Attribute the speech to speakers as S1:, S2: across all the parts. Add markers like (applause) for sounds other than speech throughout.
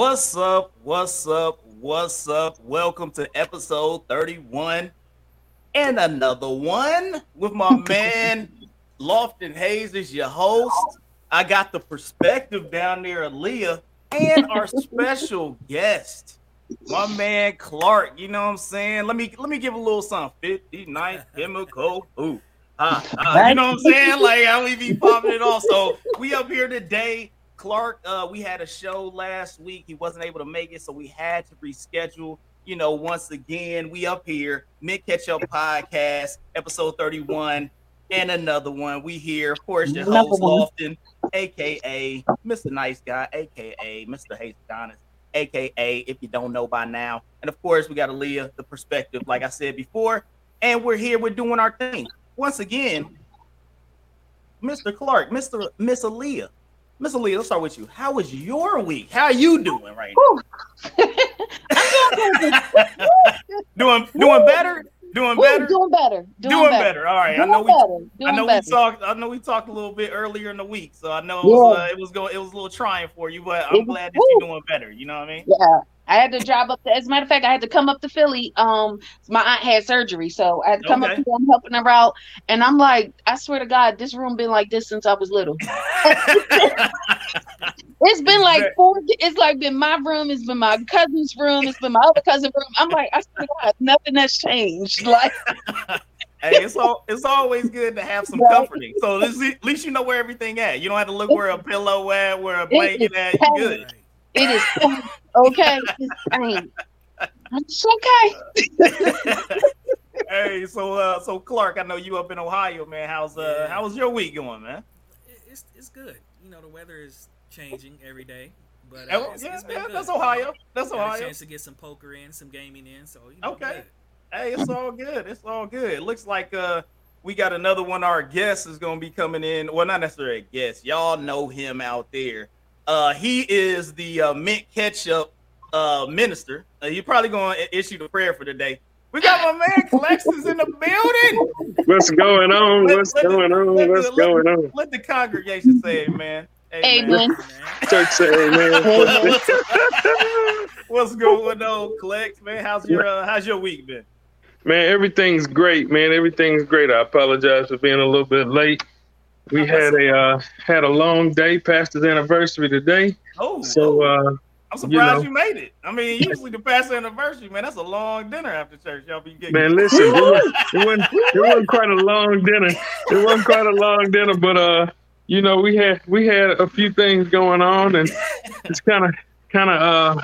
S1: What's up? What's up? What's up? Welcome to episode 31 and another one with my (laughs) man Lofton Hayes is your host. I got the perspective down there, Aaliyah, and our special guest, my man Clark. You know what I'm saying? Let me let me give a little something. 59 chemical. Ooh. Uh, uh, you know what I'm saying? Like I we be popping it off. So we up here today. Clark, uh, we had a show last week. He wasn't able to make it, so we had to reschedule. You know, once again, we up here, Mint Ketchup Podcast, episode 31, and another one. We here, of course, your host Lofton, aka Mr. Nice Guy, aka Mr. Hayes Adonis, aka if you don't know by now. And of course, we got Aaliyah, the perspective, like I said before. And we're here, we're doing our thing. Once again, Mr. Clark, Mr. Miss Aaliyah. Miss Aaliyah, let's start with you. How was your week? How are you doing right now? (laughs) doing doing better? Doing better?
S2: Doing better. Doing,
S1: Doing
S2: better.
S1: better. All right.
S2: Doing
S1: I know we
S2: better.
S1: I know
S2: better.
S1: we talked. I know we talked a little bit earlier in the week, so I know it was, uh, it was going. It was a little trying for you, but I'm
S2: It was-
S1: glad that you're doing better. You know what I mean?
S2: Yeah. I had to drive up. To, as a matter of fact, I had to come up to Philly. Um, my aunt had surgery, so I had to come
S1: Okay.
S2: up here. I'm helping her out, and I'm like, I swear to God, this room been like this since I was little. (laughs) It's been like four. It's like been my room. It's been my cousin's room. It's been my other cousin's room. I'm like, I swear to God, nothing has changed. (laughs) Like, (laughs)
S1: hey, it's all. It's always good to have some
S2: Right.
S1: comforting. So at least, at least you know where everything at. You don't have to look where a pillow at, where a blanket at. You good?
S3: Right.
S2: it is (laughs) okay. It's pain. It's okay. (laughs)
S1: hey, so uh, so Clark, I know you up in Ohio, man. How's uh,
S3: Yeah.
S1: how was your week going, man?
S3: It's it's good. You know, the weather is changing every day, but
S1: Yeah,
S3: uh, it's,
S1: yeah,
S3: it's been
S1: yeah,
S3: good.
S1: that's Ohio. That's
S3: Got a
S1: Ohio.
S3: chance to get some poker in, some gaming in. So you know,
S1: Okay. Hey, it's all good. It's all good. It looks like uh we got another one. Our guest is gonna be coming in. Well, not necessarily a guest. Y'all know him out there. Uh he is the uh, mint ketchup uh minister. Uh, you probably gonna issue the prayer for today. We got my man Clexus in the building.
S4: What's going on?
S1: Let-
S4: What's
S1: let the-
S4: going on?
S1: let
S4: What's
S1: let
S4: going
S1: the-
S4: on?
S1: Let the congregation say it, man. Hey.
S2: Amen.
S4: Church say amen. (laughs)
S1: What's going on, Clex? Man, how's your uh, how's your week been?
S4: Man, everything's great, man. Everything's great. I apologize for being a little bit late. We had a uh, had a long day, pastor's anniversary today.
S1: Oh,
S4: So uh,
S1: I'm surprised
S4: you
S1: you, made it. I mean, usually the pastor anniversary, man, that's a long dinner after church. Y'all be getting.
S4: man, listen, it, (laughs) was, it wasn't it wasn't quite a long dinner. It wasn't quite a long dinner, but uh, you know, we had we had a few things going on, and it's kind of kind of uh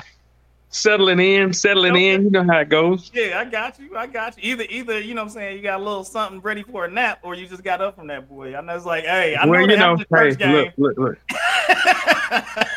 S4: settling in, settling in. You know how it goes.
S1: Yeah, I got you. I got you. Either, either you know, what I'm saying you got a little something ready for a nap, or you just got up from that boy. I know it's like, hey, I
S4: well,
S1: know
S4: you know,
S1: the
S4: hey,
S1: church game.
S4: look, look, look. (laughs)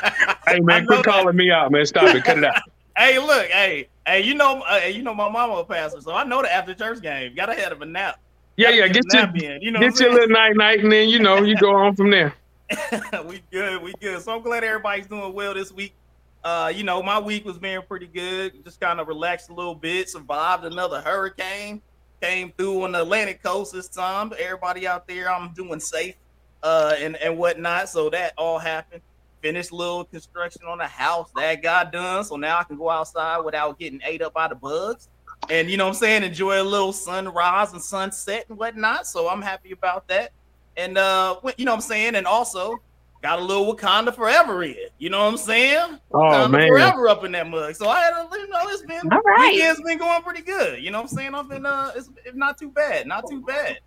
S4: Hey man, quit
S1: that.
S4: calling me out, man. Stop it. Cut it out. (laughs)
S1: Hey, look, hey, hey, you know, uh, you know, my mama a pastor, so I know the after church game. Got to have a nap.
S4: Yeah, yeah. Get your
S1: in. You know,
S4: get your little night night, and then you know you go on from there. (laughs)
S1: we good, we good. So I'm glad everybody's doing well this week. Uh, you know, my week was being pretty good. Just kind of relaxed a little bit. Survived another hurricane. Came through on the Atlantic coast this time. Everybody out there, I'm doing safe, uh, and and whatnot. So that all happened. Finished little construction on the house that got done. So now I can go outside without getting ate up by the bugs. And you know what I'm saying? Enjoy a little sunrise and sunset and whatnot. So I'm happy about that. And uh, you know what I'm saying? And also got a little Wakanda forever in. You know what I'm saying?
S4: Oh
S1: Wakanda
S4: man,
S1: forever up in that mug. So I had a you know it's been
S2: All right.
S1: weekend's been going pretty good. You know what I'm saying? I've been uh it's, it's not too bad, not too bad.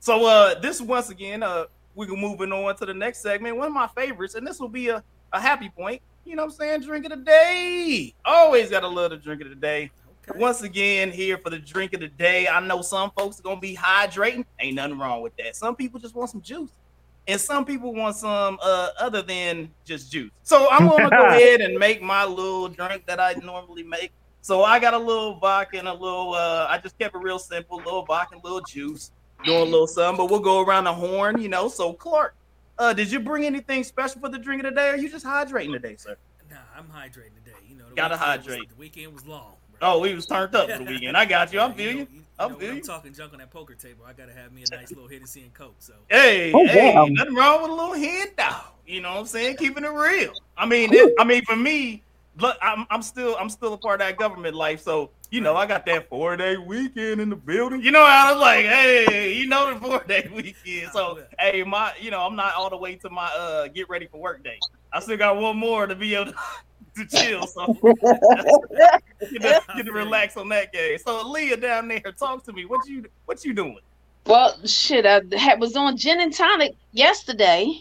S1: So uh this once again, uh we can moving on to the next segment. One of my favorites, and this will be a, a happy point. You know what I'm saying? Drink of the day. Always gotta love the drink of the day.
S3: okay.
S1: Once again, here for the drink of the day. I know some folks are gonna be hydrating. Ain't nothing wrong with that. Some people just want some juice, and some people want some uh other than just juice. So I'm gonna go (laughs) ahead and make my little drink that I normally make. So I got a little vodka and a little. uh I just kept it real simple. little vodka, and little juice, doing a little something. But we'll go around the horn, you know. So Clark, uh, did you bring anything special for the drink of the day? Or are you just hydrating today, sir?
S3: Nah, I'm hydrating today. You know,
S1: Gotta
S3: weekend was-
S1: hydrate.
S3: the weekend was long. bro.
S1: Oh, we was turned up for the weekend. I got you. I (laughs)
S3: Yeah,
S1: feel
S3: know-
S1: you.
S3: You
S1: I
S3: know, when
S1: feel
S3: I'm talking junk on that poker table. I gotta have me a nice little Hennessy and Coke. So
S1: Hey,
S2: Oh,
S1: hey,
S2: damn.
S1: nothing wrong with a little hand dog. You know what I'm saying? Keeping it real. I mean, it, I mean, for me, look, I'm I'm still I'm still a part of that government life. So you know, I got that four day weekend in the building. You know, I was like, hey, you know, the four day (laughs) weekend. So hey, my you know, I'm not all the way to my uh get ready for work day. I still got one more to be able to, (laughs) to chill. So get, to, get to relax on that game. So Leah down there, talk to me. What you what you doing?
S2: Well, shit, I had, was on gin and tonic yesterday.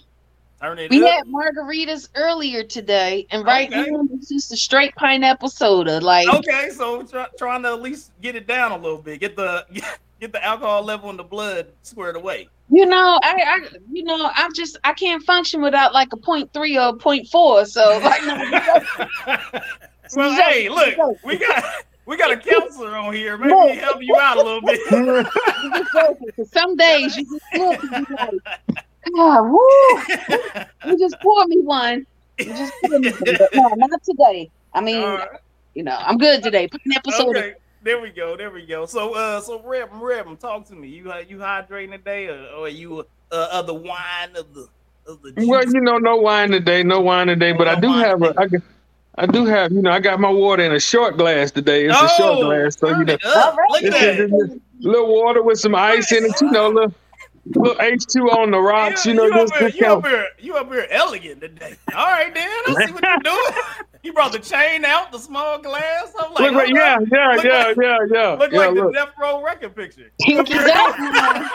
S2: We
S1: up.
S2: had margaritas earlier today, and right
S1: Okay.
S2: now it's just a straight pineapple soda. Like,
S1: Okay, so try, trying to at least get it down a little bit, get the (laughs) get the alcohol level in the blood squared away.
S2: You know, I, I, you know, I'm just, I can't function without like a point three or a point four. So, (laughs) like, (laughs)
S1: well, hey, look, we got we got a counselor on here. Maybe he help you out a little bit. (laughs)
S2: I'm just joking, 'cause some days you just look and be like, God, woo, you just pour me one. You just pour me one. But no, not today. I mean,
S1: right.
S2: you know, I'm good today. Pineapple soda.
S1: Okay, there we go, there we go. So, uh, so Reb, Reb, talk to me. You uh, you hydrating today, or, or are you uh, of the wine of the of the?
S4: Well, you know, no wine today, no wine today, but I do have a,
S1: today.
S4: I, got- I do have, you know, I got my water in a short glass today. It's a short
S1: Oh,
S4: glass, so you know,
S1: it up.
S2: All right.
S1: Look at
S4: it's
S1: that.
S4: just a little water with some ice in it, you know, little, little H two on the rocks, you know,
S1: you,
S4: just
S1: up here, you up here, you up here elegant today. All right, Dan, I see what you're doing. (laughs) (laughs) You brought the chain out, the small glass. I'm like,
S4: Look, like, yeah,
S1: up.
S4: yeah,
S1: Look
S4: yeah,
S1: like-
S4: yeah, yeah,
S1: Look
S4: yeah.
S1: like
S4: Look.
S1: the Death Row record picture.
S2: Pinky up, man.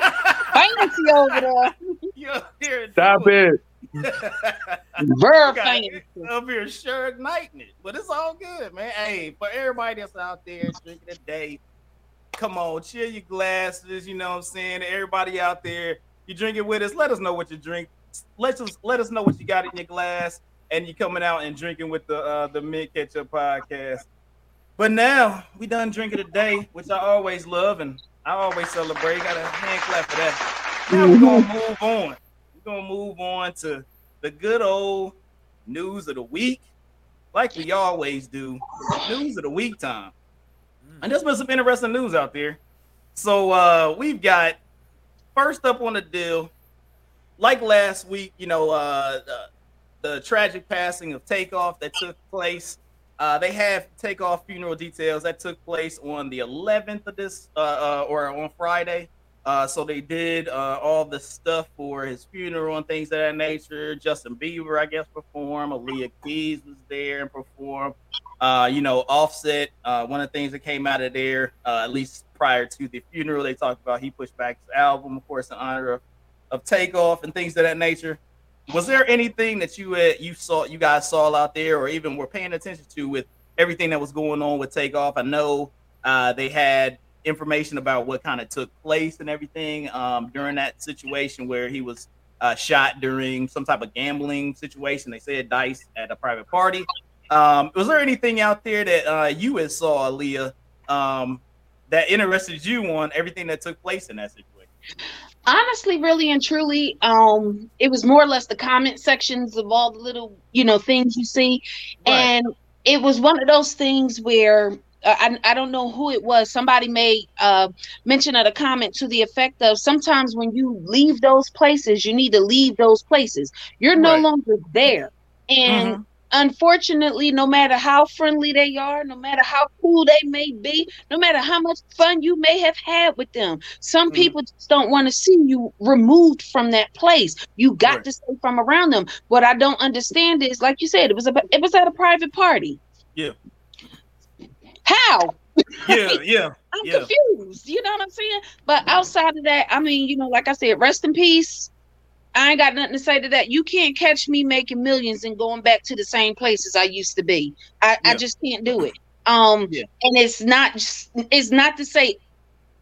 S2: Fancy over there. (laughs) (laughs)
S1: you up here
S4: Stop it.
S2: Very
S1: Got-
S2: fancy.
S1: up here sure igniting it. But it's all good, man. Hey, for everybody that's out there drinking today, come on, chill your glasses. You know what I'm saying? Everybody out there, you drink it with us. Let us know what you drink. Let us let us know what you got in your glass, and you coming out and drinking with the uh, the Mint Ketchup podcast. But now we done drinking today, which I always love and I always celebrate. Got a hand clap for that. Now we're gonna move on. We're gonna move on to the good old news of the week, like we always do. News of the week time. And there's been some interesting news out there. So uh we've got first up on the deal, like last week, you know, uh the, tragic passing of Takeoff that took place. Uh, they have Takeoff funeral details that took place on the 11th of this, uh, uh, or on Friday. Uh, so they did uh, all the stuff for his funeral and things of that nature. Justin Bieber, I guess, performed. Alicia Keys was there and performed. Uh, you know, Offset. One of the things that came out of there, at least prior to the funeral, they talked about he pushed back his album, of course, in honor of, of Takeoff and things of that nature. Was there anything that you you saw, you guys saw out there, or even were paying attention to with everything that was going on with Takeoff? I know uh, they had information about what kind of took place and everything um, during that situation where he was uh, shot during some type of gambling situation. They said dice at a private party. Um, was there anything out there that uh, you had saw, Aaliyah, um, that interested you on everything that took place in that situation?
S2: Honestly really and truly um it was more or less the comment sections of all the little you know things you see.
S1: Right.
S2: and it was one of those things where uh, I, I don't know who it was. Somebody made uh mention of a comment to the effect of sometimes when you leave those places you need to leave those places. You're no
S1: Right.
S2: longer there. And unfortunately no matter how friendly they are no matter how cool they may be no matter how much fun you may have had with them some
S1: Mhm.
S2: people just don't want to see you removed from that place you got
S1: Right.
S2: to stay from around them what i don't understand is like you said it was a it was at a private party
S1: Yeah.
S2: how (laughs)
S1: Yeah, yeah,
S2: i'm
S1: Yeah.
S2: confused you know what i'm saying but outside of that i mean you know like i said rest in peace I ain't got nothing to say to that. You can't catch me making millions and going back to the same places I used to be. I, I just can't do it. Um,
S1: Yeah.
S2: and it's not just, it's not to say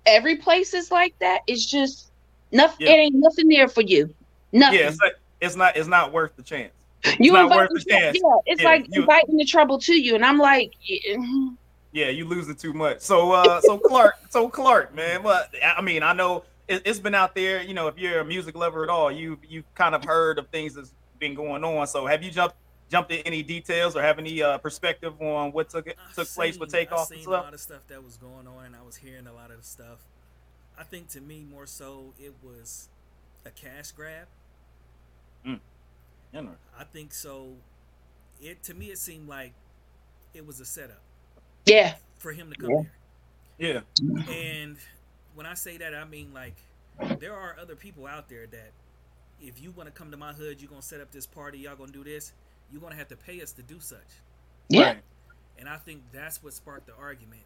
S2: every place is like that. It's just nothing.
S1: Yeah.
S2: It ain't nothing there for you. Nothing.
S1: yeah. It's, like, it's not. It's not worth the chance.
S2: you
S1: not worth the chance.
S2: Yeah, it's
S1: Yeah,
S2: like
S1: you-
S2: inviting the trouble to you, and I'm like, yeah.
S1: Yeah, you losing too much. So, uh, so Clark, so Clark, man. But I mean, I know it, it's been out there. You know, if you're a music lover at all, you you've kind of heard of things that's been going on. So, have you jumped jumped in any details or have any uh, perspective on what took
S3: I've
S1: took place with
S3: seen-
S1: takeoff
S3: I've
S1: and
S3: seen a
S1: stuff?
S3: lot of stuff that was going on, and I was hearing a lot of the stuff. I think to me, more so, it was a cash grab.
S1: You know,
S3: I think so. It to me, it seemed like it was a setup
S2: Yeah.
S3: for him to come
S2: Yeah.
S3: here.
S1: Yeah.
S3: And when I say that, I mean like there are other people out there that if you want to come to my hood, you're gonna set up this party, y'all gonna do this. You're gonna have to pay us to do such.
S2: Yeah.
S1: Right.
S3: And I think that's what sparked the argument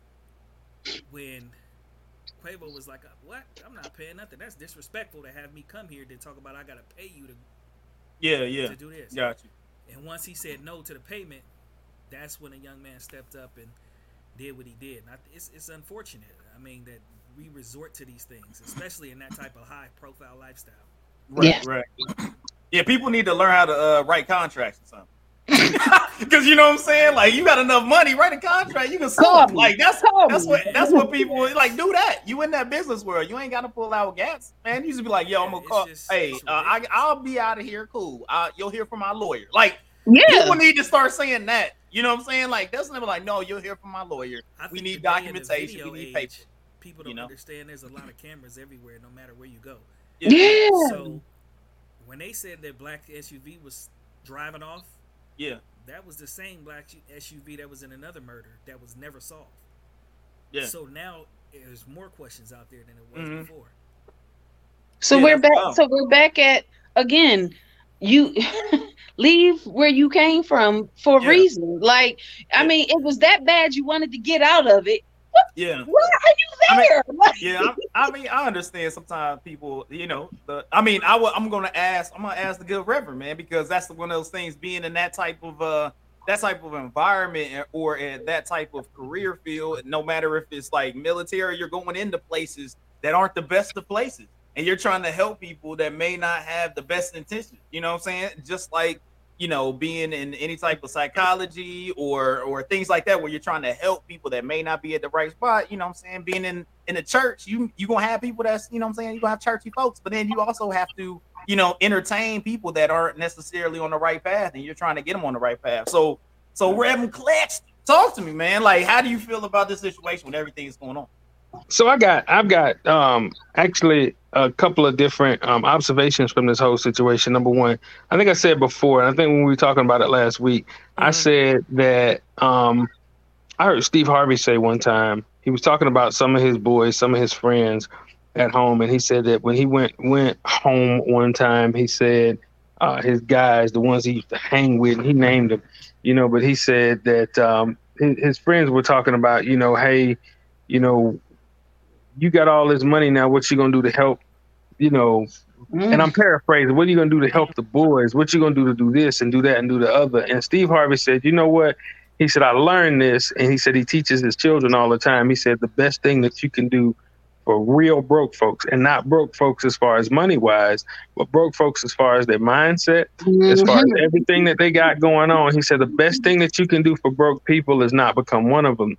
S3: when Quavo was like, uh, "What? I'm not paying nothing. That's disrespectful to have me come here to talk about I gotta pay you to,
S1: Yeah. Yeah.
S3: to do this."
S1: Got you.
S3: And once he said no to the payment, that's when a young man stepped up and did what he did. And I, it's it's unfortunate. I mean that we resort to these things, especially in that type of high profile lifestyle.
S1: Right.
S2: Yeah.
S1: Right. Yeah. People need to learn how to uh, write contracts or something. (laughs) Because you know what I'm saying, like you got enough money, write a contract, you can sue.
S2: Call
S1: them. Like that's
S2: Call
S1: that's what that's what people like. Do that. You in that business world, you ain't got to pull out gas, man. You just be like, yo, I'm gonna
S3: It's
S1: call.
S3: just-
S1: hey, uh, I I'll be out of here. Cool. Uh, you'll hear from my lawyer. Like
S2: Yeah.
S1: people need to start saying that. You know what I'm saying? Like that's never like, no, you'll hear from my lawyer. We need
S3: today in the
S1: documentation. We need
S3: age,
S1: paper.
S3: People don't
S1: you know?
S3: understand there's a lot of cameras everywhere, no matter where you go.
S2: Yeah.
S3: So when they said that black SUV was driving off,
S1: yeah,
S3: that was the same black SUV that was in another murder that was never solved.
S1: yeah.
S3: So now there's more questions out there than it was
S1: Mhm.
S3: before.
S2: So
S1: Yeah,
S2: we're back.
S1: dumb.
S2: So we're back at again. You (laughs) leave where you came from for a
S1: Yeah.
S2: reason. Like, I
S1: Yeah.
S2: mean, it was that bad you wanted to get out of it.
S1: yeah.
S2: Why are
S1: I mean, yeah, I'm, I mean, I understand sometimes people, you know, the, I mean, I will, I'm gonna ask, I'm gonna ask the good reverend man because that's one of those things. Being in that type of uh, that type of environment or in that type of career field, no matter if it's like military, you're going into places that aren't the best of places, and you're trying to help people that may not have the best intentions. You know what I'm saying? Just like you know, being in any type of psychology or or things like that, where you're trying to help people that may not be at the right spot. You know what I'm saying? Being in in the church, you you gonna have people that's you know what I'm saying. You gonna have churchy folks, but then you also have to you know entertain people that aren't necessarily on the right path, and you're trying to get them on the right path. So so mm. Reverend Clutch, talk to me, man. Like, how do you feel about this situation when everything is going on?
S4: So I got I've got um actually a couple of different um observations from this whole situation. Number one, I think I said before, and I think when we were talking about it last week, I
S1: Mhm.
S4: said that um I heard Steve Harvey say one time he was talking about some of his boys, some of his friends at home, and he said that when he went went home one time, he said uh, his guys, the ones he used to hang with, and he named them, you know, but he said that um, his, his friends were talking about, you know, hey, you know, you got all this money now. What you gonna do to help? You know, and I'm paraphrasing. What are you gonna do to help the boys? What you gonna do to do this and do that and do the other? And Steve Harvey said, you know what? He said, I learned this, and he said he teaches his children all the time. He said the best thing that you can do for real broke folks, and not broke folks as far as money wise, but broke folks as far as their mindset, as far as
S2: Mhm.
S4: everything that they got going on. He said the best thing that you can do for broke people is not become one of them.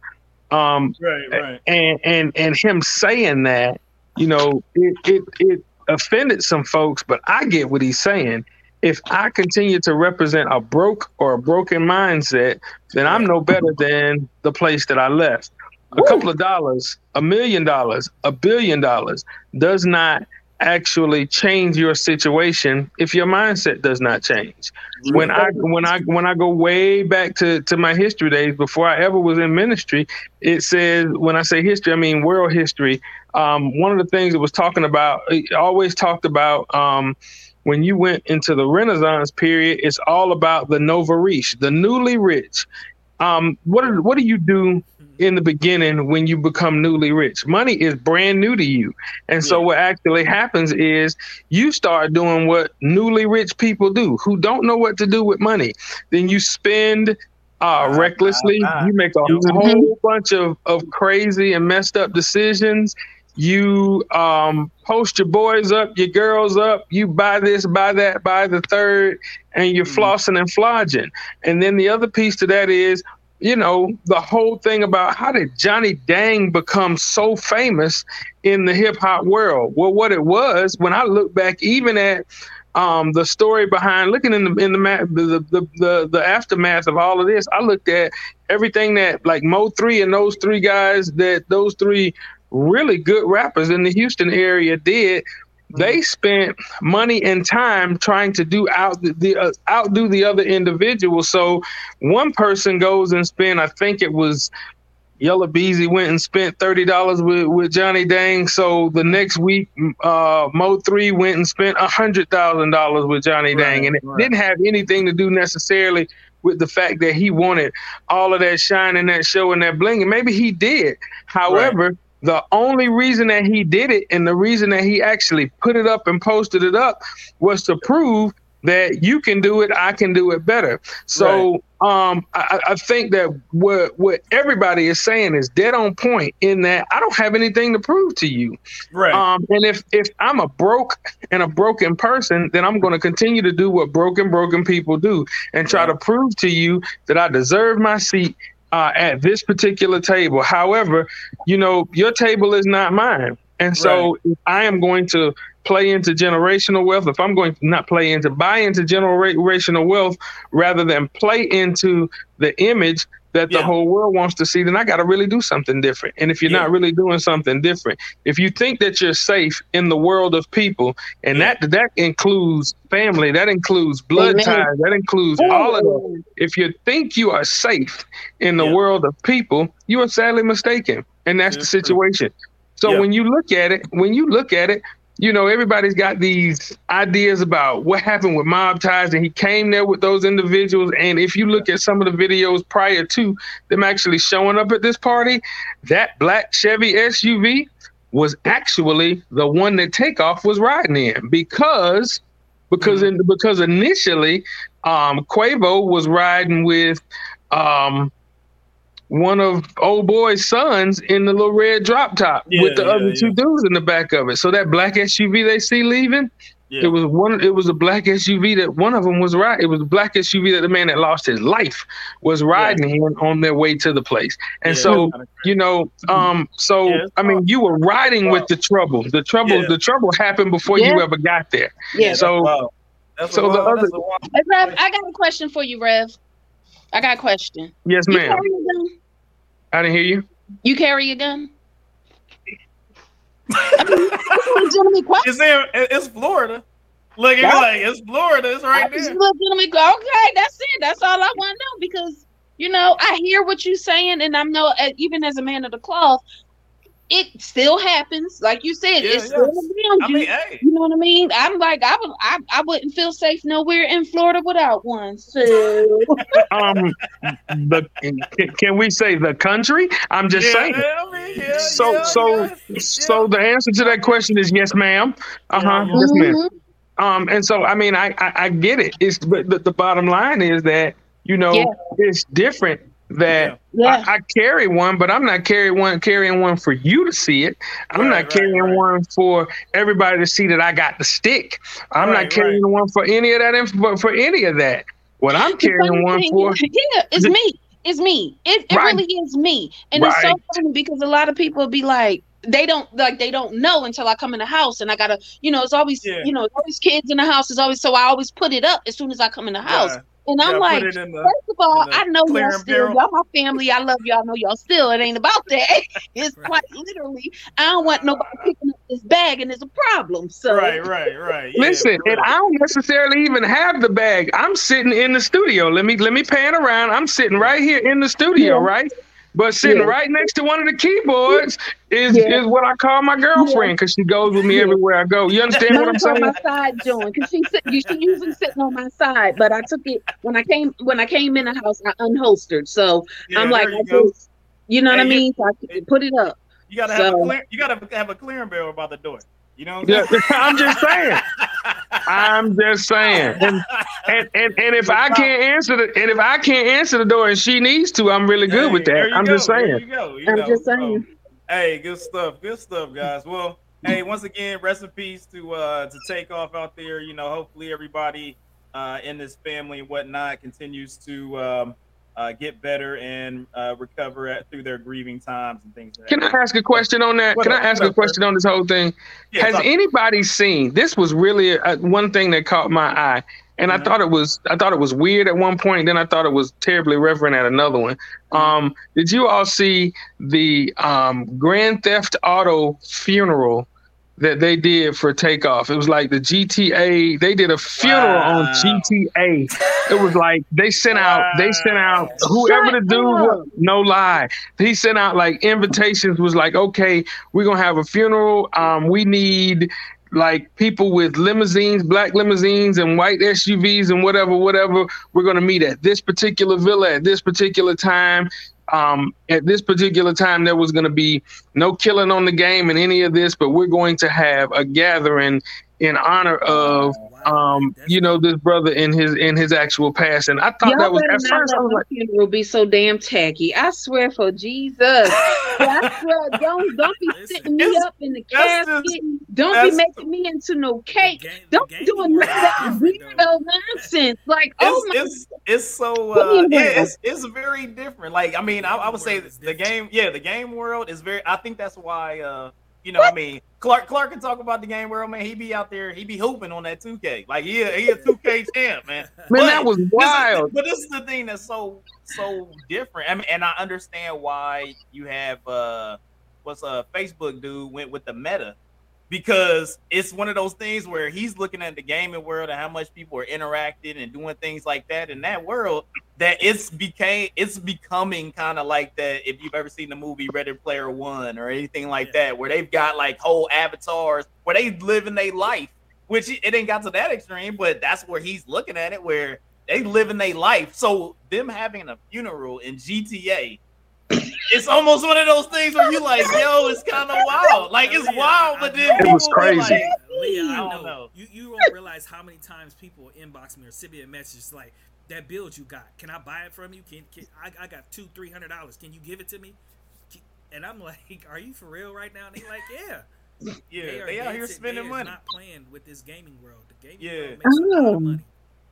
S4: Um,
S1: Right, right.
S4: and and and him saying that, you know, it it it offended some folks, but I get what he's saying. If I continue to represent a broke or a broken mindset, then I'm no better than the place that I left. A couple of dollars, a million dollars, a billion dollars does not actually change your situation if your mindset does not change when I when I when I go way back to to my history days before I ever was in ministry, it says when I say history, I mean world history. Um, one of the things it was talking about, it always talked about um, when you went into the Renaissance period. It's all about the nouveau the newly rich. Um, what what do you do in the beginning when you become newly rich? Money is brand new to you, and so
S1: Yeah.
S4: what actually happens is you start doing what newly rich people do who don't know what to do with money. Then you spend uh,
S1: Ah,
S4: recklessly.
S1: ah, ah.
S4: You make a whole bunch of, of crazy and messed up decisions. You um, post your boys up, your girls up. You buy this, buy that, buy the third, and you're
S1: Mhm.
S4: flossing and flogging. And then the other piece to that is, you know, the whole thing about how did Johnny Dang become so famous in the hip hop world? Well, what it was when I look back, even at um, the story behind looking in the in the, the, the the the aftermath of all of this, I looked at everything that like Mo three and those three guys that those three really good rappers in the Houston area did. They spent money and time trying to do out the, the uh, outdo the other individual. So one person goes and spend, I think it was Yella Beezy went and spent thirty dollars with, with Johnny Dang. So the next week, uh, Mo three went and spent a hundred thousand dollars with Johnny right, Dang, and it right. didn't have anything to do necessarily with the fact that he wanted all of that shine and that show and that bling. And maybe he did. However, right. The only reason that he did it and the reason that he actually put it up and posted it up was to prove that you can do it, I can do it better. So right. um, I, I, think that what what everybody is saying is dead on point in that I don't have anything to prove to you.
S1: Right.
S4: Um, and if if I'm a broke and a broken person, then I'm going to continue to do what broken broken people do and try right. to prove to you that I deserve my seat uh, at this particular table. However, you know your table is not mine. And so right. I am going to play into generational wealth, if I'm going to not play into buy into generational wealth rather than play into the image that the whole world wants to see, then I got to really do something different. And if you're yeah. not really doing something different, if you think that you're safe in the world of people, and yeah. that that includes family, that includes blood Amen. ties, that includes Ooh. all of that. If you think you are safe in the world of people, you are sadly mistaken, and that's the situation. So when you look at it, when you look at it, you know, everybody's got these ideas about what happened with mob ties, and he came there with those individuals. And if you look at some of the videos prior to them actually showing up at this party, that black Chevy SUV was actually the one that Takeoff was riding in because because in, because initially um, Quavo was riding with um, one of old boy's sons in the little red drop top yeah, with the yeah, other two dudes in the back of it. So that black SUV they see leaving, it was one. It was a black SUV that one of them was right. It was a black SUV that the man that lost his life was riding in on their way to the place. And so you know, um, so I mean, you were riding with the trouble. The trouble, the trouble happened before you ever got there.
S2: Yeah.
S4: So.
S2: so the other, hey, Rev, I got a question for you, Rev. I got a question.
S4: Yes, ma'am. I didn't hear you.
S2: You carry a gun?
S1: I mean, (laughs) it's, in, it's Florida. Look, it's like it's Florida. It's right there.
S2: Legitimate, okay, that's it. That's all I want to know because you know I hear what you're saying, and I'm no uh, even as a man of the cloth, it still happens. Like you said, yeah, it's still around I you. Mean, hey. You know what I mean? I'm like, I would, I, I wouldn't feel safe nowhere in Florida without one. So, (laughs)
S4: um, the can we say the country? I'm just yeah, saying. I mean, yeah, so, so, so the answer to that question is yes, ma'am. Uh huh. Mm-hmm. Yes, ma'am. Mm-hmm. Um, and so I mean, I, I, I get it. It's but the, the bottom line is that you know it's different that yeah. I, I, carry one, but I'm not carrying one carrying one for you to see it. I'm right, not right, carrying right. one for everybody to see that I got the stick. I'm not carrying one for any of that info, for any of that. What I'm carrying one for (laughs)
S2: Yeah, it's the, me. It's me. It, it really is me. And it's so funny because a lot of people be like, they don't like they don't know until I come in the house and I gotta, you know, it's always yeah. you know, always kids in the house. is always so I always put it up as soon as I come in the house. Yeah. And I'm like, the, first of all, I know y'all still, y'all my family. I love y'all. I know y'all still. It ain't about that. (laughs) It's right. quite literally, I don't want nobody picking up this bag and it's a problem. So
S1: right, right, right.
S4: Yeah, Listen, right. and I don't necessarily even have the bag. I'm sitting in the studio. Let me let me pan around. I'm sitting right here in the studio, yeah. right? But sitting yeah. right next to one of the keyboards is yeah. is what I call my girlfriend because she goes with me yeah. everywhere I go. You understand what I'm saying?
S2: On my side joint because she she usually sitting on my side, but I took it when I came when I came in the house. I unholstered, so I'm like, you, just, you know hey, what I mean? So I put it up.
S1: You gotta so, have a clear, you gotta have a clearing barrel by the door. You know, yeah, (laughs)
S4: I'm just saying. I'm just saying. And, and and and if I can't answer the and if I can't answer the door and she needs to, I'm really good hey, with that. I'm go. just saying.
S1: You go. You I'm just saying. hey, good stuff. Good stuff, guys. Well, hey, once again, rest in peace to uh to Takeoff out there. You know, hopefully everybody uh in this family and whatnot continues to um uh, get better and uh, recover at, through their grieving times and things.
S4: Like Can I ask a question on that? What Can up, I ask a question on this whole thing? Yeah, Has anybody seen? This was really a, one thing that caught my eye, and mm-hmm. I thought it was I thought it was weird at one point. Then I thought it was terribly reverent at another one. Mm-hmm. Um, did you all see the um, Grand Theft Auto funeral? That they did for takeoff. It was like the GTA. They did a funeral wow. on GTA. It was like they sent out. They sent out whoever the dude was. No lie, he sent out like invitations. Was like, okay, we're gonna have a funeral. Um, we need like people with limousines, black limousines, and white SUVs and whatever, whatever. We're gonna meet at this particular villa at this particular time um, at this particular time, there was going to be no killing on the game and any of this, but we're going to have a gathering in honor of um, you know, this brother in his in his actual past. And I thought Y'all that was at first I was
S2: like, will be so damn tacky. I swear for Jesus. (laughs) I swear, don't don't be sitting me up in the casket. Just, don't be making me into no cake. Game, don't be doing none of that weirdo nonsense. Like, oh
S1: it's,
S2: my
S1: it's, it's so uh, it's it's very different. Like, I mean, I, I would say the game, yeah, the game world is very. I think that's why. uh you know, what? I mean, Clark Clark can talk about the game world, man. He be out there, he be hooping on that 2K. Like he a, he a 2K (laughs) champ, man.
S4: Man, but that was wild.
S1: This is, but this is the thing that's so so different. I mean, and I understand why you have uh what's a Facebook dude went with the meta because it's one of those things where he's looking at the gaming world and how much people are interacting and doing things like that in that world that it's became it's becoming kind of like that if you've ever seen the movie Ready Player One or anything like yeah. that where they've got like whole avatars where they live in their life which it ain't got to that extreme but that's where he's looking at it where they live in their life so them having a funeral in GTA it's almost one of those things where you like, yo, it's kind of wild. Like it's wild, but then
S4: it was crazy. Like,
S3: Leah, I know. know. You you don't realize how many times people inbox me or send me a message like that build you got. Can I buy it from you? Can, can I, I got two three hundred dollars? Can you give it to me? And I'm (laughs) like, are you for real right now? And they like,
S1: yeah. Yeah, they, they out here spending money.
S3: Not playing with this gaming world. The gaming yeah. world makes a lot of money.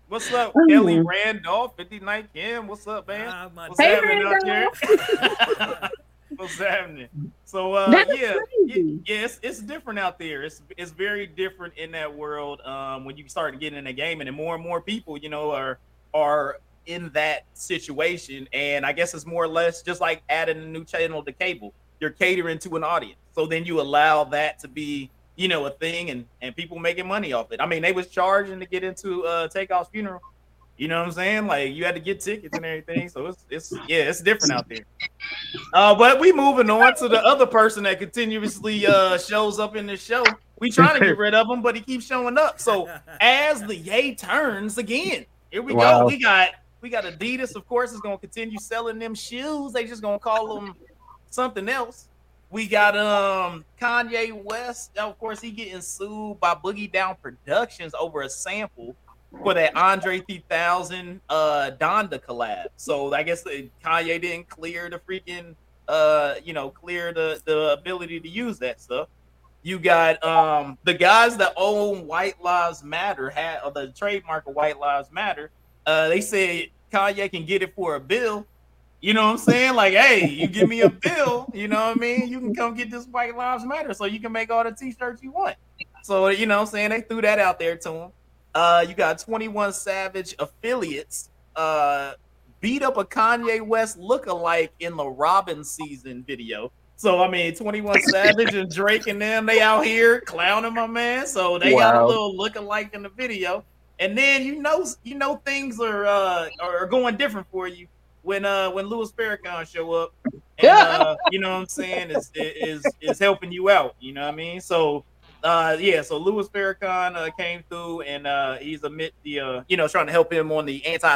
S1: What's up, oh. Kelly Randolph, 59 Kim? What's up, man? What's hey, happening out here? (laughs) What's happening? So uh yeah, yeah, yeah, it's, it's different out there. It's it's very different in that world um when you start getting in the game and more and more people, you know, are are in that situation. And I guess it's more or less just like adding a new channel to cable. You're catering to an audience. So then you allow that to be you know, a thing and and people making money off it. I mean, they was charging to get into uh Takeoff's funeral. You know what I'm saying? Like you had to get tickets and everything. So it's it's yeah, it's different out there. Uh, but we moving on to the other person that continuously uh shows up in the show. We trying to get rid of him, but he keeps showing up. So as the yay turns again, here we wow. go. We got we got Adidas, of course, is gonna continue selling them shoes. They just gonna call them something else. We got um Kanye West. Of course, he getting sued by Boogie Down Productions over a sample for that Andre 3000 uh Donda collab. So I guess Kanye didn't clear the freaking uh you know clear the the ability to use that stuff. You got um the guys that own White Lives Matter had or the trademark of White Lives Matter. Uh, they said Kanye can get it for a bill you know what I'm saying? Like, hey, you give me a bill, you know what I mean? You can come get this White Lives Matter so you can make all the t-shirts you want. So, you know what I'm saying? They threw that out there to him. Uh, you got 21 Savage affiliates uh beat up a Kanye West look-alike in the Robin season video. So I mean, 21 Savage and Drake and them, they out here clowning my man. So they wow. got a little look-alike in the video. And then you know, you know things are uh are going different for you when uh when Louis Farrakhan show up, and, uh, you know what I'm saying, is is is helping you out. You know what I mean? So uh yeah, so Louis Farrakhan uh, came through and uh he's admit the uh you know trying to help him on the anti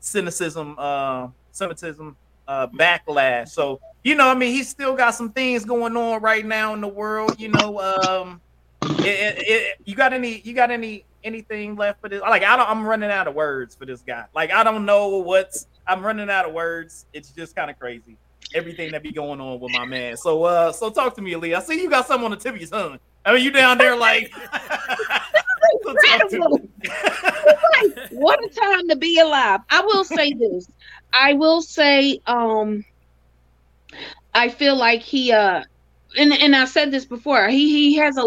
S1: cynicism uh Semitism uh backlash. So you know, I mean, he's still got some things going on right now in the world. You know, um, it, it, it, you got any you got any anything left for this? Like I don't, I'm running out of words for this guy. Like I don't know what's I'm running out of words. It's just kind of crazy. Everything that be going on with my man. So uh so talk to me, Ali. I see you got something on the tip of your tongue. I mean you down there like (laughs)
S2: what a time to be alive. I will say this. I will say um I feel like he uh and and I said this before. He he has a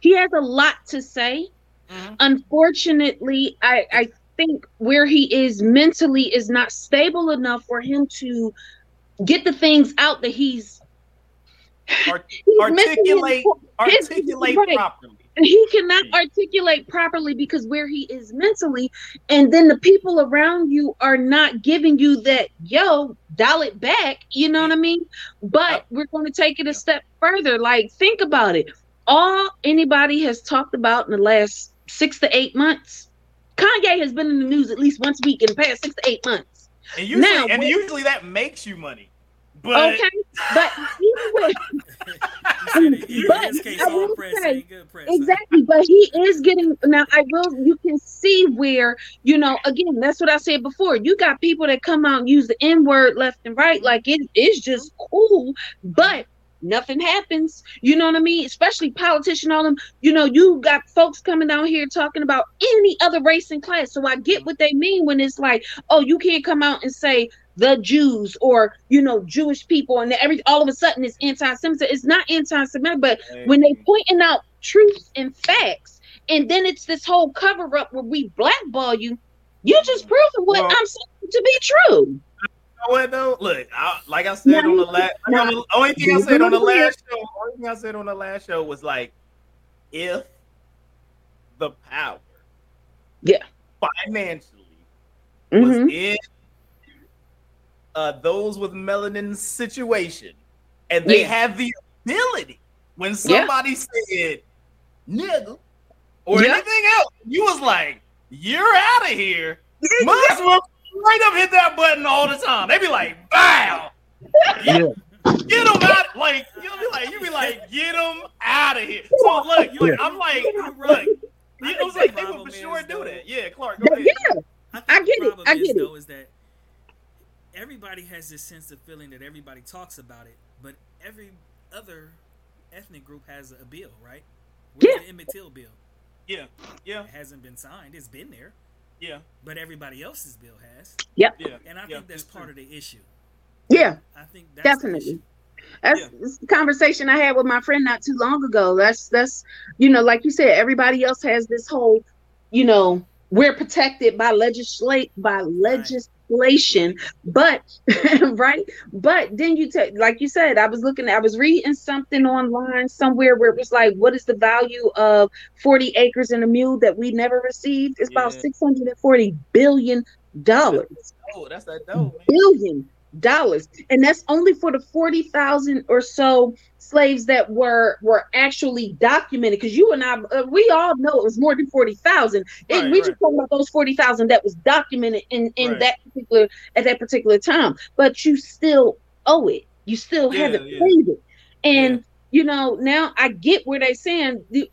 S2: he has a lot to say. Mm-hmm. Unfortunately, I I think where he is mentally is not stable enough for him to get the things out that he's
S1: Art- (laughs)
S2: He's his
S1: articulate
S2: po- his-
S1: articulate properly.
S2: he cannot articulate properly because where he is mentally and then the people around you are not giving you that yo dial it back you know what i mean but we're going to take it a step further like think about it all anybody has talked about in the last six to eight months kanye has been in the news at least once a week in the past six to eight months
S1: And usually,
S2: Now,
S1: and usually that makes you money. But
S2: okay but even with (laughs)
S3: You said it- in
S2: But
S3: case,
S2: I will
S3: press
S2: say,
S3: good press.
S2: Exactly, but he is getting now. I will. You can see where you know. Again, that's what I said before. You got people that come out and use the N word left and right, mm-hmm. like it is just cool, but nothing happens. You know what I mean? Especially politician, all them. You know, you got folks coming down here talking about any other race and class. So I get mm-hmm. what they mean when it's like, oh, you can't come out and say the Jews or you know Jewish people and every all of a sudden it's anti-Semitic. It's not anti-Semitic, but when they pointing out truths and facts, and then it's this whole cover up where we blackball you, you just proving what
S1: Well-
S2: I'm saying to be true.
S1: You know what though? Look, I, like I said on the last,
S2: now,
S1: the only thing I said on the last show, only thing I said on the last show was like, if the power,
S2: Yeah.
S1: financially was
S2: Mhm.
S1: in uh, those with melanin situation, and they
S2: Yeah.
S1: have the ability when
S2: Yeah.
S1: somebody said nigga or
S2: Yeah.
S1: anything else, you was like, you're out of here. Might as well straight up hit that button all the time. They be like, bow.
S4: Yeah.
S1: Get them out. Like, you'll be like, you be like, get them out of here. So look, you like, I'm like,
S3: You're
S1: look,
S3: right.
S1: you
S3: I
S1: know, it's
S3: think
S1: like they would for sure
S3: is,
S1: do that. Yeah, Clark, go ahead.
S2: Yeah,
S3: I, think
S2: I
S3: the
S2: get it. I get it.
S3: though, is that everybody has this sense of feeling that everybody talks about it, but every other ethnic group has a bill, right? Where's
S2: Yeah.
S3: the Emmett Till bill?
S1: Yeah, yeah,
S3: It hasn't been signed. It's been there,
S1: yeah,
S3: but everybody else's bill has, Yep.
S1: yeah.
S3: and I
S1: yeah,
S3: think that's part of the issue.
S2: yeah,
S3: I think that's
S2: definitely. That's,
S1: Yeah.
S2: the conversation I had with my friend not too long ago. That's that's you know, like you said, everybody else has this whole, you know, we're protected by legislate by legislation, but (laughs) right, but then you take like you said, I was looking, I was reading something online somewhere where it was like, what is the value of forty acres and a mule that we never received? It's about hundred and forty billion dollars.
S1: Oh, that's that dope, man.
S2: billion dollars. And that's only for the 40,000 or so slaves that were were actually documented because you and I uh, we all know it was more than 40,000
S1: Right,
S2: we
S1: right.
S2: just talking about those 40,000 that was documented in in
S1: Right.
S2: that particular at that particular time but you still owe it you still
S1: Yeah,
S2: haven't
S1: yeah.
S2: paid it and
S1: Yeah.
S2: you know now I get where they're saying the,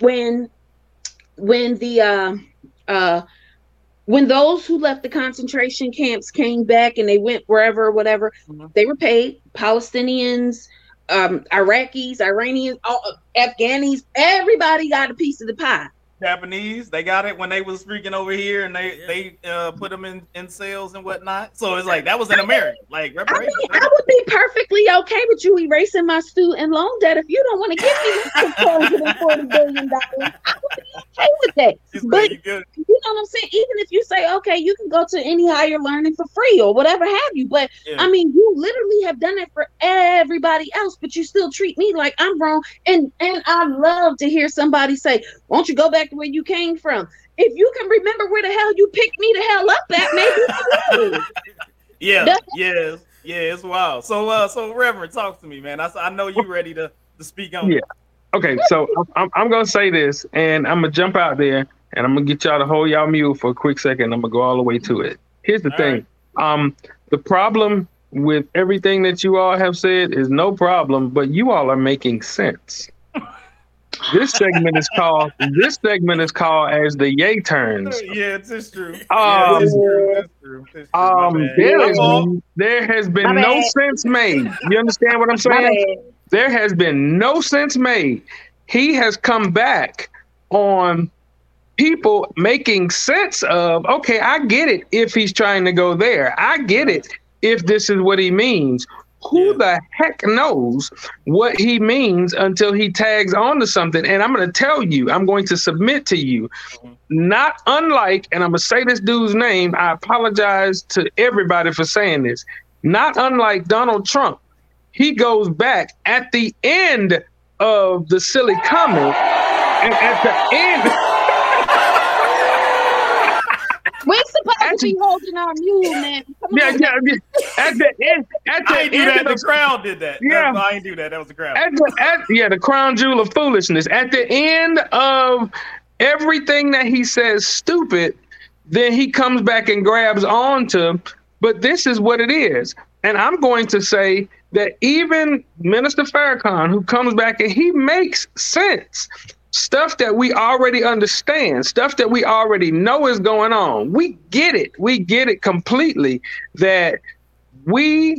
S2: when when the uh uh when those who left the concentration camps came back and they went wherever or whatever
S1: Mhm.
S2: they were paid palestinians um iraqis iranians all, afghanis everybody got a piece of the pie
S1: Japanese, they got it when they was freaking over here, and they
S3: Yeah.
S1: they uh, put them in in sales and whatnot. So it's like that was in America, like
S2: I mean,
S1: reparations.
S2: I would be perfectly okay with you erasing my student loan debt if you don't want to give me (laughs) six hundred and forty billion dollars. I would be okay with that.
S1: She's
S2: but-
S1: you good.
S2: You know what I'm saying? Even if you say, okay, you can go to any higher learning for free or whatever have you, but
S1: Yeah.
S2: I mean, you literally have done it for everybody else, but you still treat me like I'm wrong. And and I love to hear somebody say, "Won't you go back to where you came from?" If you can remember where the hell you picked me the hell up at, maybe. you would. (laughs)
S1: Yeah, yes, yeah, it's wild. So, uh, so Reverend, talk to me, man. I, I know you ready to to speak on.
S4: Yeah. Okay, so I'm, I'm gonna say this, and I'm gonna jump out there, and I'm gonna get y'all to hold y'all mule for a quick second. I'm gonna go all the way to it. Here's the
S1: All
S4: thing. Um, the problem with everything that you all have said is no problem, but you all are making sense. This segment is called. This segment is called as the yay turns. (laughs)
S1: Yeah, it's just true. Yeah,
S4: Um,
S1: it's true. It's true. It's true.
S4: Um,
S1: bad.
S4: there
S1: My
S4: is
S1: fault.
S4: there has been
S2: My
S4: no
S2: bad.
S4: sense made. You understand what I'm saying?
S2: bad.
S4: there has been no sense made. He has come back on people making sense of, okay, I get it if he's trying to go there. I get it if this is what he means. Who the heck knows what he means until he tags onto something? And I'm going to tell you, I'm going to submit to you, not unlike, and I'm going to say this dude's name. I apologize to everybody for saying this. Not unlike Donald Trump he goes back at the end of the silly comment, and at the end.
S2: We're supposed to be holding our mule, man. Come
S4: Yeah,
S2: on.
S4: yeah, yeah. At the end, at the
S1: I ain't
S4: end
S1: that.
S4: of
S1: The crowd did that.
S4: Yeah.
S1: No, I ain't do that. That was the crowd.
S4: at the, at, yeah, the crown jewel of foolishness. At the end of everything that he says stupid, then he comes back and grabs onto, but this is what it is. And I'm going to say that even Minister Farrakhan, who comes back and he makes sense. Stuff that we already understand, stuff that we already know is going on. We get it. We get it completely that we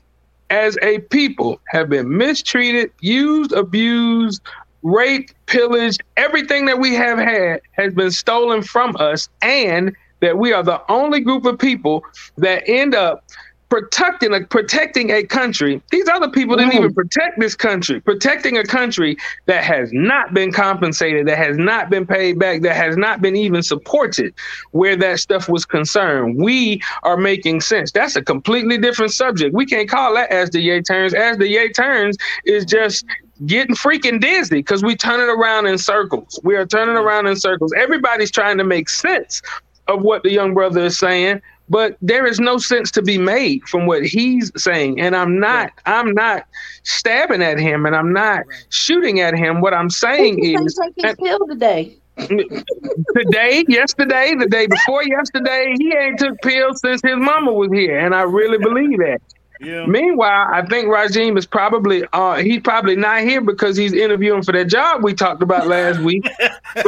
S4: as a people have been mistreated, used, abused, raped, pillaged. Everything that we have had has been stolen from us, and that we are the only group of people that end up protecting a protecting a country. These other people didn't even protect this country, protecting a country that has not been compensated, that has not been paid back, that has not been even supported where that stuff was concerned. We are making sense. That's a completely different subject. We can't call that as the yay turns. As the yay turns is just getting freaking dizzy because we turn it around in circles. We are turning around in circles. Everybody's trying to make sense of what the young brother is saying, but there is no sense to be made from what he's saying. And I'm not, I'm not stabbing at him and I'm not
S3: Right.
S4: shooting at him. What I'm saying
S2: He
S4: is
S2: take his pill today. (laughs)
S4: today, yesterday, the day before yesterday, he ain't took pills since his mama was here. And I really believe that.
S1: Yeah.
S4: Meanwhile, I think Rajim is probably uh he's probably not here because he's interviewing for that job we talked about last week. (laughs) (laughs)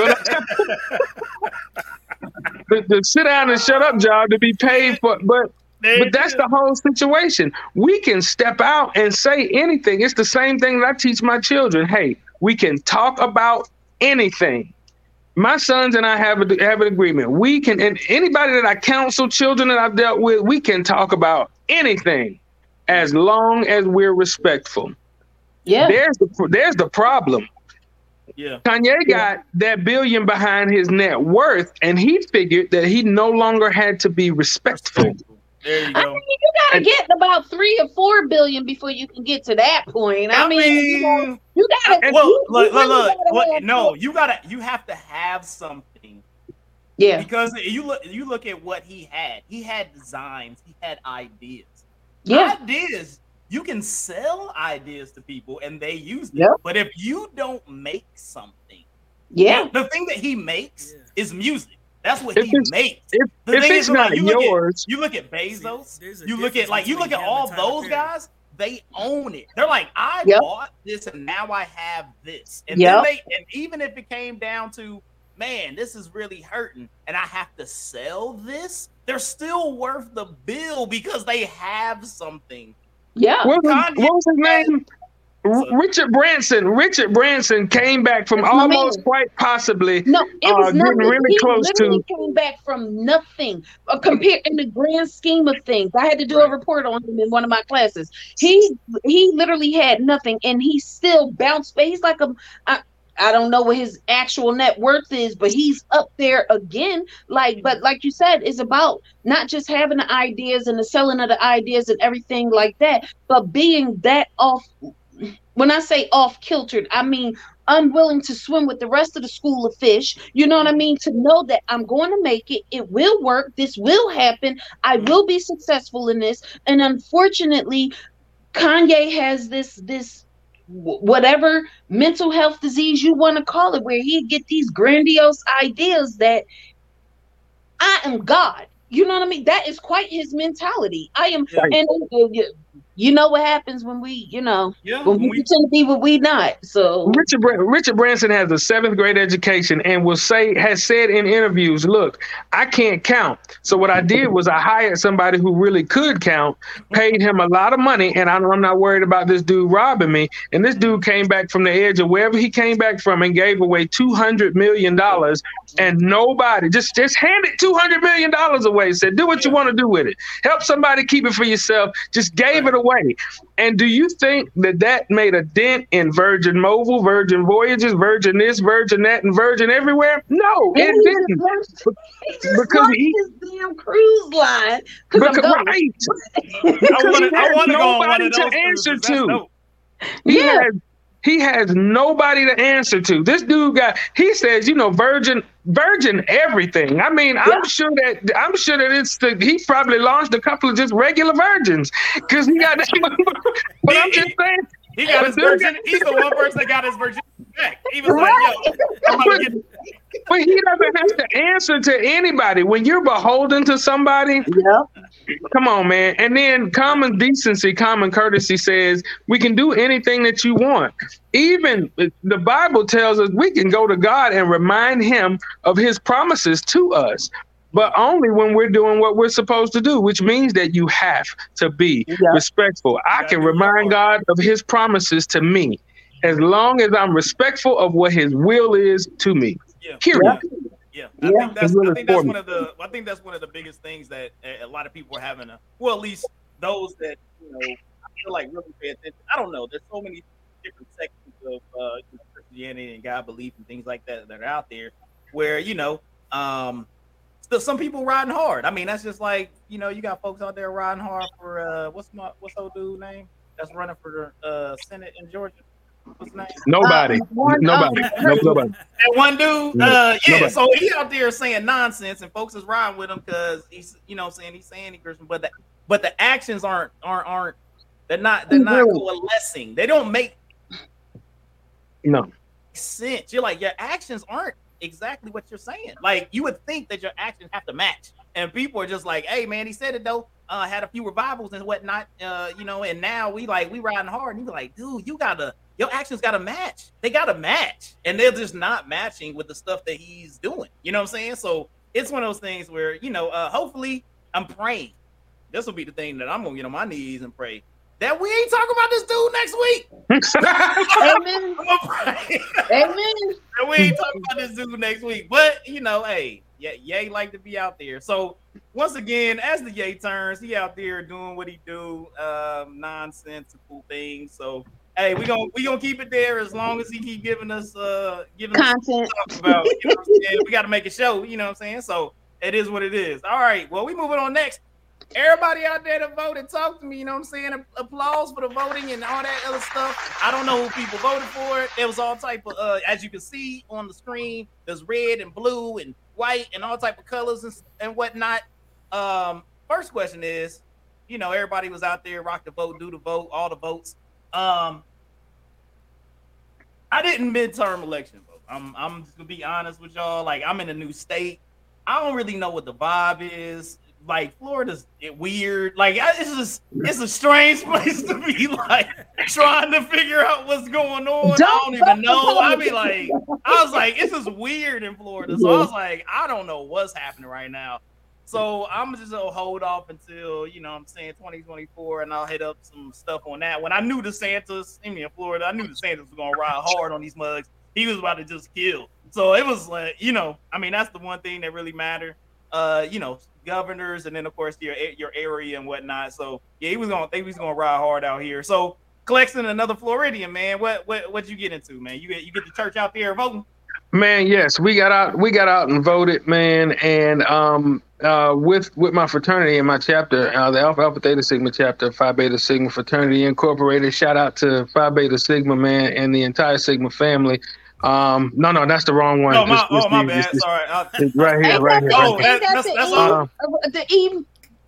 S4: But the, the sit down and shut up job to be paid for but
S1: There
S4: but that's the whole situation. We can step out and say anything. It's the same thing that I teach my children. Hey, we can talk about anything. My sons and I have a, have an agreement. We can, and anybody that I counsel, children that I've dealt with, we can talk about anything as long as we're respectful.
S2: Yeah.
S4: There's the there's the problem.
S1: Yeah.
S4: Kanye got that billion behind his net worth, and he figured that he no longer had to be respectful.
S1: There you
S2: I
S1: go.
S2: mean, you gotta get about three or four billion before you can get to that point. I, mean, you, know, you gotta.
S1: well,
S2: you-
S1: look,
S2: you
S1: look,
S2: really
S1: look.
S2: gotta
S1: What-
S2: have
S1: no, you gotta, you have to have something
S2: Yeah.
S1: because you look, you look at what he had. He had designs. He had ideas.
S2: Yeah.
S1: Ideas. You can sell ideas to people and they use them.
S2: Yep.
S1: But if you don't make something,
S2: Yeah.
S1: the thing that he makes
S3: Yeah.
S1: is music. That's what
S4: If
S1: he makes.
S4: If,
S1: The
S4: if
S1: thing
S4: it's
S1: is, like,
S4: not
S1: you look at-
S4: yours,
S1: You look at Bezos.
S3: there's a
S1: You look at like you look at all those
S3: Perry.
S1: guys. They own it. They're like, I
S2: Yep.
S1: bought this and now I have this. And
S2: Yep.
S1: then they and even if it came down to, man, this is really hurting, and I have to sell this, they're still worth the bill because they have something.
S2: Yeah.
S4: what was,
S1: Kanye-
S4: what was his name? R- Richard Branson. Richard Branson came back from
S2: That's
S4: almost quite possibly.
S2: No, it was
S4: Uh,
S2: nothing.
S4: really
S2: he
S4: close to-
S2: literally came back from nothing uh, compared in the grand scheme of things. I had to do a report on him in one of my classes. He he literally had nothing, and he still bounced back. He's like a I, I don't know what his actual net worth is, but he's up there again. Like, but like you said, it's about not just having the ideas and the selling of the ideas and everything like that, but being that off. When I say off kiltered, I mean unwilling to swim with the rest of the school of fish. You know what I mean? To know that I'm going to make it, it will work, this will happen, I will be successful in this. And unfortunately, Kanye has this this whatever mental health disease you want to call it, where he get these grandiose ideas that I am God. You know what I mean? That is quite his mentality. I am,
S1: Yeah.
S2: and uh, you- you know what happens when we, you know,
S1: Yeah.
S2: when we
S1: we-
S2: pretend to be what we not. So
S4: Richard Bran- Richard Branson has a seventh grade education and will say has said in interviews, "Look, I can't count. So what I did was I hired somebody who really could count, paid him a lot of money, and I'm, I'm not worried about this dude robbing me. And this dude came back from the edge of wherever he came back from and gave away two hundred million dollars, and nobody just just handed two hundred million dollars away. Said, do what you want to do with it. Help somebody keep it for yourself. Just gave it away. And do you think that that made a dent in Virgin Mobile, Virgin Voyages, Virgin this, Virgin that, and Virgin everywhere? No,
S2: And
S4: it
S2: he
S4: didn't.
S2: just launched- he just
S4: Because
S2: launched
S4: he-
S2: his damn cruise line. Because I'm
S4: Because,
S2: going.
S4: right.
S1: I want to. I
S4: there's
S1: want to go on one
S4: nobody
S1: of
S4: to answer to.
S1: dope.
S4: He yeah. has he has nobody to answer to. This dude got he says, you know, virgin virgin everything. I mean, yeah. I'm sure that I'm sure that it's the he probably launched a couple of just regular virgins because he got (laughs) but I'm just saying
S1: he got his virgin. He's the one person that got his virgin back. He was right. like, yo,
S4: but, (laughs) but he doesn't have to answer to anybody. When you're beholden to somebody, yeah. Come on, man. And then common decency, common courtesy says we can do anything that you want. Even the Bible tells us we can go to God and remind him of his promises to us but only when we're doing what we're supposed to do, which means that you have to be yeah. respectful. I can remind God of his promises to me as long as I'm respectful of what his will is to me.
S1: Yeah. Period. Yeah. yeah. I think that's I think that's one of the I think that's one of the biggest things that a lot of people are having a well at least those that you know I feel like really pay attention. I don't know. There's so many different sections of uh, you know, Christianity and God belief and things like that that are out there where you know um still some people riding hard. I mean, that's just like you know, you got folks out there riding hard for uh, what's my what's old dude name that's running for the uh, Senate in Georgia. What's his name?
S4: Nobody. Uh, nobody. nobody.
S1: That one dude. Uh, yeah. Nobody. So he out there saying nonsense, and folks is riding with him because he's you know saying he's saying he Christian, but the but the actions aren't aren't aren't they're not they're not coalescing. They don't make
S4: no
S1: sense. You're like your actions aren't exactly what you're saying. Like you would think that your actions have to match, and people are just like, "Hey, man, he said it though. Uh, had a few revivals and whatnot, uh, you know, and now we like we riding hard." And you're like, "Dude, you gotta your actions gotta match. They gotta match, and they're just not matching with the stuff that he's doing. You know what I'm saying? So it's one of those things where you know, uh, hopefully, I'm praying. This will be the thing that I'm gonna get on my knees and pray that we ain't talking about this dude next week. (laughs) Amen. (laughs) Amen. That we ain't talking about this dude next week. But you know, hey, yeah, Yay like to be out there. So once again, as the Yay turns, he out there doing what he do, um, nonsensical things. So hey, we gonna we gonna keep it there as long as he keep giving us uh giving
S2: content
S1: us about. You know we got to make a show. You know what I'm saying? So it is what it is. All right. Well, we moving on next everybody out there that voted, talk to me. You know what I'm saying? Applause for the voting and all that other stuff. I don't know who people voted for. It was all type of, uh, as you can see on the screen, there's red and blue and white and all type of colors and, and whatnot. Um, first question is, you know, everybody was out there, rock the vote, do the vote, all the votes. Um, I didn't midterm election vote. I'm I'm just gonna be honest with y'all. Like I'm in a new state. I don't really know what the vibe is like Florida's weird. Like it's just it's a strange (laughs) place to be like trying to figure out what's going on. Don't, I don't even know. I mean, like I was like, this is weird in Florida. So I was like, I don't know what's happening right now. So I'm just gonna hold off until you know I'm saying 2024, and I'll hit up some stuff on that. When I knew DeSantis, I mean in Florida, I knew DeSantis was gonna ride hard on these mugs. He was about to just kill. So it was like, you know, I mean that's the one thing that really mattered. Uh, you know, governors, and then of course your your area and whatnot. So yeah, he was gonna think he was gonna ride hard out here. So Clexton, another Floridian man, what what what you get into, man? You get you get the church out there voting.
S4: Man, yes, we got out. We got out and voted, man, and um, uh, with with my fraternity and my chapter, uh, the Alpha Alpha Theta Sigma chapter, Phi Beta Sigma Fraternity Incorporated. Shout out to Phi Beta Sigma, man, and the entire Sigma family. Um, no, no, that's the wrong one.
S1: Oh, my, oh, my bad. Sorry. (laughs)
S4: right here, right here. Oh,
S2: right that's, that's, that's. Uh, the E,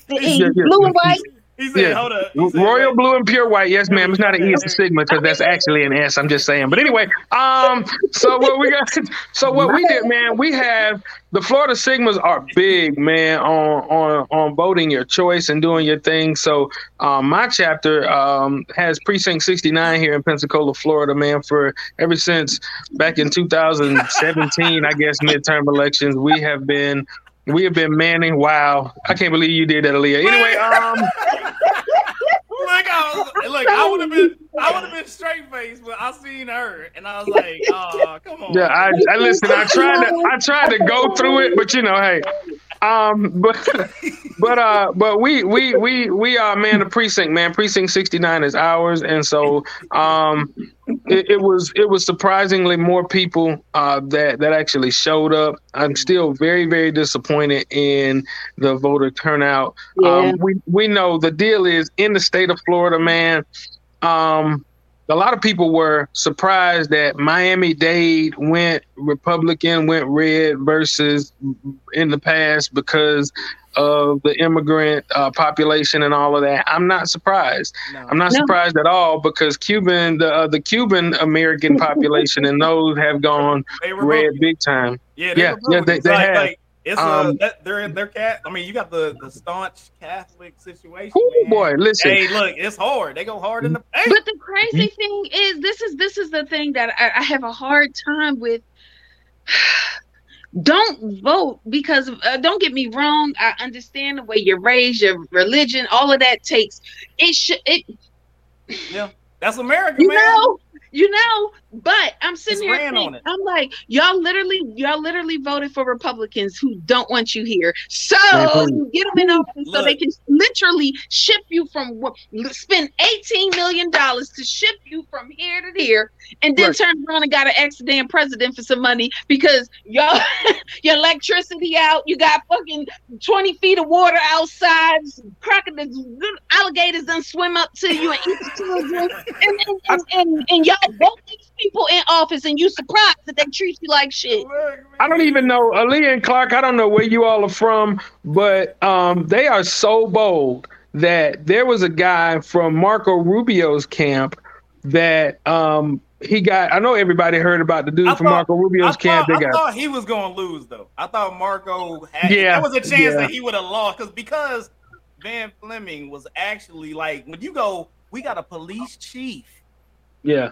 S2: the E, yeah, yeah. blue and white.
S1: He said, yeah. hold up.
S4: Said, Royal blue and pure white. Yes, ma'am. It's not an E, it's a sigma because that's actually an S. I'm just saying. But anyway, um, so what we got (laughs) so what we did, man, we have the Florida Sigmas are big, man, on on on voting your choice and doing your thing. So um, my chapter um, has precinct 69 here in Pensacola, Florida, man, for ever since back in 2017, I guess midterm elections, we have been we have been manning. Wow, I can't believe you did that, Aaliyah. Anyway, um, (laughs)
S1: like I was, like I would have been, I would have been straight faced, but I seen her, and I was like, oh, come on.
S4: Yeah, I, I listen. I tried to, I tried to go through it, but you know, hey, um, but but uh, but we we we we are man the precinct man. Precinct sixty nine is ours, and so um, it, it, was it was surprisingly more people uh that that actually showed up. I'm still very very disappointed in the voter turnout. Yeah. Um, we we know the deal is in the state of Florida, man. Um, a lot of people were surprised that Miami Dade went Republican, went red versus in the past because of the immigrant uh, population and all of that. I'm not surprised. No. I'm not no. surprised at all because Cuban, the uh, the Cuban American (laughs) population and those have gone red big time.
S1: Yeah, yeah, yeah, they, they like, have. Like, it's um, a they're they're cat. I mean, you got the the staunch Catholic situation.
S4: Oh boy, listen.
S1: Hey, look, it's hard. They go hard in the.
S2: Hey. But the crazy mm-hmm. thing is, this is this is the thing that I, I have a hard time with. (sighs) Don't vote because uh, don't get me wrong. I understand the way you're raised, your religion, all of that takes it. Should it.
S1: Yeah, that's America,
S2: you
S1: man.
S2: Know, you know, but I'm sitting here thinking, I'm like, y'all literally, y'all literally voted for Republicans who don't want you here. So you get them in office so they can literally ship you from spend 18 million dollars to ship you from here to there, and then right. turn around and got an ex damn president for some money because y'all (laughs) your electricity out, you got fucking 20 feet of water outside, crocodiles, alligators don't swim up to you and eat the children, (laughs) and, and, and, and, and y'all vote these people in office and you surprised that they treat you like shit.
S4: I don't even know Aaliyah and Clark. I don't know where you all are from, but um, they are so bold that there was a guy from Marco Rubio's camp that um, he got. I know everybody heard about the dude I from thought, Marco Rubio's
S1: I
S4: camp.
S1: Thought,
S4: they
S1: I
S4: got,
S1: thought he was going to lose though. I thought Marco had. Yeah, there was a chance yeah. that he would have lost because because Van Fleming was actually like when you go, we got a police chief.
S4: Yeah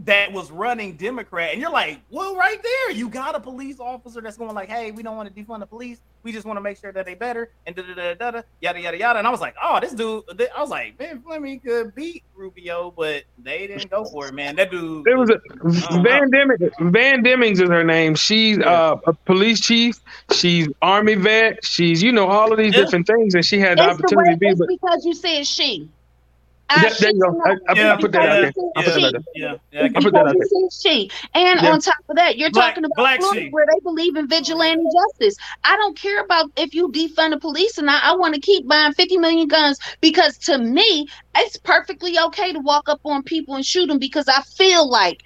S1: that was running Democrat, and you're like, well, right there, you got a police officer that's going like, hey, we don't want to defund the police, we just want to make sure that they better, and da da da da da yada yada yada. And I was like, oh, this dude, I was like, man, Fleming could beat Rubio, but they didn't go for it, man. That dude,
S4: it was a Van Demings. Van Demings is her name. She's uh, a police chief. She's army vet. She's you know all of these yeah. different things, and she had the opportunity
S2: to
S4: be.
S2: But because you said she.
S4: I uh, there, you go. I, I, yeah, I put that out there. I put that out there. Yeah, yeah. I put that out there.
S2: She. And yeah. on top of that, you're black, talking about Florida where they believe in vigilante justice. I don't care about if you defund the police and I, I want to keep buying 50 million guns because to me, it's perfectly okay to walk up on people and shoot them because I feel like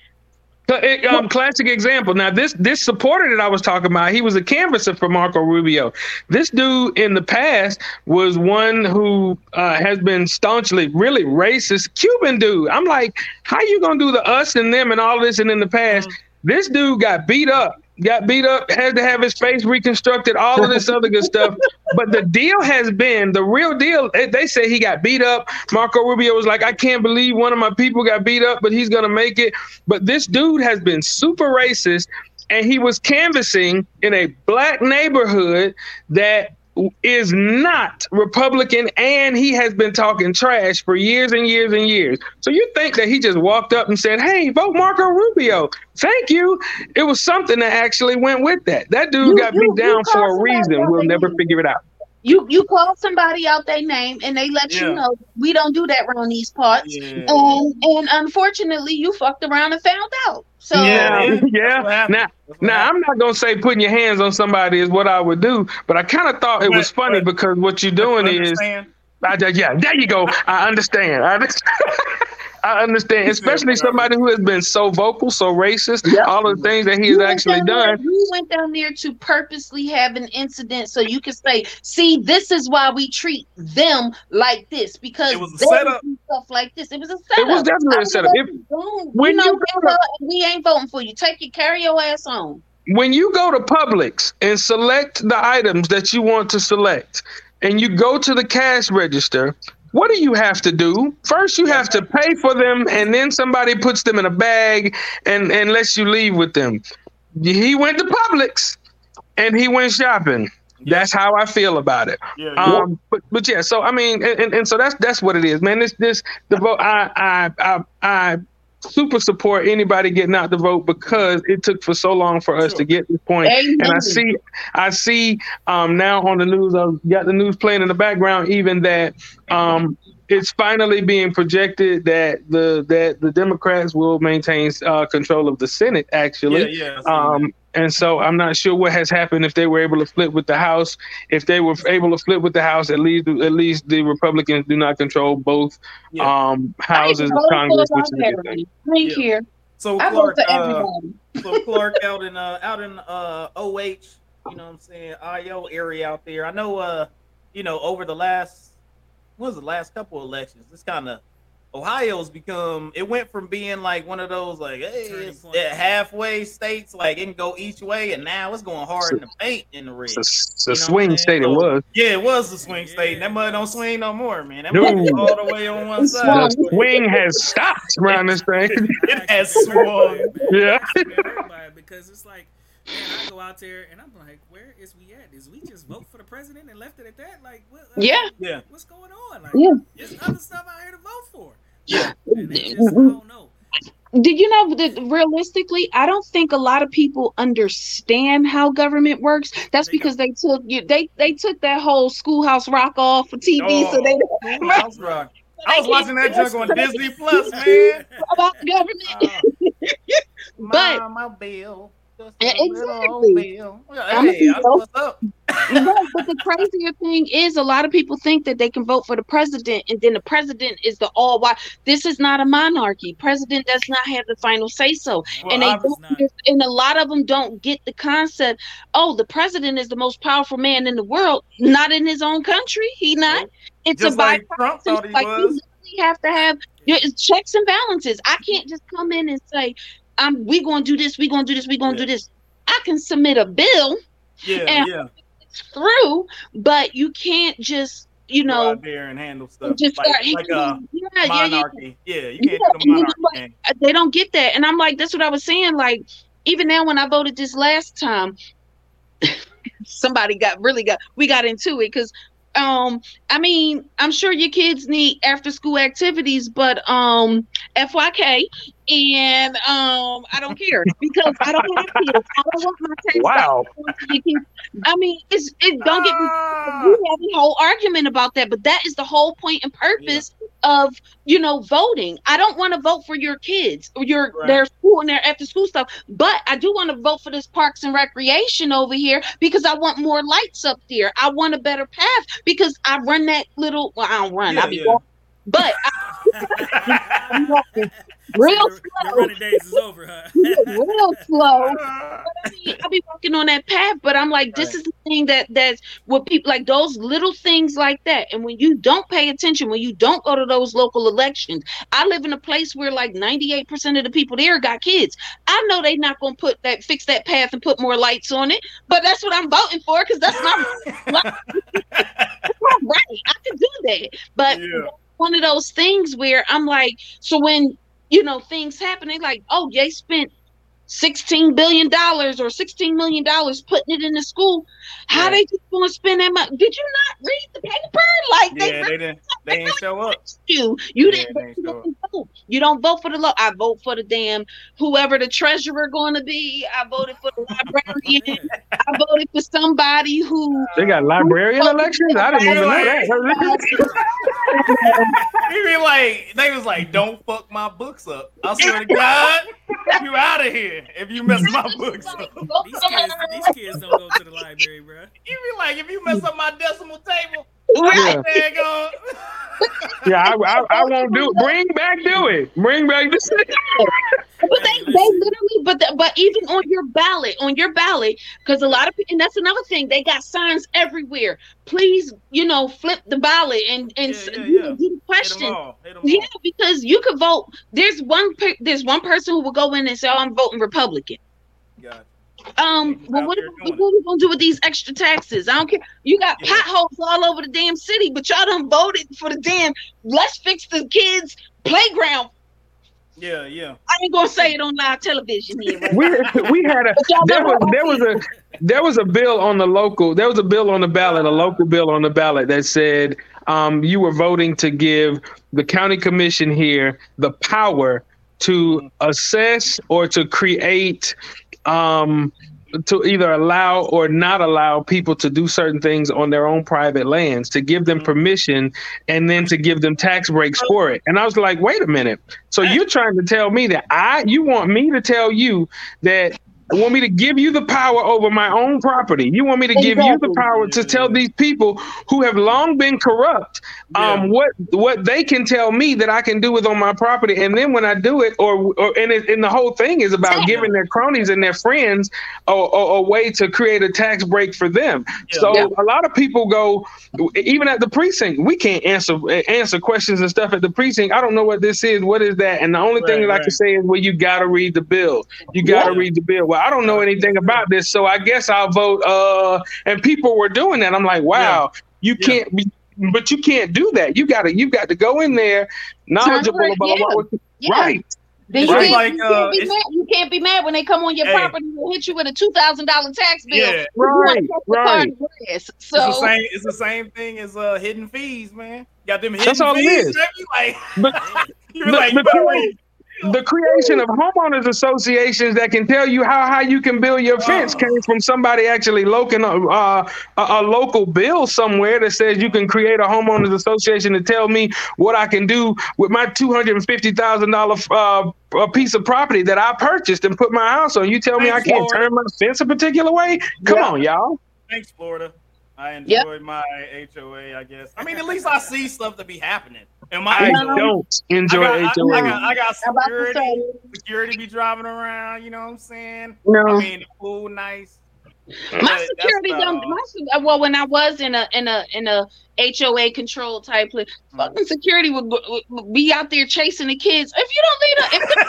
S4: um, classic example. Now, this this supporter that I was talking about, he was a canvasser for Marco Rubio. This dude in the past was one who uh, has been staunchly really racist Cuban dude. I'm like, how you gonna do the us and them and all this? And in the past, mm-hmm. this dude got beat up got beat up, had to have his face reconstructed, all of this other good stuff. But the deal has been the real deal. They say he got beat up. Marco Rubio was like, I can't believe one of my people got beat up, but he's going to make it. But this dude has been super racist. And he was canvassing in a black neighborhood that is not Republican, and he has been talking trash for years and years and years. So you think that he just walked up and said, "Hey, vote Marco Rubio"? Thank you. It was something that actually went with that. That dude you, got you, beat down for a reason. We'll never figure it out.
S2: You you call somebody out their name and they let yeah. you know we don't do that around these parts. Yeah. And and unfortunately you fucked around and found out. So
S4: yeah, yeah. Now, now I'm not gonna say putting your hands on somebody is what I would do, but I kind of thought it was funny but, because what you're doing is, I, yeah, there you go. I understand. I understand. (laughs) (laughs) I understand, especially somebody who has been so vocal, so racist, yep. all of the things that he has actually done.
S2: There, you went down there to purposely have an incident so you can say, see, this is why we treat them like this because it was a setup. stuff like this. It was a setup.
S4: It was definitely a setup. If,
S2: when you, know, you to, we ain't voting for you. Take your carry your ass on.
S4: When you go to Publix and select the items that you want to select, and you go to the cash register, what do you have to do? First, you have to pay for them, and then somebody puts them in a bag and, and lets you leave with them. He went to Publix and he went shopping. Yeah. That's how I feel about it. Yeah, yeah. Um, but but yeah, so I mean, and, and so that's that's what it is, man. This this the vote. I I I I super support anybody getting out the vote because it took for so long for us sure. to get this point. Amen. And I see, I see um, now on the news, I've got the news playing in the background, even that um, it's finally being projected that the that the Democrats will maintain uh, control of the Senate. Actually,
S1: yeah,
S4: yeah, um, and so I'm not sure what has happened if they were able to flip with the House. If they were able to flip with the House, at least at least the Republicans do not control both
S1: Yeah.
S4: um, houses of Congress, which is a good thing.
S2: Thank
S1: Yeah.
S2: you.
S1: So
S2: I vote
S1: Clark,
S2: for
S1: uh, so Clark out in uh out in uh OH, you know what I'm saying, IO area out there. I know uh, you know, over the last what was the last couple elections, this kind of Ohio's become it went from being like one of those like hey it's halfway states like it can go each way and now it's going hard in the paint in the red.
S4: It's a,
S1: You know
S4: swing
S1: saying?
S4: state. It was.
S1: Yeah, it was the swing
S3: Yeah,
S1: state. That
S3: it
S1: mud don't swing no more, man. That
S4: No.
S1: mud is all the way on one side.
S4: The swing has stopped around this thing. (laughs)
S1: It has
S3: I
S1: swung.
S4: Yeah.
S3: I swear everybody, because it's like, man, I go out there and I'm like, where is we at? Is we just vote for the president and left it at that? Like, what? uh,
S2: Yeah.
S1: Yeah.
S3: What's going on? Like,
S2: Yeah.
S3: there's other stuff out here to vote for.
S1: Yeah.
S3: Just, I don't know.
S2: Did you know that realistically, I don't think a lot of people understand how government works. That's
S3: They
S2: because they took you they they took that whole schoolhouse rock off for TV, so they don't
S1: Oh, (laughs) Rock. I was watching that junk on Disney Plus, (laughs) man.
S2: know about government.
S1: Uh, (laughs)
S2: But-
S1: my, my bill. Just
S2: Yeah, exactly.
S1: bill.
S2: I'm a
S1: Hey,
S2: people.
S1: what's up. (laughs)
S2: But the crazier thing is a lot of people think that they can vote for the president and then the president is the all wise. This is not a monarchy. President does not have the final say so.
S1: Well,
S2: and they don't, and a lot of them don't get the concept. Oh, the president is the most powerful man in the world. Not in his own country. He not. It's
S1: Just
S2: a
S1: like
S2: bipartisan.
S1: Trump thought he
S2: like you
S1: was.
S2: literally have to have checks and balances. I can't just come in and say, "Um, we gonna do this. We gonna do this. We gonna
S1: Yeah.
S2: do this." I can submit a bill
S1: Yeah,
S2: and-
S1: yeah.
S2: through, but you can't just, you know,
S1: out there and handle stuff
S2: just
S1: like,
S2: start
S1: like a
S2: yeah, yeah, yeah.
S1: Yeah, you can't do the monarchy
S2: like- they don't get that. And I'm like, that's what I was saying. Like, even now when I voted this last time, (laughs) somebody got really got we got into it because um I mean, I'm sure your kids need after school activities, but um FYK and um I don't care because I don't have kids. I don't want my tax
S4: Wow.
S2: dollars to your. I mean, it's it don't get me
S1: Ah,
S2: we have a whole argument about that, but that is the whole point and purpose of you know voting. I don't want to vote for your kids or your
S1: Right.
S2: their school and their after school stuff, but I do want to vote for this parks and recreation over here because I want more lights up there. I want a better path because I run that little. Well, I don't run.
S1: Yeah,
S2: I be
S1: yeah.
S2: walking, but (laughs) (laughs) I'm walking real
S3: your, your
S2: slow,
S3: running days is over, huh? (laughs)
S2: real slow. (laughs) I mean, I'll be walking on that path, but I'm like, this
S1: Right.
S2: is the thing that that's what people like those little things like that. And when you don't pay attention, when you don't go to those local elections, I live in a place where like 98% of the people there got kids. I know they're not gonna put that fix that path and put more lights on it, but that's what I'm voting for because that's my, (laughs) my right. I can do that. But
S1: yeah.
S2: one of those things where I'm like, so when you know things happen, they like, oh, they spent sixteen billion dollars or sixteen million dollars putting it in the school. How
S1: Yeah.
S2: they just going to spend that money? Did you not read the paper? Like they
S1: Yeah, they didn't. They ain't show up.
S2: you, you
S1: Yeah,
S2: didn't.
S1: they
S2: You don't vote. You don't vote for the law. I vote for the damn whoever the treasurer going to be. I voted for the librarian. (laughs) I voted for somebody who
S4: They got librarian elections. I didn't even know that.
S1: He be like, they was like, don't fuck my books up. I swear to God, (laughs) you out of here if you mess my books up.
S3: These kids, these kids don't go to the library, bro. (laughs)
S1: You be like, if you mess up my decimal table,
S2: Right.
S4: Yeah.
S1: there you go.
S4: Yeah, I, I, I won't do. it. (laughs) Bring back, do it. Bring back this. (laughs)
S2: But they, they literally, but the, but even on your ballot, on your ballot, because a lot of people, and that's another thing, they got signs everywhere. Please, you know, flip the ballot and and
S1: Yeah,
S2: s-
S1: yeah,
S2: you
S1: yeah.
S2: know, do the question.
S1: all. Hit 'em
S2: Yeah, because you could vote. There's one. per- There's one person who will go in and say, "Oh, I'm voting Republican."
S1: Gotcha.
S2: Um,
S1: Who's
S2: well,
S1: out
S2: what, what are we gonna do with these extra taxes? I don't care. You got
S1: Yeah.
S2: potholes all over the damn city, but y'all done voted for the damn. Let's fix the kids' playground.
S1: Yeah, yeah.
S2: I ain't gonna say it on live television here. Right?
S4: We we had a there was there was a there was a bill on the local there was a bill on the ballot a local bill on the ballot that said um, you were voting to give the county commission here the power to assess or to create um, to either allow or not allow people to do certain things on their own private lands to give them permission and then to give them tax breaks for it. And i was like wait a minute. So you're trying to tell me that i you want me to tell you that want me to give you the power over my own property. You want me to give you the power to tell these people who have long been corrupt um,
S1: Yeah.
S4: what what they can tell me that I can do with on my property, and then when I do it, or, or and, it, and the whole thing is about giving their cronies and their friends a, a, a way to create a tax break for them.
S1: Yeah.
S4: So
S2: Yeah.
S4: a lot of people go, even at the precinct, we can't answer answer questions and stuff at the precinct. I don't know what this is. What is that? And the only thing
S1: Right,
S4: that I can say is, well, you got to read the bill. You got to read the bill. Well, I don't know anything about this, so I guess I'll vote. Uh, and people were doing that. I'm like, wow, you can't be. But you can't do that. You got to. You got to go in there knowledgeable
S2: Turn
S4: about
S2: right,
S4: what.
S2: Yeah.
S4: Right.
S2: Then you,
S1: just
S2: can't,
S1: like,
S2: you,
S1: uh,
S2: can't be mad. you can't be mad when they come on your
S1: Hey.
S2: property and hit you with a two thousand dollar tax bill.
S1: Yeah.
S2: You wanna
S4: Right,
S2: the
S4: right.
S2: party grass.
S1: It's the
S2: So
S1: same. It's the same thing as uh hidden fees, man. You Got them hidden
S4: That's all it
S1: fees,
S4: is.
S1: baby. Like
S4: But (laughs)
S1: you're
S4: the-
S1: like,
S4: the
S1: you wait.
S4: The creation of homeowners associations that can tell you how high you can build your fence
S1: Oh.
S4: came from somebody actually local uh, a, a local bill somewhere that says you can create a homeowners association to tell me what I can do with my two hundred and fifty thousand dollar uh, a piece of property that I purchased and put my house on. You tell me I can't
S1: Lord.
S4: turn my fence a particular way? Come
S2: Yeah.
S4: on, y'all.
S1: Thanks, Florida. I
S2: Yep.
S1: my HOA, I guess. I mean, at (laughs) least I see stuff to be happening. And my
S4: I don't
S1: I
S4: enjoy
S1: got, I,
S4: HOA.
S1: I got, I got
S2: I'm about to
S1: security.
S2: say,
S1: Security be driving around. You know what I'm saying?
S2: no.
S1: I mean, the pool nice.
S2: my
S1: But
S2: security
S1: don't.
S2: My, se- uh, well, when I was in a in a in a HOA control type, place,
S1: Mm.
S2: fucking security would, would, would be out there chasing the kids. If you don't leave,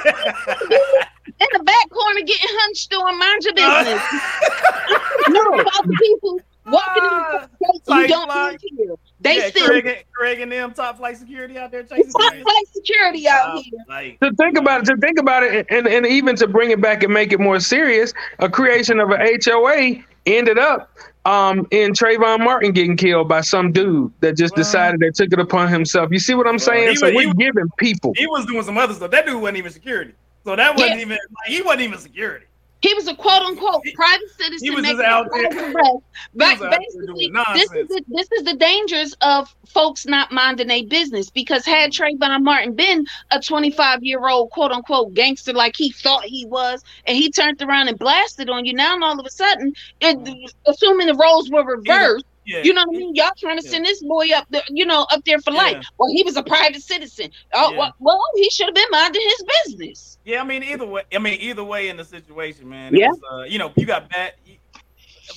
S2: the, if (laughs) in the back corner getting hunched on, mind your business. (laughs) no, about the people walking in the place you don't
S1: like-
S2: live here. They
S1: yeah,
S2: still
S1: Craig, and- Craig and them top flight security out there chasing
S2: top
S1: kids.
S2: flight security out
S1: Top
S2: here.
S1: flight.
S4: to think about it, to think about it, and, and even to bring it back and make it more serious, a creation of a HOA ended up um, in Trayvon Martin getting killed by some dude that just
S1: Well-
S4: decided that took it upon himself. You see what I'm saying?
S1: he
S4: so
S1: was-
S4: we're
S1: was-
S4: giving people.
S1: He was doing some other stuff. That dude wasn't even security. So that wasn't
S2: Yeah.
S1: even like, he wasn't even security.
S2: He was a quote unquote
S1: He-
S2: private citizen.
S1: he was just out there-
S2: But
S1: was out there
S2: basically, this is the, this is the dangers of folks not minding their business. Because had mm-hmm. Trayvon Martin been a 25 year old quote unquote gangster like he thought he was, and he turned around and blasted on you, now all of a sudden, it, mm-hmm. assuming the roles were reversed,
S1: Yeah.
S2: you know what I mean? Y'all trying to
S1: Yeah.
S2: send this boy up there, you know, up there for life. Well, he was a private citizen. Oh,
S1: Yeah.
S2: well, well, he should have been minding his business.
S1: Yeah, I mean either way. I mean either way in the situation, man.
S2: Yeah.
S1: was, uh, you know, you got bad you-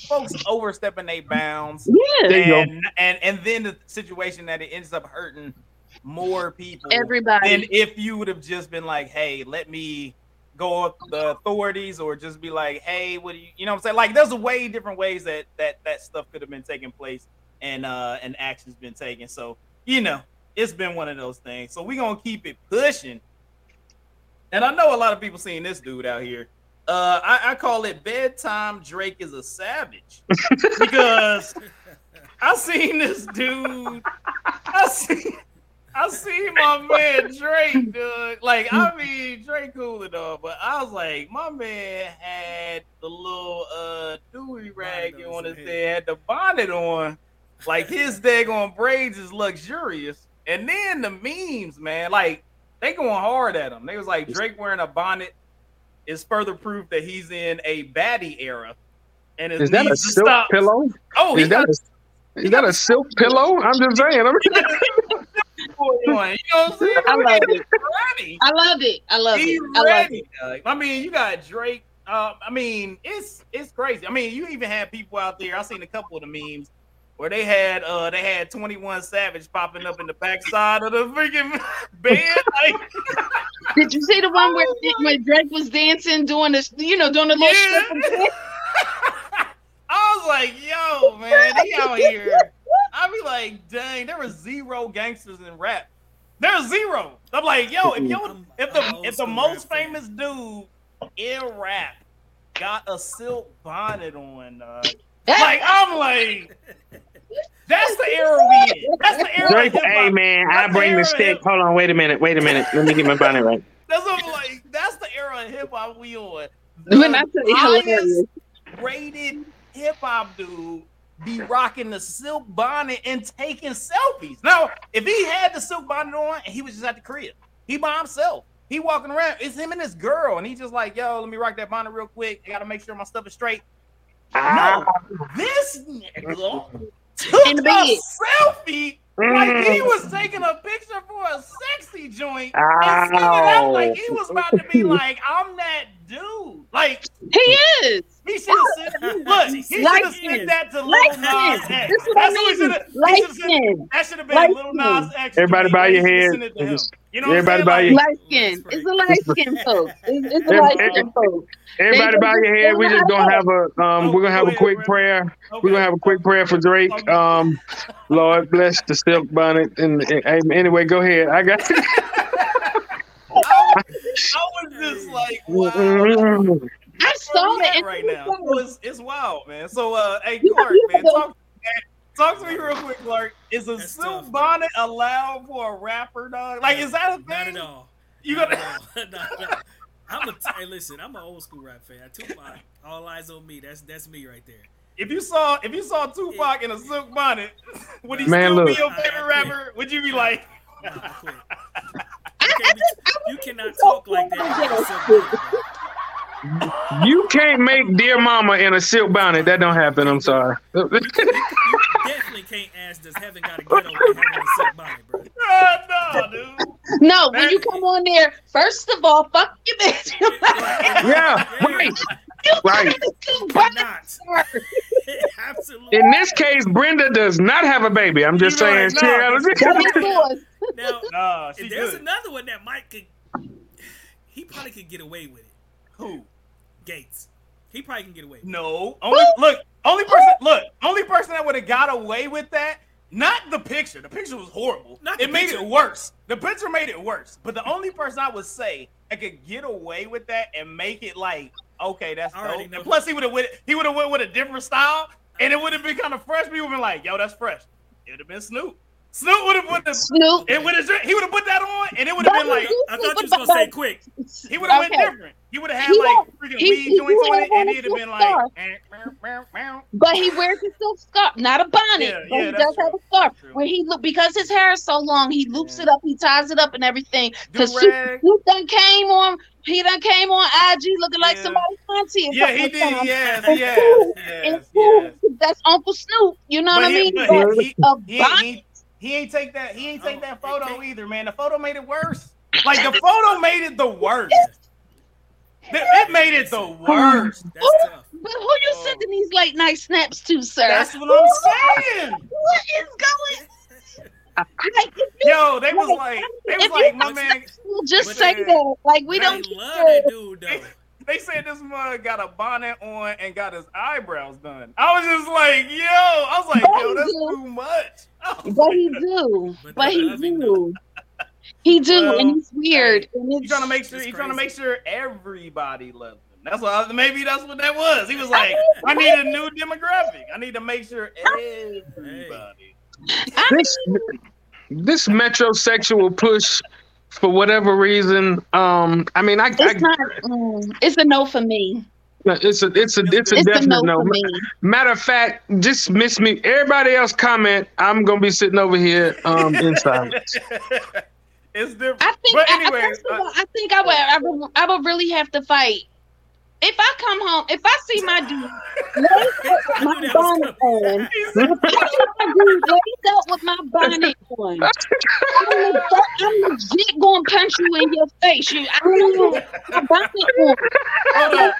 S1: folks overstepping their bounds,
S2: Yeah.
S4: There
S1: and and and then the situation that it ends up hurting more people
S2: Everybody.
S1: And if you would have just been like, hey, let me go up the authorities, or just be like, hey, what do you, you know, what I'm saying? Like, there's a way different ways that that that stuff could have been taking place, and uh and actions been taken. So you know, it's been one of those things. So we're gonna keep it pushing. And I know a lot of people seeing this dude out here. Uh, I, I call it bedtime. Drake is a savage (laughs) because I seen this dude. I see, I see my man Drake, dude. Like, I mean, Drake cool and all, but I was like, my man had the little uh durag
S3: Bonnet on
S1: on
S3: his
S1: his
S3: head.
S1: head, had the bonnet on. Like his daggone braids is luxurious. And then the memes, man, like they going hard at him. They was like Drake wearing a bonnet is further proof that he's in a baddie era. And
S4: is that a silk
S1: stop.
S4: pillow?
S1: Oh, he
S4: Is that
S1: got
S4: a, is that a silk pillow? I'm just saying. (laughs)
S1: You know what I'm saying?
S2: I love it.
S1: ready.
S2: I love it. I love
S1: He's
S2: it. I love it.
S1: ready. I mean, you got Drake. Uh, I mean, it's it's crazy. I mean, you even had people out there. I seen a couple of the memes where they had uh they had 21 Savage popping up in the backside of the freaking (laughs) bed. (laughs) Like,
S2: Did you see the one where, where Drake was dancing, doing this, you know, doing the little
S1: Yeah.
S2: strip? (laughs)
S1: I was like, yo, man, he out here. I be like, dang, there was zero gangsters in rap. There's zero. I'm like, yo, if yo, if the if the most famous dude in rap got a silk bonnet on, uh, like I'm like, (laughs) that's the era we in. That's the era.
S4: Drake,
S1: of
S4: hey man, I bring
S1: the
S4: the stick. Hold on, wait a minute, wait a minute. Let me get my bonnet right. (laughs)
S1: That's what I'm like. That's the era of hip hop we on.
S2: When I tell you
S1: highest
S2: hilarious.
S1: rated hip hop dude be rocking the silk bonnet and taking selfies. Now, if he had the silk bonnet on and he was just at the crib, he by himself, He walking around. It's him and his girl, and he's just like, "Yo, let me rock that bonnet real quick. I gotta make sure my stuff is straight." No, this nigga took
S2: In
S1: a
S2: bed.
S1: selfie like he
S4: Mm.
S1: was taking a picture for a sexy joint and sending it out like he was about to be like, "I'm that dude." Like
S2: He is.
S1: he should have sent. Look, he should
S2: Light
S1: have
S2: skin.
S1: that to Lil
S2: Light
S1: Nas
S2: skin.
S1: X.
S2: This is what I
S1: That's what he
S2: mean.
S1: should have.
S2: Light skin.
S1: That should have been
S2: Light
S1: Lil Nas X.
S4: Everybody
S1: joint.
S4: bow your
S1: should have
S4: head.
S1: sent it to him. You know
S4: Everybody
S1: what
S4: bow your
S2: Light skin. It's a light skin folks. It's, it's a light skin folks.
S4: Everybody bow your head. We just gonna have a um. We're gonna have a quick prayer. We're gonna have a quick prayer for Drake. Um, Lord bless the silk bonnet. And, and anyway, go ahead. I got. (laughs)
S1: I was just like, (laughs) wow.
S2: I saw
S1: Where
S2: it.
S1: we
S2: and
S1: at right
S2: it
S1: now.
S2: was
S1: It's, it's wild, man. So, uh, hey, Clark, man, talk, talk to me real quick, Clark. Is a
S3: That's
S1: silk
S3: tough.
S1: bonnet allowed for a rapper, dog? Like, is that a thing?
S3: Not at all.
S1: You
S3: Not
S1: gonna?
S3: at all. (laughs) Not. I'm a hey, listen. I'm an old school rap fan. Tupac, all eyes on me. That's that's me right there.
S1: If you saw if you saw Tupac in a silk bonnet, (laughs) would he
S4: Man,
S1: still
S4: look.
S1: be your favorite rapper? Would you be like,
S3: I quit.
S2: I,
S3: You,
S2: I
S3: can't be-
S2: just, I
S3: you
S2: was
S3: cannot talk like that.
S2: proud
S3: about
S2: of
S3: silk
S2: that.
S3: bonnet, bro.
S4: You can't make dear mama in a silk bonnet. That don't happen. I'm sorry.
S3: You, you, you definitely can't ask does heaven got a ghetto with having a silk bonnet, bro.
S1: no, (laughs) dude?
S2: No, when you come on there, first of all, fuck you, bitch. (laughs)
S4: Yeah, right.
S2: You
S4: Right.
S2: gotta do bonnet
S3: Not. (laughs) Absolutely.
S4: In this case, Brenda does not have a baby. I'm just
S1: You
S4: saying.
S1: right,
S4: she
S1: no.
S4: a-
S2: is.
S3: Now,
S1: Nah, she
S3: there's
S1: good.
S3: another one that Mike could, he probably could get away with it.
S1: Who?
S3: Gates. He probably can get away with it.
S1: No. Only look. Only person. Look. Only person that would have got away with that. Not the picture. The picture was horrible.
S3: Not the
S1: it made
S3: picture.
S1: it worse. The picture made it worse. But the only person I would say that could get away with that and make it like, okay, that's
S3: I already
S1: dope.
S3: know.
S1: And plus, he would have went. He would have went with a different style, and it would have been kind of fresh. People would have been like, yo, that's fresh. It would have been Snoop. Snoop would have put the.
S2: Snoop.
S1: It would have. He would have put that on, and it would have been like.
S3: I thought you was gonna say quick.
S1: He would have went different. He would have had
S2: He
S1: like freaking
S2: he-
S1: weed
S2: he
S1: joints on it, and he'd have been like, "Eh, meow, meow, meow."
S2: But he wears a silk scarf, not a bonnet.
S1: Yeah,
S2: but
S1: yeah,
S2: he does have
S1: true.
S2: a scarf. Where he look because his hair is so long, he loops
S1: Yeah.
S2: it up, he ties it up and everything. Because. Snoop done came on, he done came on IG looking like
S1: Yeah.
S2: somebody's auntie.
S1: Yeah, he did.
S2: times.
S1: Yes,
S2: And
S1: yes,
S2: Snoop-
S1: yes, yes.
S2: that's Uncle Snoop. You know
S1: But
S2: what I mean?
S1: but
S2: a bonnet.
S1: He, he ain't take that. He ain't take
S3: Oh,
S1: that photo either, man. The photo made it worse. Like the photo made it the worst. It- It made it the worst.
S3: That's tough.
S2: But who you
S1: Oh.
S2: sending these late night snaps to, sir?
S1: That's what I'm saying.
S2: What is going? Like,
S1: Yo, they was like, they was
S2: if
S1: like,
S2: you
S1: my man.
S2: We'll just
S1: But
S2: say
S1: they-
S2: that. Like we
S3: They
S2: don't
S3: love
S2: care.
S3: that dude though.
S1: They said this mug got a bonnet on and got his eyebrows done. I was just like, yo, I was like, yo, that's too much. I was (laughs)
S2: But he do.
S3: But
S2: But he
S3: love him,
S2: do. He do,
S1: Well,
S2: and he's weird. and
S1: You
S2: it's,
S1: trying to make sure
S3: he's
S1: you trying to make sure everybody loves him. That's what I, maybe that's what that was. He was like, I need a new demographic. I need to make sure everybody.
S2: I
S4: this this metrosexual push for whatever reason um i mean i,
S2: it's
S4: I
S2: not. Mm, it's a no for me.
S4: It's a it's a it's a
S2: It's a
S4: definite
S2: no,
S4: no
S2: me.
S4: matter of fact just miss me everybody else comment i'm gonna be sitting over here um in (laughs) silence
S1: it's different.
S2: I think.
S1: but
S2: I-
S1: anyway,
S2: I, first of
S1: uh,
S2: I think I would, I would. I would really have to fight. If I come home, if I see my dude laid up with my
S3: knew that was
S2: bonnet on,
S1: he
S2: if I see my dude laid up with my bonnet on, I'm legit, I'm legit gonna punch you in your face. You, I know my bonnet on.
S1: hold on.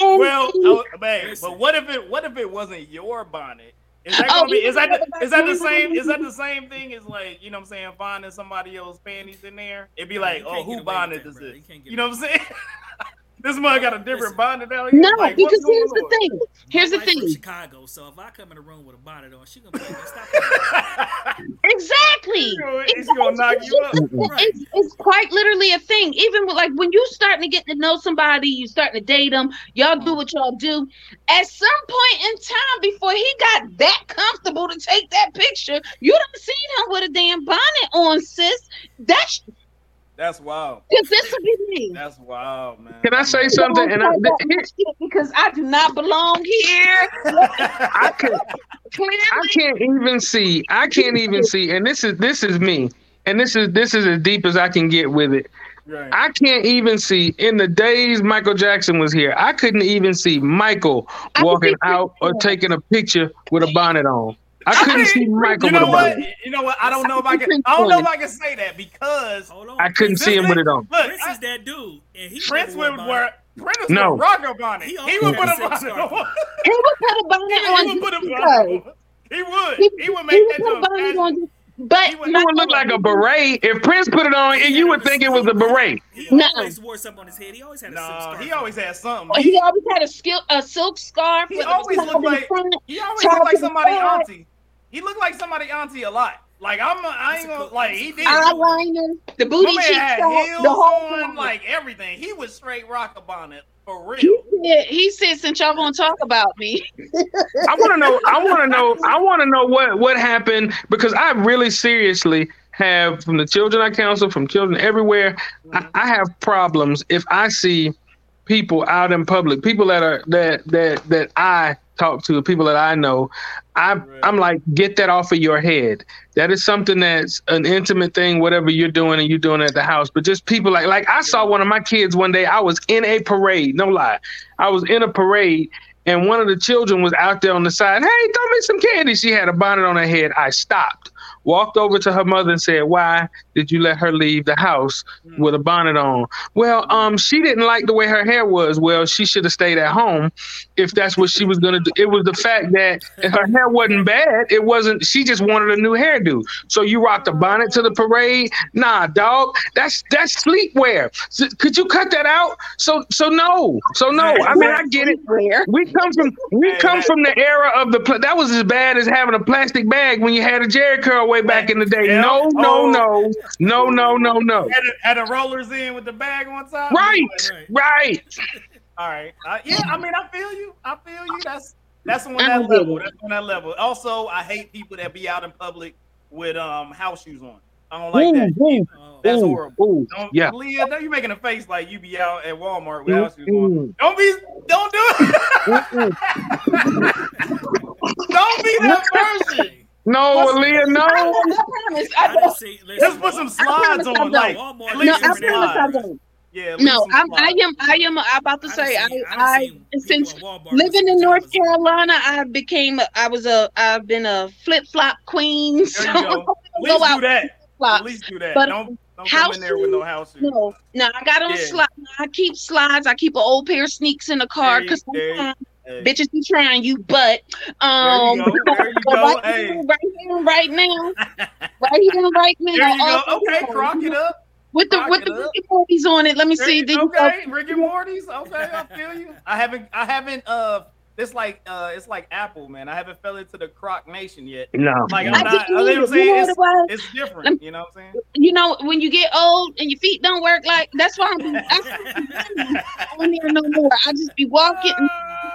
S2: And-
S1: Well,
S2: and-
S1: oh, man, but what if it what if it wasn't your bonnet? Is that
S2: Oh,
S1: gonna be
S2: oh,
S1: is that
S2: was
S1: the, is that the same
S2: to-
S1: is that the same thing as like you know what I'm saying finding somebody else's panties in there? It'd be like, oh, who bonnet is
S3: bro.
S1: this?
S3: You
S1: You know what I'm saying? (laughs) this mug got a different
S3: Listen.
S1: bonnet down here.
S2: no,
S1: like,
S2: because here's the
S1: on?
S2: thing. Here's
S3: My
S2: the thing.
S3: Chicago, so if I come in the room with a bonnet on, she gonna be like, "Stop."
S2: Exactly.
S1: She's gonna- she's gonna knock you up.
S3: Right.
S2: It's, it's quite literally a thing. Even with, like when you starting to get to know somebody, you starting to date them, y'all do mm. what y'all do. At some point in time, before he got that comfortable to take that picture, you done seen him with a damn bonnet on, sis. That's
S1: That's wild.
S2: because this will be me.
S1: That's wild, man.
S4: can i say something and I,
S2: Don't shit because I do not belong here.
S4: I can
S2: Clearly,
S4: I can't even see. I can't even see. And this is this is me. And this is this is as deep as I can get with it. Right. I can't even see in the days Michael Jackson was here. I couldn't even see Michael walking out or taking a picture with a bonnet on. I couldn't I see Michael.
S1: You know what? You know what? I don't know if I can. I don't know if I can say that because
S4: I couldn't see him with it on.
S3: Look, Prince is that dude, and he
S1: Prince would wear. Prince no. would rock a bonnet. He, he would put a bonnet on. He would
S2: put a bonnet on.
S1: He would put a bonnet on. He would. He, he would make he that bonnet on.
S2: But
S4: it would look like a beret. If Prince put it on, and you would think it was a beret.
S3: He no. always wore something on his head. He always had a no, silk scarf.
S1: He always had something.
S2: He always had a, skill, a silk scarf.
S1: He always looked like he always looked like somebody auntie. He looked like somebody auntie a lot. Like I'm, I ain't gonna like he did.
S2: Eyeliner, the booty cheeks,
S1: the whole on, like everything. He was straight rock a bonnet for real. He
S2: said, he said since y'all gonna talk about me. (laughs)
S4: I want to know. I want to know. I want to know what what happened because I really seriously have from the children I counsel, from children everywhere. Mm-hmm. I, I have problems if I see people out in public, people that are that that that I talk to, people that I know, I right. I'm like, get that off of your head. That is something that's an intimate thing, whatever you're doing and you're doing at the house. But just people like like I saw one of my kids one day. I was in a parade, no lie. I was in a parade and one of the children was out there on the side. Hey, throw me some candy. She had a bonnet on her head. I stopped walked over to her mother and said, "Why did you let her leave the house mm. with a bonnet on?" Well, um, she didn't like the way her hair was. Well, she should have stayed at home if that's what she was gonna do. It was the fact that her hair wasn't bad. It wasn't. She just wanted a new hairdo. So you rocked a bonnet to the parade? Nah, dog. That's that's sleepwear. Could you cut that out? So so no. So no. I mean, I get it. We come from we come from the era of the. That was as bad as having a plastic bag when you had a Jerry curl way back in the day. Yeah. No, no, oh. no, no, no, no, no.
S1: Had, a, a rollers in with the bag on top.
S4: Right, right. (laughs)
S1: All right. Uh, yeah, I mean, I feel you. I feel you. That's that's on that level. That's on that level. Also, I hate people that be out in public with um house shoes on. I don't like ooh, that. Ooh, That's ooh, horrible. Don't, yeah. Leah, don't you making a face like you be out at Walmart with house shoes on. Don't be don't do it. (laughs) don't be that person.
S4: No, Aaliyah, no.
S2: I promise. I don't.
S1: See, Just put some slides on, like at least no, I promise I don't.
S2: Yeah, no, I'm, I am. I am. About to say. I, I, I since living in North Carolina, I became. I was a. I've been a flip flop queen. (laughs)
S1: So there you go. At do that. At least do that. But don't don't come in there with no house. Shoes.
S2: No, no. I got on yeah. slides. I keep slides. I keep an old pair of sneaks in the car because sometimes Hey. Bitches be trying you, but um,
S1: there you go. There you go.
S2: right, hey. here, right here, right now, (laughs) right here, right now.
S1: There you go. Okay, crock it up.
S2: With the with the Rick and Morty's on it. Let me see.
S1: You, okay, Rick and Morty's. Okay, I feel you. I haven't I haven't uh it's like uh, it's like Apple, man. I haven't fell into the Croc Nation yet.
S4: No,
S1: like I'm not. You know what I'm saying? It's, it's different. You know what I'm saying?
S2: You know, when you get old and your feet don't work, like that's why I'm. I don't (laughs) need no more. I just be walking. (laughs)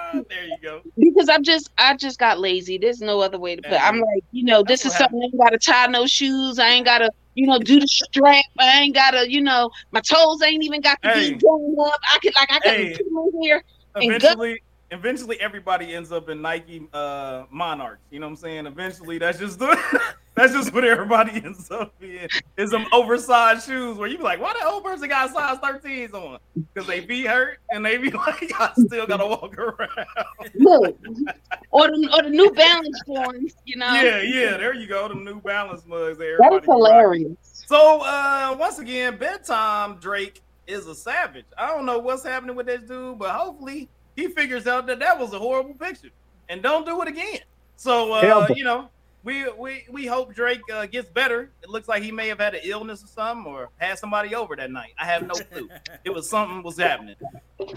S1: Uh, there you go.
S2: Because I'm just, I just got lazy. There's no other way to put. It. I'm like, you know, this is something I ain't got to tie no shoes. I ain't got to you know, do the strap. I ain't gotta, you know, my toes ain't even got to hey. be going up. I could like I could hey. here.
S1: Eventually, eventually everybody ends up in Nike uh, Monarchs. You know what I'm saying? Eventually, that's just the, (laughs) that's just what everybody (laughs) ends up in is some oversized shoes where you be like, why the old person got size 13s on? Because they be hurt and they be (laughs) like, I still gotta walk around.
S2: Look, or the, or the New Balance ones, you know?
S1: Yeah, yeah. There you go. The New Balance mugs. That
S2: is hilarious.
S1: So uh, once again, bedtime Drake is a savage. I don't know what's happening with this dude, but hopefully he figures out that that was a horrible picture and don't do it again. So uh, you know, we we we hope Drake uh, gets better. It looks like he may have had an illness or something, or had somebody over that night. I have no clue. (laughs) it was something was happening.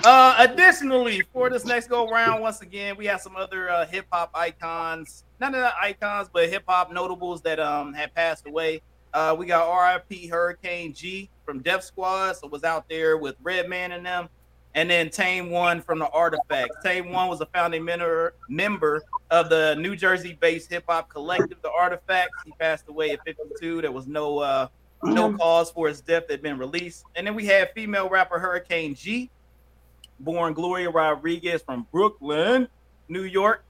S1: Uh, additionally, for this next go round, once again, we have some other uh, hip hop icons. None of the icons, but hip hop notables that um had passed away. Uh, we got R.I.P. Hurricane G from Def Squad, so was out there with Redman and them and then Tame One from the Artifacts. Tame One was a founding member member of the New Jersey-based hip hop collective, the Artifacts. He passed away at 52. There was no uh, no cause for his death that had been released. And then we had female rapper Hurricane G, born Gloria Rodriguez from Brooklyn, New York.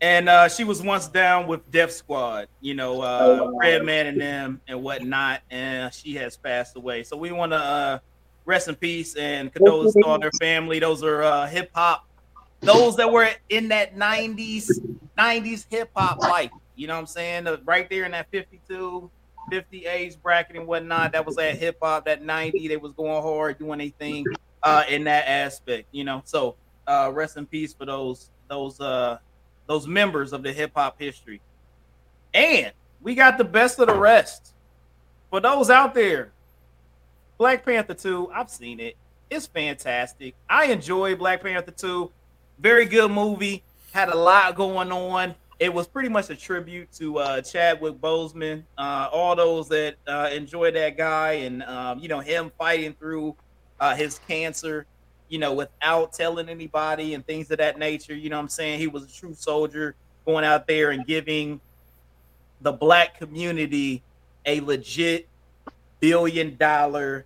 S1: And uh, she was once down with Def Squad, you know, uh, Redman and them and whatnot. And she has passed away. So we want to uh, rest in peace and condolences to all their family. Those are uh, hip hop, those that were in that 90s, 90s hip hop life. You know what I'm saying? Right there in that 52, 50 age bracket and whatnot. That was that hip hop, that 90. They was going hard, doing anything uh, in that aspect, you know. So uh, rest in peace for those those uh those members of the hip hop history. And we got the best of the rest. For those out there, Black Panther 2, I've seen it. It's fantastic. I enjoy Black Panther 2. Very good movie. Had a lot going on. It was pretty much a tribute to uh, Chadwick Boseman. Uh, all those that uh, enjoy that guy and um, you know him fighting through uh, his cancer, you know, without telling anybody and things of that nature. You know, I'm saying he was a true soldier going out there and giving the black community a legit billion dollar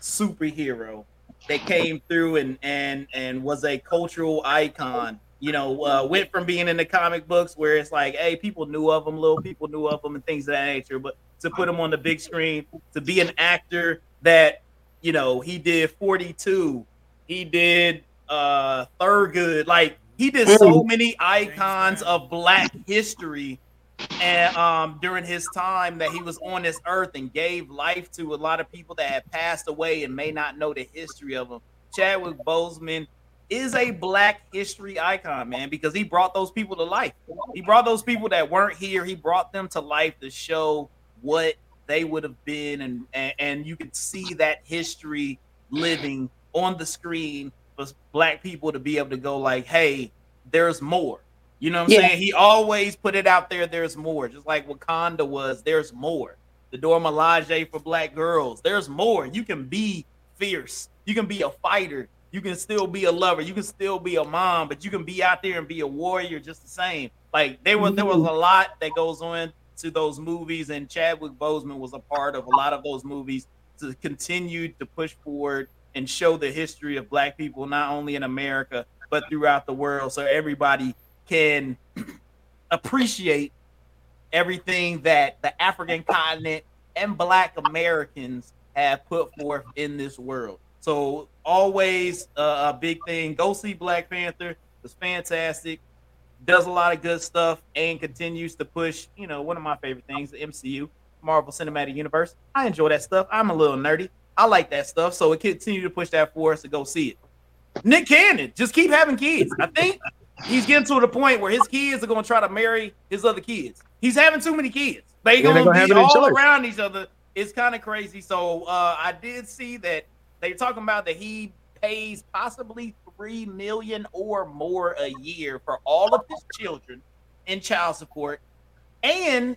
S1: superhero that came through and and and was a cultural icon you know uh, went from being in the comic books where it's like hey people knew of him little people knew of him and things of that nature but to put him on the big screen to be an actor that you know he did 42 he did uh Thurgood like he did so many icons of black history and um, during his time that he was on this earth and gave life to a lot of people that had passed away and may not know the history of them. Chadwick Boseman is a black history icon, man, because he brought those people to life. He brought those people that weren't here, he brought them to life to show what they would have been and, and, and you could see that history living on the screen for black people to be able to go like, hey, there's more you know what I'm yeah. saying? He always put it out there. There's more, just like Wakanda was. There's more. The Dora Milaje for black girls. There's more. You can be fierce. You can be a fighter. You can still be a lover. You can still be a mom, but you can be out there and be a warrior just the same. Like there was, there was a lot that goes on to those movies, and Chadwick Boseman was a part of a lot of those movies to continue to push forward and show the history of black people not only in America but throughout the world, so everybody can appreciate everything that the African continent and Black Americans have put forth in this world. So always uh, a big thing. Go see Black Panther. It's fantastic. Does a lot of good stuff and continues to push. You know, one of my favorite things, the MCU, Marvel Cinematic Universe. I enjoy that stuff. I'm a little nerdy. I like that stuff. So it continue to push that for us to go see it. Nick Cannon, just keep having kids. I think he's getting to the point where his kids are going to try to marry his other kids. He's having too many kids. They going to be all around each other. It's kind of crazy. So uh, I did see that they're talking about that he pays possibly three million or more a year for all of his children in child support, and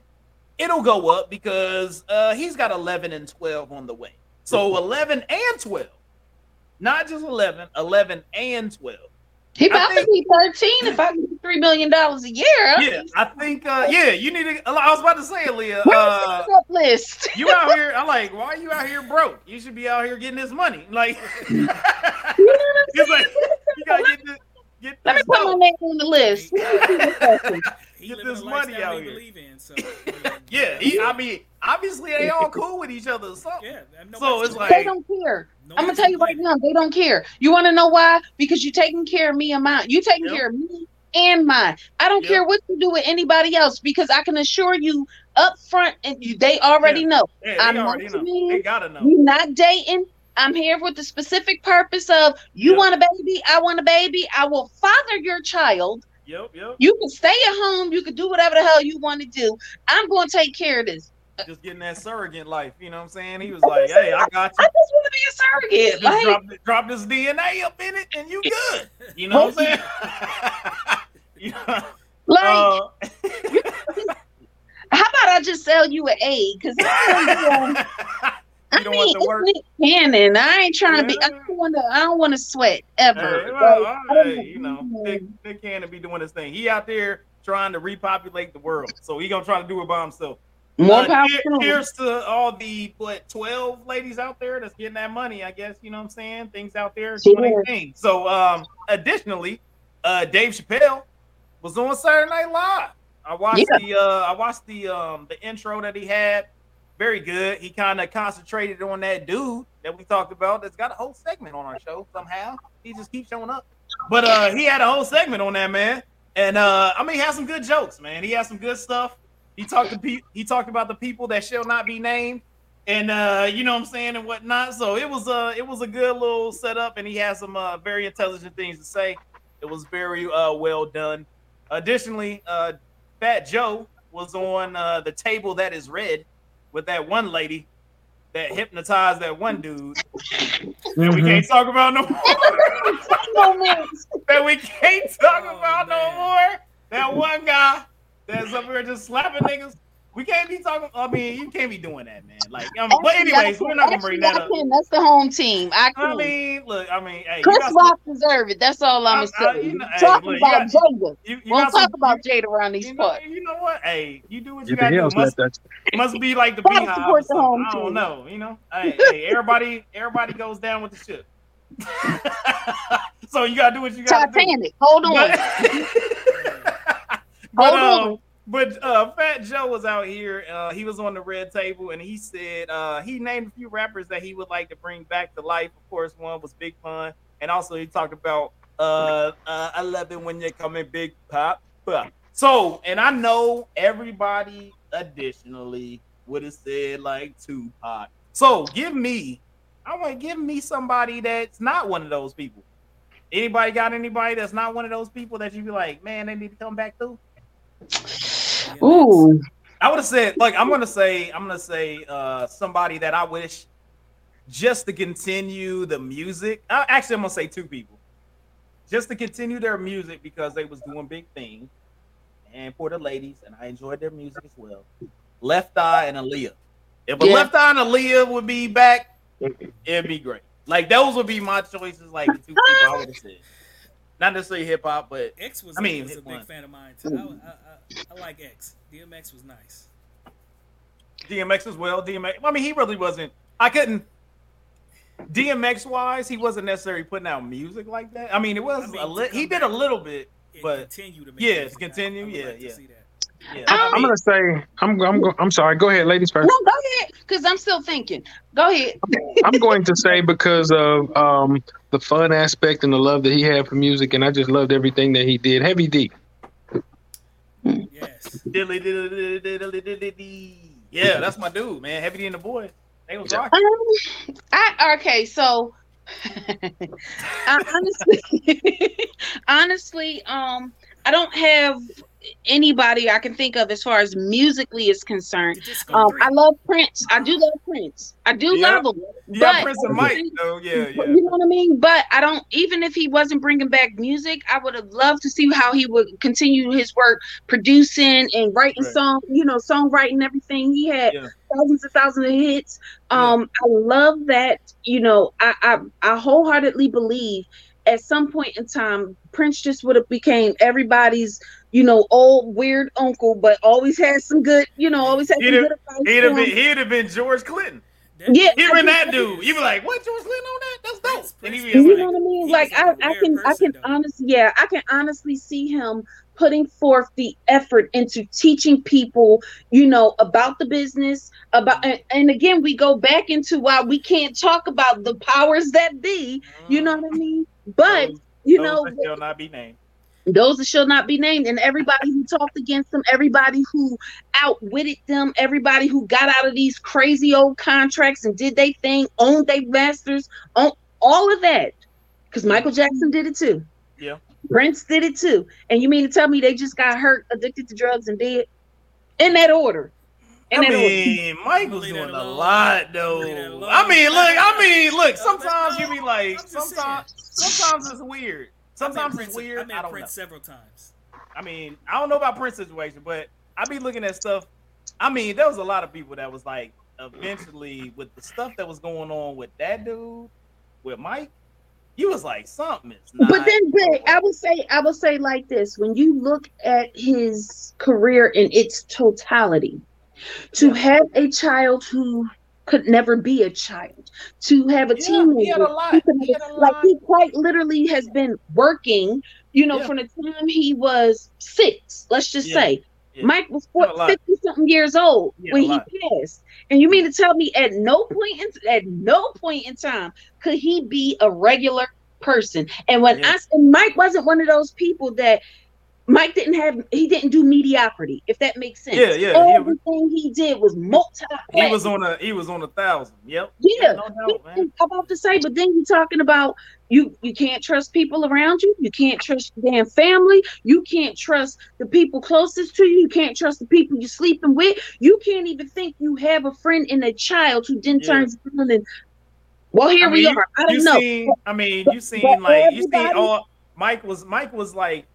S1: it'll go up because uh, he's got 11 and 12 on the way. So 11 and 12, not just 11, 11 and 12.
S2: He about think, to be 13 if I get three million dollars a year.
S1: Yeah, I think uh yeah, you need to I was about to say, Leah. Uh,
S2: list? (laughs)
S1: you out here, I'm like, why are you out here broke? You should be out here getting this money. Like, (laughs) you (laughs) like
S2: you gotta get this get Let me put my name on the list.
S1: get this money out here. In, so, yeah, he, I mean, obviously they all cool with each other. So, yeah, so it's like
S2: they don't care. I'm gonna tell you right now, they don't care. You want to know why? Because you're taking care of me and mine. You taking yep. care of me and mine. I don't yep. care what you do with anybody else because I can assure you up front, and you, they already yeah. know.
S1: Yeah, I'm already not know. they gotta know.
S2: You're not dating. I'm here with the specific purpose of you yep. want a baby, I want a baby. I will father your child.
S1: Yep, yep.
S2: You can stay at home. You can do whatever the hell you want to do. I'm going to take care of this (laughs)
S1: just getting that surrogate life. You know what I'm saying? He was like, "Hey, I got you."
S2: I just want to be a surrogate.
S1: Like, drop, drop, this DNA up in it, and you good. (laughs) You know what I'm saying? (laughs) you know,
S2: like, uh, how about I just sell you an egg? Because I mean, it's Nick Cannon. I ain't trying yeah. to be. I don't want to. I don't want to sweat ever.
S1: Hey, well, like, hey, you know, Nick, Nick Cannon be doing his thing. He out there trying to repopulate the world, so he gonna try to do it by himself. More uh, power. Cheers to all the what twelve ladies out there that's getting that money. I guess you know what I'm saying. Things out there their. So, um, additionally, uh, Dave Chappelle was on Saturday Night Live. I watched yeah. the uh, I watched the um the intro that he had. very good. He kind of concentrated on that dude that we talked about that's got a whole segment on our show somehow. He just keeps showing up. But uh he had a whole segment on that man. And uh I mean he had some good jokes, man. He had some good stuff. He talked to pe- he talked about the people that shall not be named and uh you know what I'm saying and whatnot. So it was uh it was a good little setup and he had some uh very intelligent things to say. It was very uh well done. Additionally, uh Fat Joe was on uh the table that is red with that one lady that hypnotized that one dude that we can't talk about no more.
S2: Moments. (laughs)
S1: that we can't talk
S3: Oh,
S1: about no more. That one guy that's up here just slapping niggas. We can't be talking. I mean, you can't be doing that, man. Like, um, but
S2: Actually,
S1: anyways,
S2: I
S1: we're not gonna bring that
S2: I
S1: up.
S2: can. That's the home team. I
S1: I
S2: can.
S1: mean, look, I mean, hey,
S2: Chris Rock deserve it. That's all I'm
S1: I-
S2: gonna say.
S1: you know- hey,
S2: Talking
S1: look,
S2: about
S1: got-
S2: Jada.
S1: you, you
S2: We'll
S1: got
S2: talk
S1: some-
S2: about Jada around these
S1: you know,
S2: parts.
S1: you know what? Hey, you do what you
S4: Get the
S1: gotta do. Must, must be like the
S2: Gotta
S1: beehive.
S2: support the home
S1: I don't
S2: team.
S1: know. You know, hey, hey, everybody, everybody goes down with the ship. (laughs) so you gotta do what you gotta do.
S2: Titanic. Hold on. (laughs)
S1: But, but,
S2: Hold
S1: um,
S2: on.
S1: but uh, Fat Joe was out here. Uh, he was on the red table, and he said uh, he named a few rappers that he would like to bring back to life. Of course, one was Big Pun, and also he talked about uh, uh, I love it when you're coming Big Pop. Pop. So, and I know everybody additionally would have said like Tupac. So, give me, I want to give me somebody that's not one of those people. Anybody got anybody that's not one of those people that you be like, man, they need to come back through?
S2: Ooh.
S1: I would have said, like, I'm gonna say, I'm gonna say, uh, somebody that I wish just to continue the music. Uh, actually, I'm gonna say two people, just to continue their music because they was doing big things, and for the ladies, and I enjoyed their music as well. Left Eye and Aaliyah. If a
S2: Yeah.
S1: Left Eye and Aaliyah would be back, it'd be great. Like those would be my choices. Like two people I would have said, not necessarily hip hop, but
S3: X was,
S1: I mean,
S3: was a big
S1: one.
S3: fan of mine too. I, I, I, I like X. DMX was nice.
S1: DMX as well. DMX. I mean, he really wasn't. I couldn't. DMX wise, he wasn't necessarily putting out music like that. I mean, it was
S3: I mean,
S1: a
S3: to
S1: li- he did a little bit. But-
S3: continue to make
S1: yeah,
S3: music.
S1: Continue,
S3: I would
S1: yeah,
S3: like to
S1: yeah.
S3: see that.
S1: Yeah,
S2: I
S1: I
S4: I'm gonna say I'm I'm I'm sorry. Go ahead, ladies first.
S2: No, go ahead, because I'm still thinking. Go ahead. (laughs)
S4: I'm going to say because of um the fun aspect and the love that he had for music, and I just loved everything that he did. Heavy D.
S3: Yes.
S1: yeah, that's my dude, man. Heavy D and the boys, they was rocking.
S2: Um, I okay, so (laughs) honestly, (laughs) honestly, um, I don't have anybody I can think of as far as musically is concerned.
S3: You just go
S2: Um. I love Prince. I do love Prince. I do
S1: Yeah.
S2: love him.
S1: Yeah,
S2: but-
S1: Prince and Mike. Oh yeah, yeah.
S2: You know what I mean? But I don't. Even if he wasn't bringing back music, I would have loved to see how he would continue his work producing and writing
S1: Right.
S2: song. You know, songwriting everything. He had
S1: Yeah.
S2: thousands and thousands of hits. Um, I love that. You know, I, I I wholeheartedly believe at some point in time, Prince just would have became everybody's. You know, old weird uncle, but always had some good. You know, always had some
S1: He'd have-
S2: good advice.
S1: He'd have been
S2: him.
S1: he'd have been George Clinton.
S3: That-
S2: Yeah.
S1: Hearing that dude, you be like, what George Clinton on that? That's dope.
S3: Prince-
S1: And he
S3: Prince-
S1: be
S2: You
S1: like,
S2: know what I mean? Like
S3: was
S2: I,
S3: like a
S2: I can, I can
S3: though.
S2: honestly, yeah, I can honestly see him putting forth the effort into teaching people, you know, about the business. About and, and again, we go back into why we can't talk about the powers that be. You know mm. what I mean? But
S1: Those-
S2: you
S1: those
S2: know,
S1: that shall not be named.
S2: those that shall not be named, and everybody who talked against them, everybody who outwitted them, everybody who got out of these crazy old contracts and did they thing, owned their masters, on all of that. Because Michael Jackson did it too.
S1: Yeah.
S2: Prince did it too. And you mean to tell me they just got hurt, addicted to drugs, and dead? In that order. In
S1: I mean, Mike was
S3: Leave
S1: doing
S3: that
S1: a lot though.
S3: Leave that alone.
S1: I mean, look, I mean, look. Sometimes you be like, sometimes, sometimes it's weird. Sometimes it's weird.
S3: I
S1: I,
S3: met
S1: don't
S3: Prince
S1: know.
S3: several times.
S1: I mean, I don't know about Prince situation, but I be looking at stuff. I mean, there was a lot of people that was like, eventually, with the stuff that was going on with that dude, with Mike, he was like, something is not.
S2: But then, but I would say, I would say like this: when you look at his career in its totality, to have a child who could never be a child, to have a
S1: Yeah,
S2: teenager,
S1: he a lot.
S2: who could
S1: He a
S2: like he quite literally has been working, you know,
S1: Yeah.
S2: from the time he was six, let's just
S1: Yeah.
S2: say. Mike was
S1: Not a lot.
S2: 50 something years old when he passed. And you mean to tell me at no point in at no point in time could he be a regular person? And when. I said Mike wasn't one of those people that Mike didn't have he didn't do mediocrity, if that makes sense.
S1: Yeah, yeah, he-
S2: Everything he did was multi
S1: He was on a he was on a thousand. Yep.
S2: Yeah,
S1: man.
S2: I'm about to say, but then you're talking about you you can't trust people around you, you can't trust your damn family, you can't trust the people closest to you, you can't trust the people you're sleeping with, you can't even think you have a friend and a child who then
S1: Yeah.
S2: turns around and well here
S1: I
S2: we
S1: mean,
S2: are. I don't
S1: you
S2: know.
S1: Seen, I mean, you seen
S2: but
S1: like you seen all Mike was Mike was like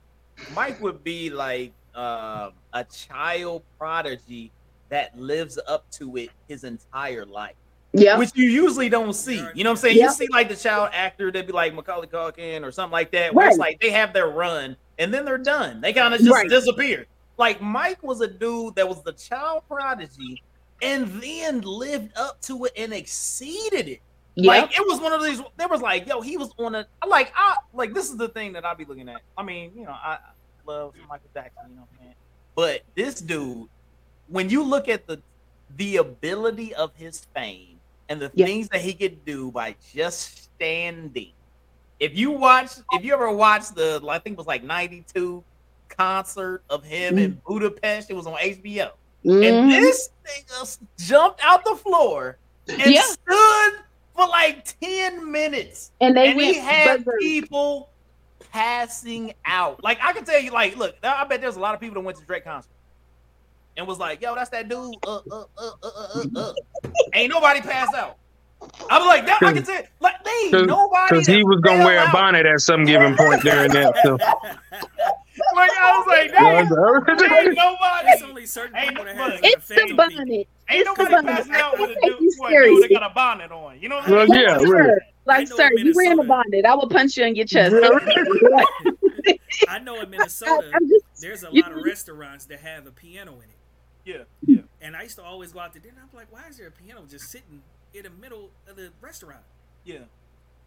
S1: Mike would be like um a child prodigy that lives up to it his entire life.
S2: yeah.
S1: Which you usually don't see. You know what I'm saying?
S2: Yeah.
S1: You see like the child actor that'd be like Macaulay Culkin or something like that, where it's
S2: Right.
S1: like they have their run and then they're done. They kind of just
S2: Right.
S1: disappear. Like Mike was a dude that was the child prodigy and then lived up to it and exceeded it.
S2: Yeah.
S1: Like it was one of these. There was like, yo, he was on a like, I like this is the thing that I be looking at. I mean, you know, I, I love Michael Jackson, you know, what I'm saying? But this dude, when you look at the the ability of his fame and the
S2: Yeah.
S1: things that he could do by just standing. If you watch, if you ever watched the, I think it was like '92 concert of him in Budapest, it was on HBO. And
S2: Mhm.
S1: this nigga jumped out the floor and
S2: Yeah.
S1: stood for like 10 minutes.
S2: and they
S1: and
S2: went
S1: he had
S2: berserk.
S1: people passing out. Like I can tell you, like, look, I bet there's a lot of people that went to Drake concert and was like, yo, that's that dude. Uh, uh, uh, uh, uh, uh, uh. Ain't nobody passed out. I was like, that I can tell like they
S4: Cause-
S1: nobody
S4: Because he was gonna
S1: fell
S4: wear a bonnet at some given point during that. So. (laughs)
S1: Like I was like, there ain't, there ain't
S3: It's only certain
S1: Ain't
S3: people that
S1: no-
S3: have
S2: It's the
S3: fame
S2: bonnet.
S1: Ain't
S2: It's the
S1: nobody passing out with a
S2: I take
S1: dude,
S2: you
S1: with a dude that got a bonnet on. You know what I'm saying?
S4: yeah,
S2: Sir,
S4: right.
S2: Like,
S3: I know
S2: sir,
S3: in
S2: you wearing a
S3: Minnesota-
S2: bonnet. I will punch you in your chest. (laughs)
S3: I know in Minnesota,
S2: just,
S3: there's a lot of restaurants that have a piano in it.
S1: Yeah, yeah.
S3: And I used to always go out to dinner. I'm like, why is there a piano just sitting in the middle of the restaurant?
S1: Yeah.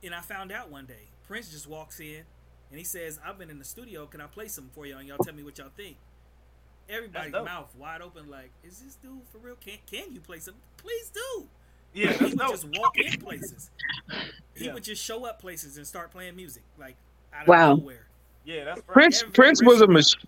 S3: And I found out one day, Prince just walks in and he says, I've been in the studio. Can I play something for y'all? And y'all tell me what y'all think. Everybody's mouth wide open, like, is this dude for real? Can can you play something? Please do.
S1: Yeah,
S3: he would
S1: dope.
S3: just walk in places. He
S1: Yeah.
S3: would just show up places and start playing music, like out of
S2: Wow.
S3: nowhere.
S1: Yeah, that's right.
S4: Prince
S3: Every
S4: Prince was a machine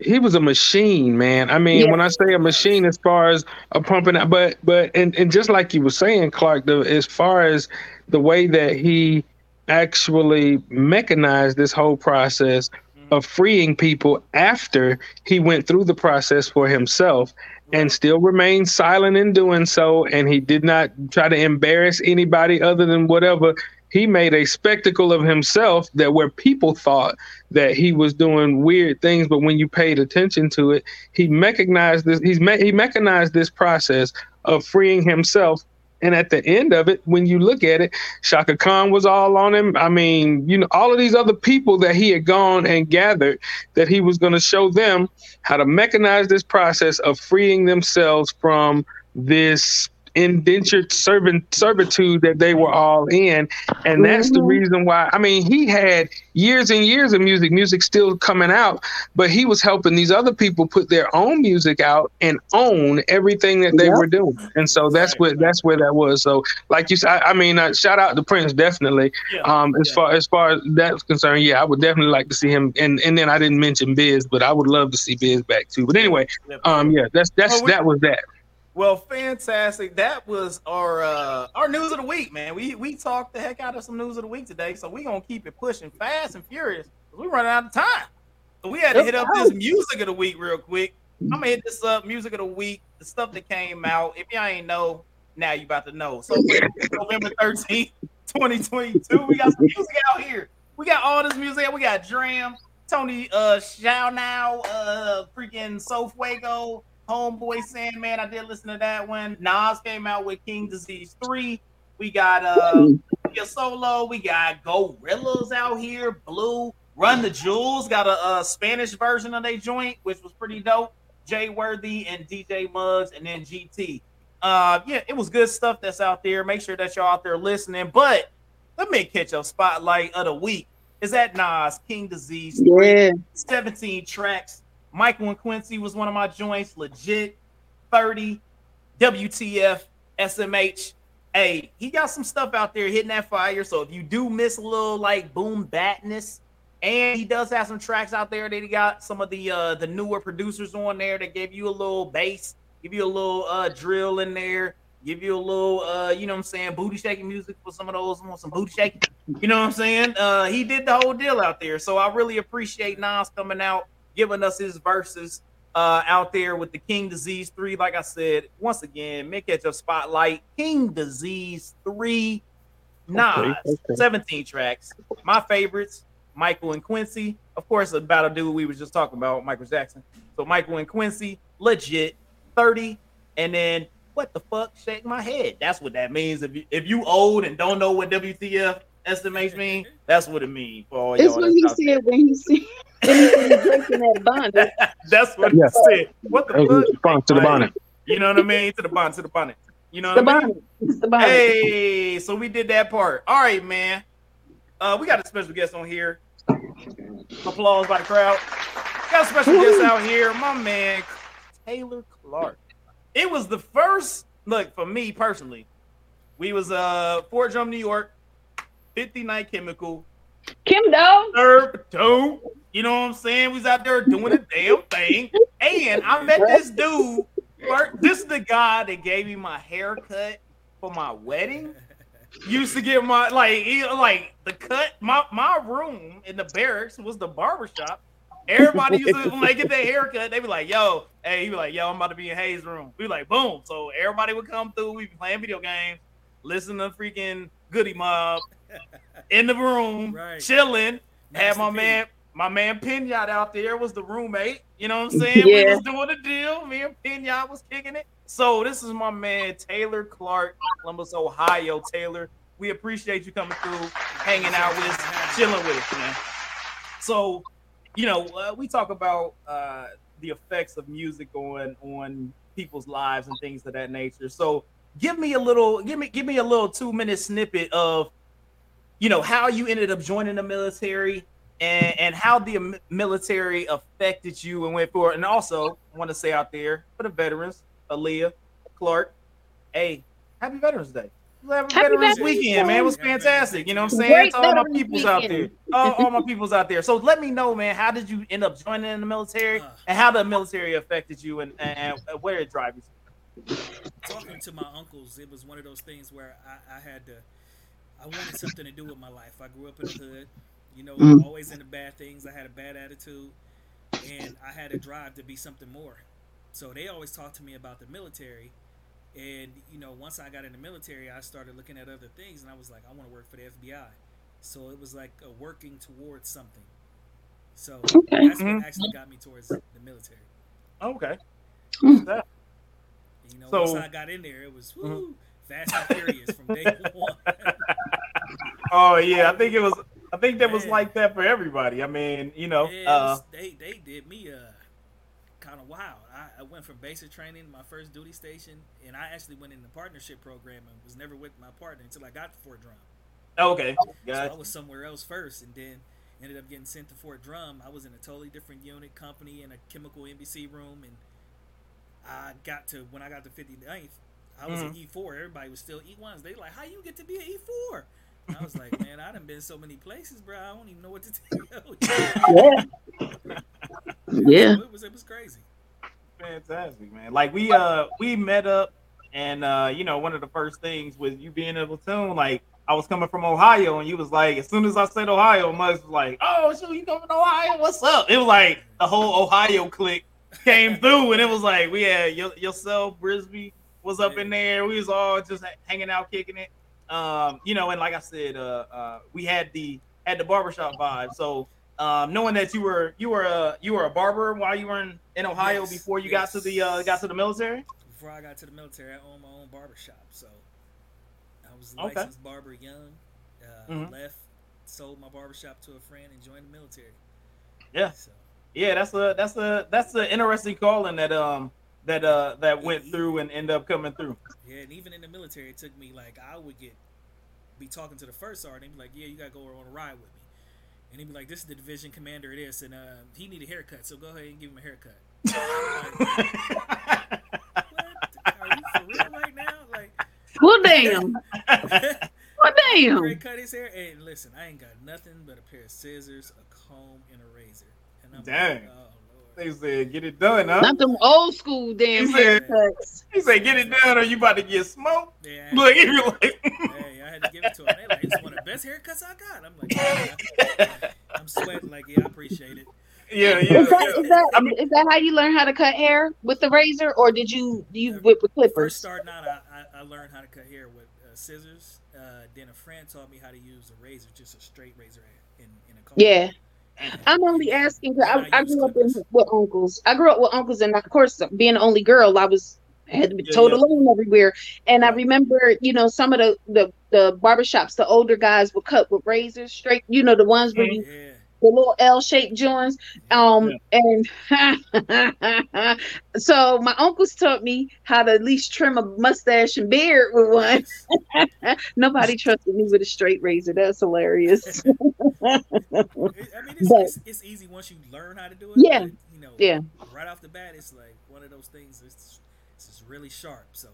S4: he was a machine, man. I mean,
S2: Yeah.
S4: when I say a machine, as far as a pumping out, but but and, and just like you were saying, Clark, the, as far as the way that he actually mechanized this whole process mm-hmm. of freeing people after he went through the process for himself and still remained silent in doing so and he did not try to embarrass anybody other than whatever he made a spectacle of himself that where people thought that he was doing weird things but when you paid attention to it he mechanized this he's me- he mechanized this process of freeing himself and at the end of it when you look at it Chaka Khan was all on him. I mean you know all of these other people that he had gone and gathered that he was going to show them how to mechanize this process of freeing themselves from this indentured servant servitude that they were all in and that's the
S2: Mhm.
S4: reason why i mean he had years and years of music music still coming out but he was helping these other people put their own music out and own everything that they
S2: Yep.
S4: were doing and so that's
S1: Right,
S4: what that's where that was so like you said i, I mean uh, shout out to prince definitely
S1: Yeah.
S4: um, as
S1: Yeah.
S4: far as far as that's concerned, yeah, I would definitely like to see him. And and then I didn't mention Biz, but I would love to see Biz back too. But anyway,
S1: Yeah.
S4: um, yeah, that's that's
S1: Well,
S4: that was that.
S1: Well, fantastic. That was our uh our news of the week, man. We we talked the heck out of some news of the week today, so we gonna keep it pushing fast and furious. 'cause We running out of time. So we had to hit up this music of the week real quick. I'm gonna hit this up, music of the week, the stuff that came out. If y'all ain't know, now you about to know. So (laughs) November 13th, 2022, we got some music out here. We got all this music. We got Dram, Tony uh Shao Now, uh freaking So Fuego, Homeboy Sandman. I did listen to that one. Nas came out with King Disease 3. We got uh your solo, we got Gorillaz out here, Blue, Run the Jewels, got a, a Spanish version of their joint, which was pretty dope. Jay Worthy and DJ Muggs, and then GT. Uh, yeah, it was good stuff that's out there. Make sure that y'all out there listening. But let me catch up spotlight of the week. Is that Nas King Disease
S2: yeah.
S1: 17 tracks. Michael and Quincy was one of my joints. Legit 30. WTF SMH. Hey, he got some stuff out there hitting that fire. So if you do miss a little like boom batness, and he does have some tracks out there that he got some of the uh the newer producers on there that gave you a little bass, give you a little uh drill in there, give you a little uh you know what I'm saying, booty shaking music for some of those want some booty shaking. You know what I'm saying? Uh he did the whole deal out there. So I really appreciate Nas coming out, giving us his verses uh out there with the King Disease 3. Like I said, once again, make it your spotlight. King Disease 3 Nas,
S4: Okay, okay.
S1: 17 tracks. My favorites, Michael and Quincy. Of course, about a dude we were just talking about, Michael Jackson. So Michael and Quincy, legit 30. And then what the fuck? Shake my head. That's what that means. If you if you old and don't know what WTF SMH mean, that's what it means for all
S2: It's
S1: y'all.
S2: what
S1: that's
S2: he
S1: out there.
S2: said when he said (laughs) when he said breaking that bond. (laughs)
S1: That's what
S4: Yeah.
S1: he said. What the
S4: That
S1: fuck?
S4: a response to the bonnet.
S1: You know what I mean? To the bonnet, to the bonnet. You know
S2: The
S1: what I mean?
S2: bond. It's the bond.
S1: Hey, so we did that part. All right, man. Uh, we got a special guest on here. Applause by the crowd. Got a special guest out here, my man Taylor Clark. It was the first look for me personally. We was uh Fort Drum, New York, 50 Night Chemical,
S2: Kim Dog.
S1: third two. You know what I'm saying? We was out there doing a damn thing. And I met this dude. This is the guy that gave me my haircut for my wedding. Used to get my like he- like the cut. My my room in the barracks was the barber shop. Everybody used to when they get their haircut, they be like, "Yo, hey," he be like, "Yo, I'm about to be in Hayes' room." We like, "Boom!" So everybody would come through. We be playing video games, listen to freaking Goodie Mob in the room,
S3: Right.
S1: chilling. Had my
S3: P.
S1: man, my man Pinot out there was the roommate. You know what I'm saying? We
S2: Yeah.
S1: was doing the deal. Me and Pinot was kicking it. So this is my man Taylor Clark, Columbus, Ohio. Taylor, we appreciate you coming through, hanging out with us, chilling with us, man. So, you know, uh, we talk about uh, the effects of music on on people's lives and things of that nature. So, give me a little, give me, give me a little two minute snippet of, you know, how you ended up joining the military and and how the military affected you and went forward. And also, I want to say out there for the veterans, Aaliyah, Clark, hey, happy Veterans Day. Happy,
S2: Happy
S1: Veterans
S2: Veterans
S1: Weekend, man. It was fantastic. You know what I'm saying?
S2: Great
S1: To all my
S2: Veterans
S1: peoples out there. All, all my peoples out there. So let me know, man, how did you end up joining in the military
S3: Uh.
S1: and how the military affected you and, and, and where it drives you?
S3: talking to my uncles, it was one of those things where I, I had to, I wanted something to do with my life. I grew up in the hood, you know,
S2: Mm.
S3: always into bad things. I had a bad attitude, and I had a drive to be something more. So they always talked to me about the military, and you know, once I got in the military, I started looking at other things, and I was like, I want to work for the FBI. So it was like a working towards something. So
S2: Okay.
S3: that's what
S1: Mhm.
S3: actually got me towards the military.
S1: Okay.
S2: Mm.
S1: That-
S3: You know,
S1: So-
S3: once I got in there, it was woo, fast and furious from day (laughs) one. (laughs)
S1: Oh yeah, I think it was. I think that was
S3: Man.
S1: like that for everybody. I mean, you know,
S3: Yeah,
S1: uh,
S3: was- they they did me uh kind of wild. I, I went from basic training, my first duty station, and I actually went in the partnership program and was never with my partner until I got to Fort Drum.
S1: okay,
S3: So I was somewhere else first, and then ended up getting sent to Fort Drum. I was in a totally different unit, company, in a chemical NBC room, and I got to when I got to 59th, I was an E4. Everybody was still E1s. They like, how you get to be an E4? I was like, man, I done been so many places, bro. I don't even know what to (laughs) tell you.
S2: Yeah. (laughs) Yeah.
S3: It was it was crazy.
S1: Fantastic, man. Like we uh we met up and uh you know one of the first things with you being in a platoon, like I was coming from Ohio and you was like, as soon as I said Ohio, Muggs was like, Oh shoot, you coming from Ohio? What's up? It was like the whole Ohio clique came through and it was like we had y- yourself, Brisby was up in there. We was all just hanging out, kicking it. Um, you know, and like I said, uh uh we had the had the barbershop vibe. So um, knowing that you were you were a you were a barber while you were in, in Ohio
S3: Yes,
S1: before you got to the uh, got to the military.
S3: Before I got to the military, I owned my own barber shop. So I was a
S1: Okay.
S3: licensed barber young. Uh,
S1: Mhm.
S3: Left, sold my barber shop to a friend, and joined the military.
S1: Yeah.
S3: So
S1: Yeah, that's a that's a that's an interesting calling that um that uh that went through and end up coming through.
S3: yeah, and even in the military, it took me like I would get be talking to the first sergeant, and be like, "Yeah, you gotta go on a ride with me," and he'd be like, "This is the division commander of this, and uh, he need a haircut, so go ahead and give him a haircut." (laughs) like, what? Are you for real right now? Like,
S2: well, damn. (laughs) well, damn.
S3: Greg cut his hair, and listen, I ain't got nothing but a pair of scissors, a comb, and a razor. And I'm
S1: Dang.
S3: Like, oh, Lord.
S1: They said, "Get it done, huh?"
S2: Not them old school damn
S1: He said-
S2: haircuts.
S1: He said, "Get it done, or you about to get smoked."
S3: Yeah, I-
S1: Look, he was like, (laughs)
S3: hey, I had to give it to him. They like, it's one of the best haircuts I got. I'm like, yeah. I'm sweating. Like, yeah, I appreciate it.
S1: "Yeah, yeah."
S2: Is that, is, that,
S1: I mean-
S2: is that how you learn how to cut hair with the razor, or did you you whip with
S3: First
S2: clippers?
S3: starting out, I, I, I learned how to cut hair with uh, scissors. Uh, then a friend taught me how to use a razor, just a straight razor in, in a comb.
S2: Yeah, I'm only asking. 'cause I, I grew up in, with uncles. I grew up with uncles, and of course, being the only girl, I was had to be told
S1: yeah.
S2: alone everywhere. And I remember, you know, some of the the the barbershops, the older guys would cut with razors straight. You know, the ones where you
S3: Yeah.
S2: the little L-shaped joints. Um, and (laughs) so my uncles taught me how to at least trim a mustache and beard with one. (laughs) (laughs) Nobody trusted me with a straight razor. That's hilarious.
S3: It- I mean, it's,
S2: But-
S3: it's, it's easy once you learn how to do it.
S2: Yeah.
S3: but, you know,
S2: Yeah.
S3: right off the bat, it's like one of those things. It's, it's just really sharp. So,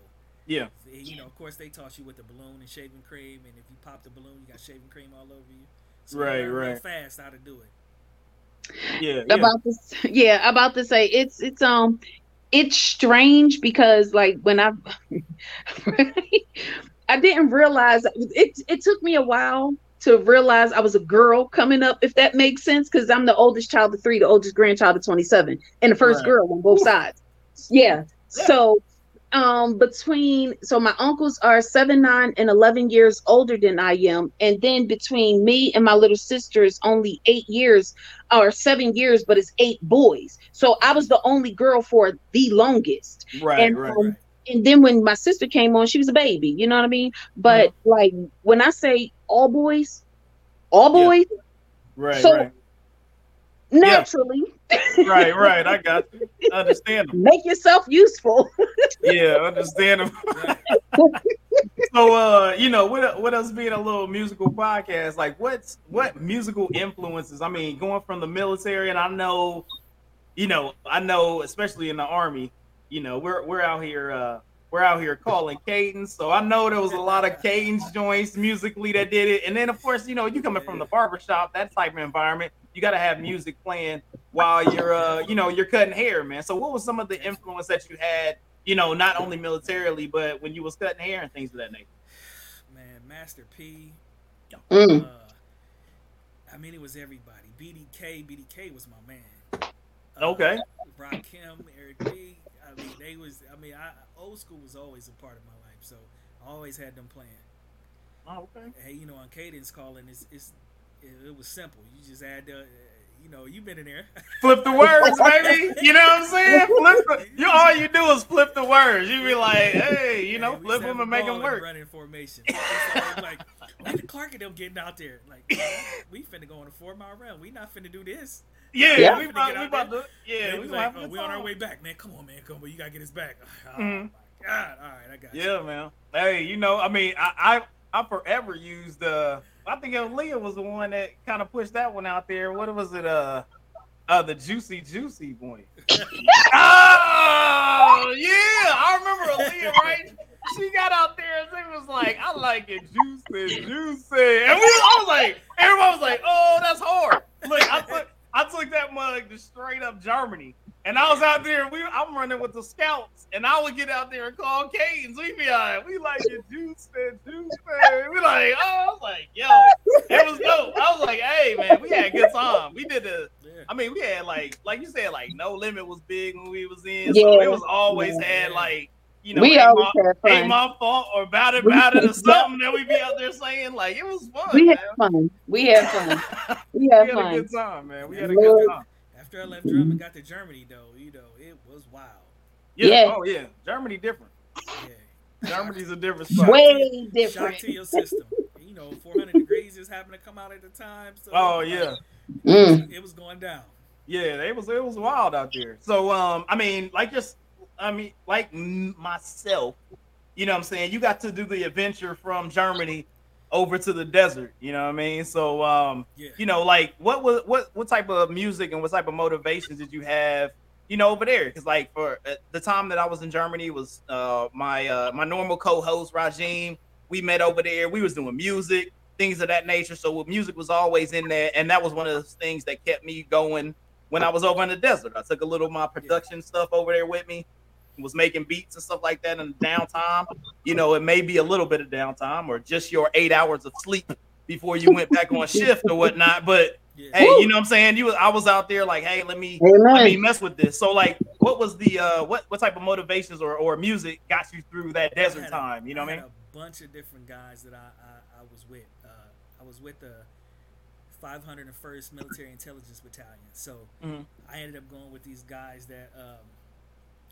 S1: Yeah,
S3: you know, of course, they taught you with the balloon and shaving cream, and if you pop the balloon, you got shaving cream all over you. So
S1: Right,
S3: learn
S1: right.
S3: fast how to do it.
S1: yeah, yeah.
S2: about this (laughs) yeah about to say it's it's um it's strange because like when i (laughs) i didn't realize it it took me a while to realize i was a girl coming up if that makes sense because i'm the oldest child of three the oldest grandchild of 27 and the first
S1: Right.
S2: girl on both sides yeah.
S1: Yeah.
S2: so um between so my uncles are seven nine and 11 years older than i am and then between me and my little sister is only eight years or seven years but it's eight boys so i was the only girl for the longest
S1: right,
S2: and,
S1: right.
S2: um,
S3: Right.
S2: and then when my sister came on she was a baby you know what i mean but like when i say all boys all
S1: Yeah.
S2: boys
S1: right,
S2: so-
S1: right,
S2: naturally
S1: right, right. I got you. Understandable.
S2: make yourself useful (laughs)
S1: Yeah, understandable. (laughs) So, uh, you know, with with us being a little musical podcast, like, what's what musical influences? I mean, going from the military, and I know, you know, I know, especially in the army, you know, we're we're out here, uh, we're out here calling cadence. So I know there was a lot of cadence joints musically that did it, and then of course, you know, you coming from the barbershop, that type of environment, you got to have music playing while you're, uh, you know, you're cutting hair, man. So, what was some of the influence that you had? You know, not only militarily, but when you was cutting hair and things of that nature.
S3: Man, Master P.
S2: Mm.
S3: Uh, I mean, it was everybody. BDK, BDK was my man. Uh,
S1: Okay.
S3: Rakim, Eric B. I mean, they was. I mean, I, old school was always a part of my life, so I always had them playing.
S1: Oh, okay.
S3: Hey, you know, on cadence calling, it's, it's it, it was simple. You just add the, uh, you know, you've been in there. (laughs)
S1: Flip the words, (laughs) baby. You know what I'm saying? Flip the, you all you do is flip the words. You be like, hey, you know,
S3: Man,
S1: flip them and make them work.
S3: Running formation. So it's like, look at Clark and them getting out there. Like, (laughs) we finna go on a four mile run. We not finna do this.
S1: Yeah,
S2: Yeah.
S1: we about, we about to. Yeah,
S3: They
S1: we
S3: was
S1: gonna
S3: like, oh, we on our way back, man. Come on, man. Come on. You gotta get us back. (sighs) Oh
S1: Mhm.
S3: my god. All right, I got you.
S1: Yeah, man. Hey, you know, I mean, I I, I forever used uh I think Leah was the one that kind of pushed that one out there. What was it? Uh uh the juicy juicy boy. (laughs) oh yeah, I remember Aaliyah, right? She got out there and she was like, I like it juicy, juicy. And we I was like, everyone was like, oh, that's hard. Look, I took I took that mug to straight up Germany. And I was out there, we I'm running with the scouts, and I would get out there and call Cadence. We be like, we like your juice and juice man. We like, oh, I was like, yo, it was dope. I was like, hey man, we had a good time. We did the
S3: Yeah.
S1: I mean, we had like like you said, like no limit was big when we was in. So
S2: Yeah.
S1: it was always
S3: Yeah.
S1: had like, you know,
S2: we
S1: ain't
S2: always
S1: my,
S2: had
S1: ain't
S2: fun.
S1: my fault or about it,
S2: We-
S1: about it or something that we be out there saying. Like it was fun.
S2: We
S1: man.
S2: had fun. We had fun. We (laughs)
S1: we
S2: had
S1: had a
S2: fun.
S1: good time, man. We had a good time.
S3: After I left Drum and got to Germany, though, you know, it was wild.
S1: Yeah.
S2: Yeah.
S1: Oh yeah. Germany different.
S3: Yeah.
S1: Germany's a different spot.
S2: Way
S3: Shock
S2: different.
S3: to your system. You know, 400 Degreez just happened to come out at the time. So
S1: Oh yeah.
S2: Mm.
S3: it was going down.
S1: Yeah, it was it was wild out there. So um, I mean, like just I mean, like myself, you know what I'm saying? You got to do the adventure from Germany over to the desert. You know what I mean? So, um,
S3: Yeah.
S1: you know, like what was what what type of music and what type of motivations did you have? You know, over there, because like for uh, the time that I was in Germany was uh, my uh, my normal co-host Rajim. We met over there. We was doing music, things of that nature. So music was always in there, and that was one of those things that kept me going when I was over in the desert. I took a little of my production stuff over there with me, was making beats and stuff like that in the downtime. You know, it may be a little bit of downtime or just your eight hours of sleep before you went back on shift or whatnot. But
S3: Yeah.
S1: hey, you know what I'm saying? You was I was out there like, hey, let me let me mess with this. So like what was the uh what what type of motivations or, or music got you through that desert
S3: a-
S1: time? You know what I mean?
S3: A bunch of different guys that I I, I was with. Uh, I was with the 501st Military Intelligence Battalion. So
S1: Mhm.
S3: I ended up going with these guys that um,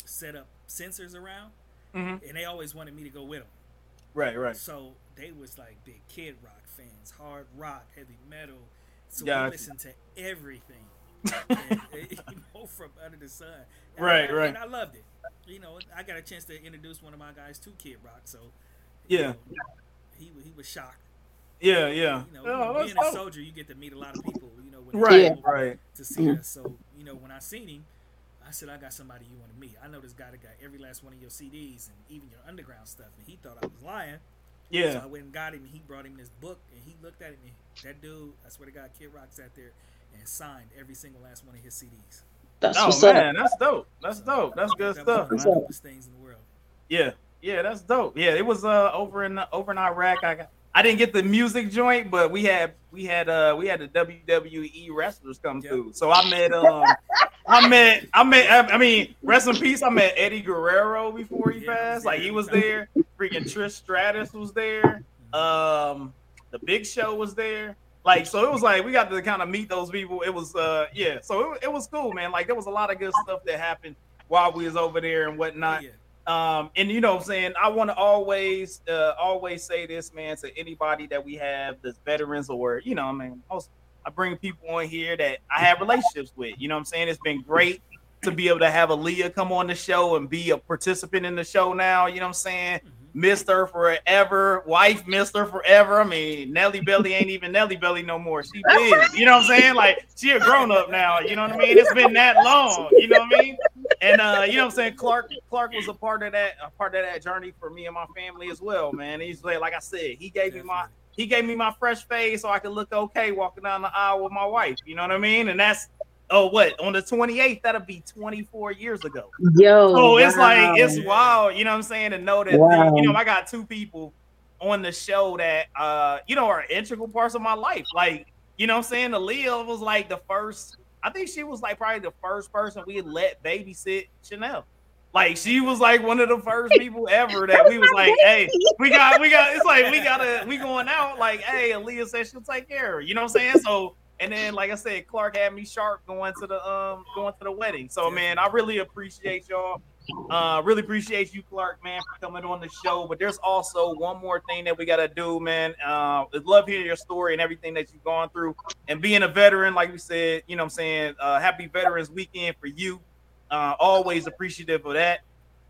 S3: set up sensors around,
S1: Mhm.
S3: and they always wanted me to go with them.
S1: Right, right.
S3: So they was like big Kid Rock fans, hard rock, heavy metal. So
S1: Gotcha.
S3: we listened to everything, (laughs) and, (laughs) you know, from under the sun. And
S1: Right,
S3: I,
S1: right.
S3: And I loved it. You know, I got a chance to introduce one of my guys to Kid Rock, so
S1: Yeah.
S3: you know, he he was shocked.
S1: Yeah, yeah.
S3: You know,
S1: Oh,
S3: being a soldier, you get to meet a lot of people. You know, when
S1: Right, right.
S3: to see us. So you know, when I seen him, I said, I got somebody you want to meet. I know this guy that got every last one of your CDs and even your underground stuff, and he thought I was lying.
S1: Yeah.
S3: So I went and got him, and he brought him this book, and he looked at it, and that dude, I swear to God, Kid Rock sat there and signed every single last one of his CDs.
S2: That's
S1: Oh
S2: what's up.
S1: man, that's dope. That's dope. That's good
S3: That
S1: stuff,
S3: one of the dopest things in the world.
S1: Yeah, yeah, that's dope. Yeah, it was uh over in over in Iraq. I got I didn't get the music joint, but we had we had uh we had the WWE wrestlers come
S3: Yep.
S1: through. So I met um I met I met I mean rest in peace. I met Eddie Guerrero before he passed. Like he was there. Freaking Trish Stratus was there. Um, the Big Show was there. Like so, it was like we got to kind of meet those people. It was uh yeah, so it, it was cool, man. Like there was a lot of good stuff that happened while we was over there and whatnot.
S3: yeah.
S1: Um, and you know what I'm saying? I want to always uh always say this, man, to anybody that we have that's veterans or you know, I mean, most I bring people on here that I have relationships with. You know what I'm saying? It's been great to be able to have Aaliyah come on the show and be a participant in the show now. You know what I'm saying?
S3: Mhm.
S1: Missed her forever, wife missed her forever. I mean, Nelly Belly ain't even Nelly Belly no more. She big. You know what I'm saying? Like she a grown up now. You know what I mean? It's been that long. You know what I mean? And uh, you know what I'm saying? Clark Clark was a part of that, a part of that journey for me and my family as well, man. He's like, like I said, he gave me my
S3: Definitely.
S1: He gave me my fresh face so I could look okay walking down the aisle with my wife. You know what I mean? And that's oh what on the 28th, that'll be 24 years ago.
S2: Yo.
S1: So it's
S2: wow.
S1: like it's wild, you know what I'm saying, to know that
S2: Wow.
S1: you know I got two people on the show that uh you know are integral parts of my life. Like, you know what I'm saying? Aaliyah was like the first, I think she was like probably the first person we let babysit Chanel. Like she was like one of the first (laughs) people ever that we was like, hey, we got we got it's like we gotta we going out, like, hey, Aaliyah said she'll take care of. You know what I'm saying? So and then like I said, Clark had me sharp going to the um going to the wedding. So man, I really appreciate y'all. Uh, really appreciate you, Clark, man, for coming on the show. But there's also one more thing that we gotta do, man. Uh, love hearing your story and everything that you've gone through, and being a veteran, like we said, you know, what I'm saying, uh, happy Veterans Weekend for you. Uh, always appreciative of that.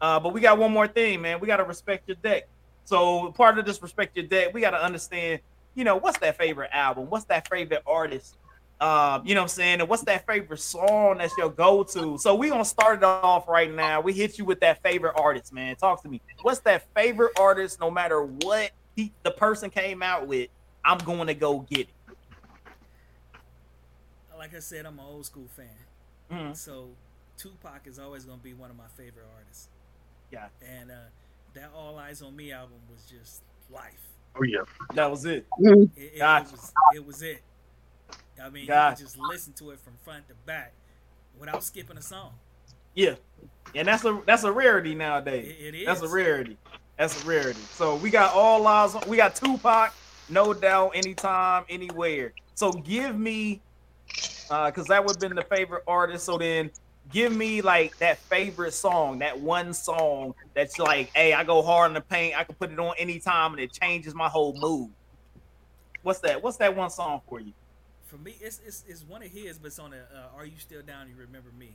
S1: Uh, but we got one more thing, man. We gotta respect your deck. So part of this respect your deck, we gotta understand, you know, what's that favorite album? What's that favorite artist? Um, you know what I'm saying? And what's that favorite song that's your go-to? So we gonna start it off right now. We hit you with that favorite artist, man. Talk to me. What's that favorite artist, no matter what he, the person came out with, I'm going to go get it.
S3: Like I said, I'm an old school fan.
S1: Mhm.
S3: So Tupac is always going to be one of my favorite artists.
S1: Yeah.
S3: And uh, that All Eyez on Me album was just life.
S4: Oh yeah.
S1: That was it.
S3: It, it,
S1: Gotcha.
S3: it was it was it. I mean, you
S1: Gotcha.
S3: could just listen to it from front to back without skipping a song.
S1: Yeah. And that's a that's a rarity nowadays.
S3: It, it is.
S1: That's a rarity. That's a rarity. So we got all lives. We got Tupac, no doubt, anytime, anywhere. So give me, uh, because that would have been the favorite artist. So then, give me like that favorite song, that one song that's like, hey, I go hard in the paint. I can put it on anytime, and it changes my whole mood. What's that? What's that one song for you?
S3: For me, it's, it's it's one of his, but it's on a uh, "Are You Still Down? You Remember Me."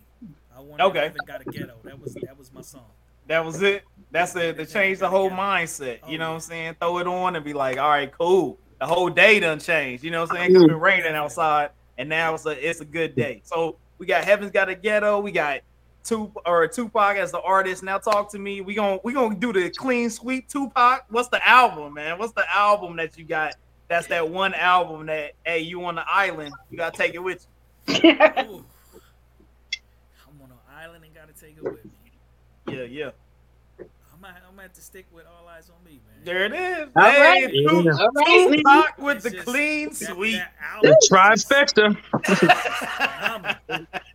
S3: I want
S1: Okay.
S3: Even got a ghetto. That was that was my song.
S1: That was it. That's it. To change the whole mindset. You know what I'm saying? Throw it on and be like, all right, cool. The whole day done changed. You know what I'm saying? It's been raining (laughs) outside, and now it's a it's a good day. So we got Heaven's Got a Ghetto. We got two or Tupac as the artist. Now talk to me. We gonna we gonna do the clean sweep Tupac. What's the album, man? What's the album that you got? That's that one album that hey, you on the island, you gotta take it with (laughs)
S3: Ooh. I'm on an island and gotta take it with me.
S1: you. Yeah, yeah.
S3: I'm gonna, I'm gonna have to stick with all eyez on me, man.
S1: There it is.
S2: All
S1: hey,
S2: right.
S1: Tu-
S4: Yeah.
S2: All right, man.
S1: Tupac with
S3: It's
S1: the
S3: just-
S1: clean sweep.
S3: that album
S4: The trifecta. (laughs)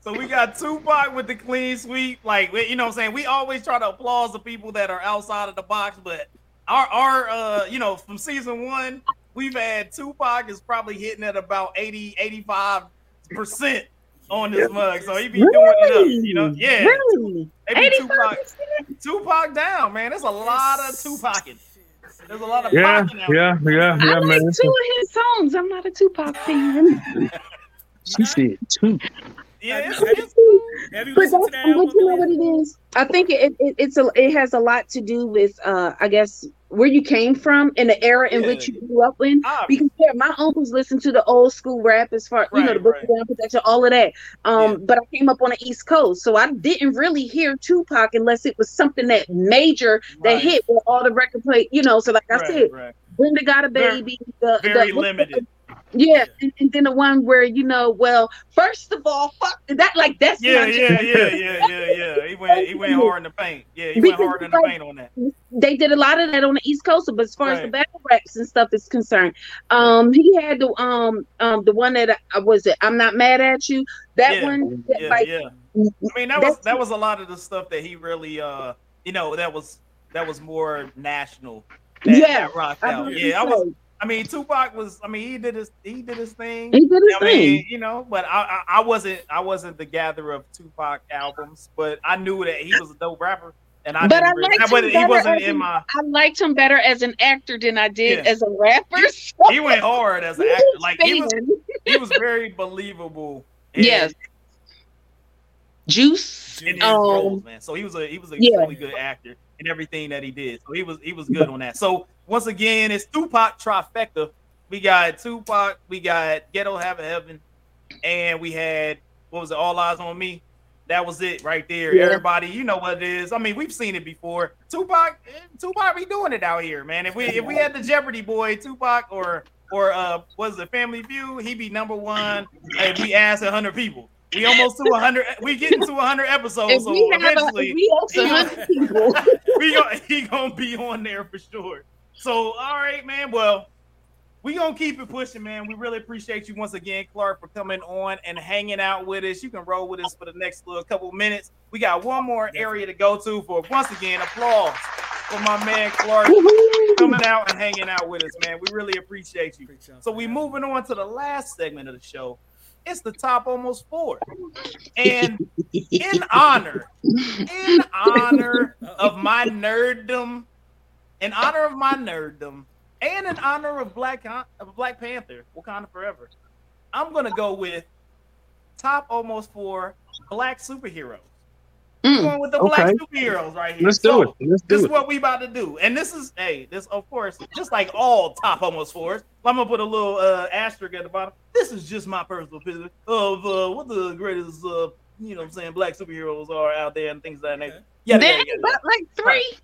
S1: So we got Tupac with the clean sweep. Like we- you know what I'm saying? We always try to applaud the people that are outside of the box, but our our uh you know from season one, we've had Tupac is probably hitting at about 80, 85 percent on this mug. So he be doing it up, you know. Yeah.
S2: Really?
S1: They be
S2: 85%?
S1: Tupac, Tupac down, man. There's a lot of Tupacing. There's a lot of
S4: Yeah,
S1: Pacing out
S4: yeah, yeah,
S2: I
S4: yeah,
S2: like
S4: man.
S2: two of his songs. I'm not a Tupac fan.
S4: She said two.
S1: Yeah, it's,
S3: Have you-
S1: it's,
S3: Have you
S2: But, that's,
S3: to that
S2: but you know what it is? I think it, it it's a it has a lot to do with uh I guess where you came from and the era in which you grew up in.
S1: obvious.
S2: Because yeah, my uncles listened to the old school rap as far you know the book
S1: right.
S2: down protection, all of that. Um,
S1: Yeah.
S2: but I came up on the East Coast, so I didn't really hear Tupac unless it was something that major that
S1: Right.
S2: hit with all the record play. You know, so like I
S1: Right,
S2: said,
S1: right.
S2: Brenda got a
S1: Very-
S2: baby. the,
S1: very
S2: the,
S1: limited.
S2: Yeah, and, and then the one where you know, well, first of all, fuck that. Like that's
S1: Yeah, yeah, yeah, yeah, yeah, yeah. He went, he went hard in the paint. Yeah, he went hard in the paint on that.
S2: they did a lot of that on the East Coast, but as far as the battle raps and stuff is concerned, um, he had the um um the one that I was it. I'm not mad at you. That
S1: Yeah,
S2: one,
S1: Yeah,
S2: like,
S1: yeah. I mean, that was that was a lot of the stuff that he really, uh, you know, that was that was more national. That,
S2: Yeah,
S1: that rocked out.
S2: believe
S1: Yeah, I was.
S2: So.
S1: I mean, Tupac was. I mean, he did his he did his thing.
S2: He did his
S1: I mean,
S2: thing.
S1: you know, but I, I I wasn't I wasn't the gatherer of Tupac albums, but I knew that he was a dope rapper, and I
S2: But I liked
S1: but
S2: him
S1: he
S2: better
S1: wasn't
S2: as
S1: in
S2: an-
S1: my.
S2: I liked him better as an actor than I did
S1: Yeah.
S2: as a rapper.
S1: He (laughs) went hard as an actor. Like he was he was very believable. in-
S2: Yes. Juice.
S1: in his
S2: Um,
S1: roles, man. So he was a he was a
S2: yeah.
S1: really good actor in everything that he did. So he was he was good on that. So once again, it's Tupac trifecta. We got Tupac, we got Ghetto Have a Heaven, and we had what was it? All Eyez on Me. That was it right there.
S2: Yeah.
S1: Everybody, you know what it is. I mean, we've seen it before. Tupac, Tupac be doing it out here, man. If we if we had the Jeopardy boy, Tupac or or uh was it Family Feud, he'd be number one. If we asked hundred people. We almost to hundred. We getting to hundred episodes,
S2: If
S1: so
S2: we have a,
S1: eventually
S2: if we a hundred (laughs) people,
S1: we gonna, he gonna be on there for sure. So, all right, man. Well, we gonna keep it pushing, man. We really appreciate you once again, Clark, for coming on and hanging out with us. You can roll with us for the next little couple minutes. We got one more area to go to for once again applause for my man Clark coming out and hanging out with us, man. We really appreciate you. So we moving on to the last segment of the show. It's the top almost four, and in honor, in (laughs) honor of my nerddom, in honor of my nerddom, and in honor of Black of Black Panther, Wakanda Forever, I'm gonna go with top almost four black superheroes.
S2: Mm.
S1: Going with the black superheroes right here.
S4: Let's do
S1: So,
S4: it. Let's
S1: this
S4: do
S1: is
S4: it.
S1: what we about to do. And this is hey, this of course, just like all top almost fours. I'm gonna put a little uh asterisk at the bottom. This is just my personal opinion of uh what the greatest uh you know what I'm saying black superheroes are out there and things of that nature.
S3: Okay.
S1: Yeah,
S2: Then
S1: yeah, yeah.
S2: like three.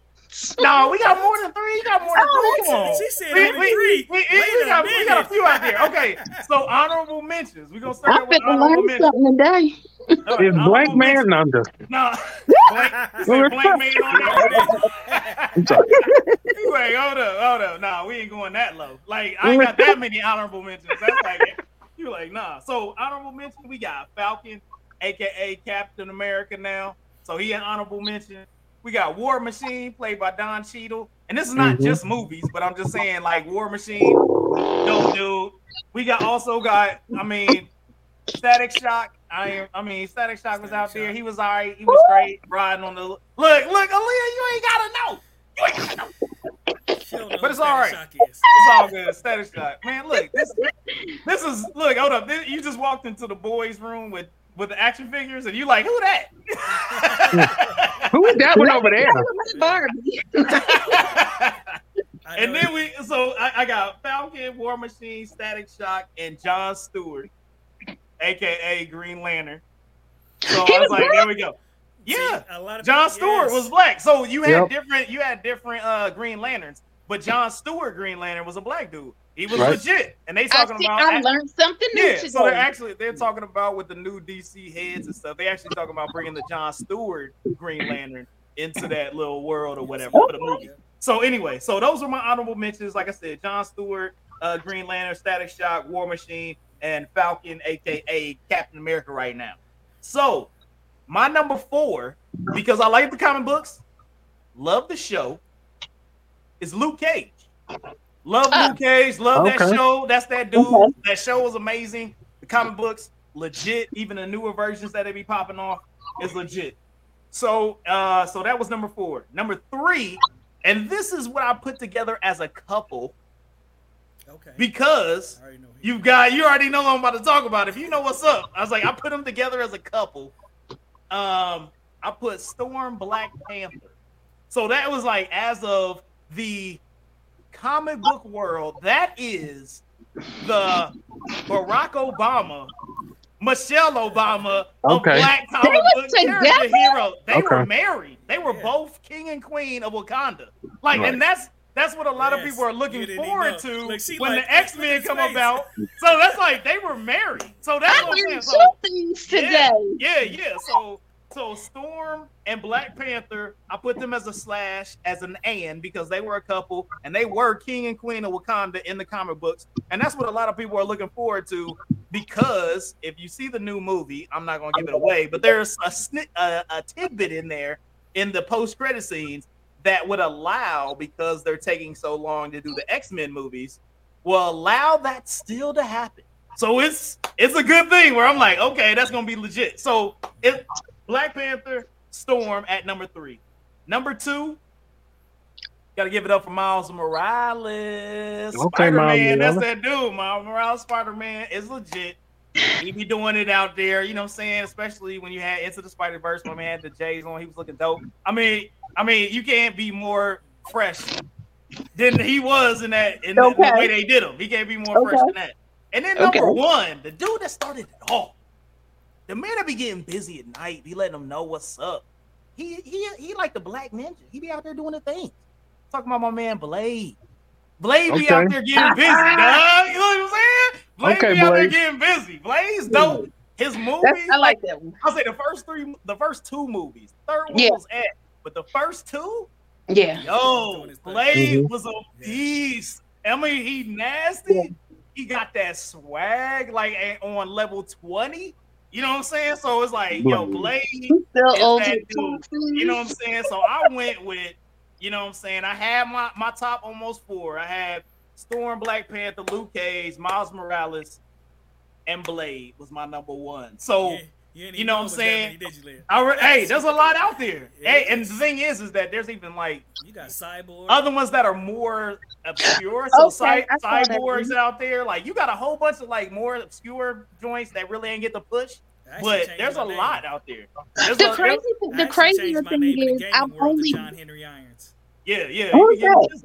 S1: No, we got more than three. You got more than
S2: Oh,
S1: three. Come on.
S3: She said
S1: We, we,
S3: three.
S1: we, we,
S3: Wait
S1: we got, we got a few out there. Okay, (laughs) so honorable mentions. We're gonna
S2: I
S1: start with
S2: fit to
S1: honorable mentions.
S2: something today.
S1: All right,
S4: Is
S1: honorable
S4: Black
S1: mentions.
S4: Man under?
S1: No, (laughs) blank, you said blank man on there. (laughs)
S4: I'm sorry.
S1: Wait, hold up, hold up. Nah, we ain't going that low. Like, I ain't got that many honorable mentions. That's like, you like, nah. So, honorable mention, we got Falcon, aka Captain America now. So, he an honorable mention. We got War Machine, played by Don Cheadle. And this is not
S4: Mhm.
S1: just movies, but I'm just saying, like, War Machine, dope dude. We got also got, I mean, Static Shock. I am, I mean, Static Shock was out
S3: Static
S1: there. He was all right. He was great riding on the look. Look, look, Aaliyah, you ain't gotta know. You ain't gotta know.
S3: She don't know
S1: But it's
S3: who
S1: all
S3: Static
S1: right.
S3: Shock is.
S1: It's all good. Static Shock. Man, look, this this is look, hold up. This, you just walked into the boys' room with with the action figures, and you like who that? (laughs)
S4: Who is that one over there?
S2: Barbie. (laughs)
S1: And then we, so I, I got Falcon, War Machine, Static Shock, and John Stewart, aka Green Lantern. So
S2: He
S1: I was
S2: was
S1: like, there we go.
S3: See,
S1: Yeah,
S3: a lot of
S1: John
S3: people-
S1: Stewart
S3: yes.
S1: was black. So you had
S4: Yep.
S1: different, you had different uh Green Lanterns, but John Stewart Green Lantern was a black dude. He was
S4: Right.
S1: legit, and they
S2: I,
S1: talking
S2: see,
S1: about
S2: I learned something new
S1: yeah,
S2: today.
S1: so they're actually they're talking about with the new DC heads and stuff. They actually talking about bringing the John Stewart Green Lantern into that little world or whatever for the movie. So anyway, so those were my honorable mentions. Like I said, John Stewart, uh, Green Lantern, Static Shock, War Machine, and Falcon, aka Captain America, right now. So my number four, because I like the comic books, love the show, is Luke Cage. Love
S2: Ah.
S1: Luke Cage. Love that show. That's that dude.
S2: Okay.
S1: That show was amazing. The comic books, legit. Even the newer versions that they be popping off is legit. So, uh, so that was number four. Number three, and this is what I put together as a couple
S3: Okay.
S1: because
S3: I already know who
S1: You've got you already know what I'm about to talk about. If you know what's up, I was like, I put them together as a couple. Um, I put Storm Black Panther. So that was like as of the comic book world, that is the Barack Obama, Michelle Obama of
S4: Okay.
S1: black comic
S2: were
S1: book character
S2: together?
S1: hero. They were married. They were
S3: Yeah.
S1: both king and queen of Wakanda. Like,
S4: Right.
S1: and that's that's what a lot of people are looking forward to
S3: Look, she
S1: when
S3: like,
S1: the X Men come
S3: face.
S1: about. So that's like they were married. So that's
S2: I
S1: what I'm saying. So,
S2: two things today.
S1: yeah, yeah. So so Storm and Black Panther, I put them as a slash, as an and because they were a couple and they were king and queen of Wakanda in the comic books, and that's what a lot of people are looking forward to. Because if you see the new movie, I'm not gonna give it away, but there's a snit, a, a tidbit in there in the post credit scenes that would allow because they're taking so long to do the X Men movies, will allow that still to happen. So it's it's a good thing where I'm like, okay, that's gonna be legit. So it Black Panther, Storm at number three. Number two, gotta give it up for Miles Morales.
S4: Okay,
S1: Spider
S4: Miles
S1: Man, that's that dude. Miles Morales, Spider Man is legit. He be doing it out there, you know what I'm saying? Especially when you had Into the Spider Verse, when we had the J's on, he was looking dope. I mean, I mean, you can't be more fresh than he was in that in, the- the way they did him. He can't be more fresh than that. And then number
S2: Okay.
S1: one, the dude that started it all, the man that be getting busy at night, be letting them know what's up. He he he like the black ninja. He be out there doing the thing. Talking about my man Blade. Blade be out there getting busy, (laughs) dog. You know what I'm saying? Blade
S4: Okay,
S1: be out there getting busy. Blade's dope. His movies,
S2: That's, I like that one.
S1: I'll say the first three, the first two movies. Third one
S2: Yeah.
S1: was at, but the first two,
S2: Yeah.
S1: yo,
S3: Doing his thing.
S1: Blade
S4: Mhm.
S1: was a beast. I mean, he nasty.
S2: Yeah.
S1: He got that swag like on level twenty. You know what I'm saying? So it's like, yo, Blade.
S2: Still old.
S1: that dude. You know what I'm saying? So I went with, you know what I'm saying? I had my, my top almost four. I had Storm, Black Panther, Luke Cage, Miles Morales, and Blade was my number one. So
S3: You, ain't- you, ain't
S1: you know
S3: know
S1: what I'm
S3: it that
S1: saying?
S3: many, did you, Leah?
S1: I re- hey, there's a lot out there.
S3: Yeah.
S1: Hey, and the thing is, is that there's even like
S3: You got Cyborg.
S1: other ones that are more obscure. So
S2: Okay,
S1: cy-
S2: I that
S1: cyborgs out there, like you got a whole bunch of like more obscure joints that really ain't get the push. But there's a
S3: name.
S1: lot out there. There's
S2: The
S1: a-
S2: crazy,
S3: I
S2: the
S3: actually
S2: crazier
S3: changed
S2: thing
S3: name in the
S2: is, I've only
S3: John Henry Irons.
S1: yeah, yeah,
S2: Who
S1: you
S2: is
S1: can get-
S2: that?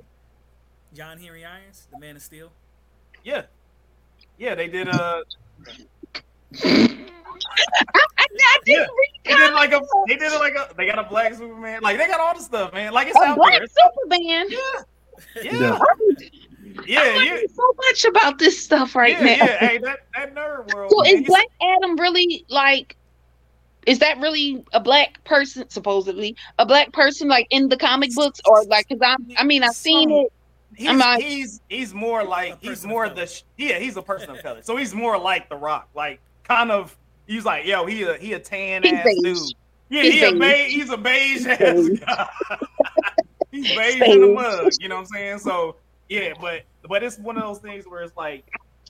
S3: John Henry Irons, the Man of Steel.
S1: yeah, yeah. They did uh
S2: I, I
S1: Yeah.
S2: didn't
S1: They did like a. They did it like a. They got a black Superman. Like they got all the stuff, man. Like it's
S2: a
S1: out
S2: black
S1: there.
S2: Superman.
S1: Yeah,
S4: Yeah.
S1: yeah, yeah,
S2: I'm
S1: yeah.
S2: so much about this stuff right
S1: yeah,
S2: now.
S1: yeah. Hey, that that nerd world.
S2: So
S1: man,
S2: is
S1: you
S2: Black Adam really like? Is that really a black person? Supposedly a black person, like in the comic books, or like? Because I'm, I mean, I've seen
S1: Some-
S2: it.
S1: He's,
S2: I'm like-
S1: he's he's more like he's more the yeah he's a person of color so he's more like the Rock like kind of he's like yo he a he a tan
S2: He's
S1: ass
S2: beige.
S1: dude yeah
S2: He's
S1: he a
S2: beige.
S1: beige he's a beige ass
S2: beige.
S1: guy (laughs) he's beige in the mug you know what I'm saying so yeah but but it's one of those things where it's like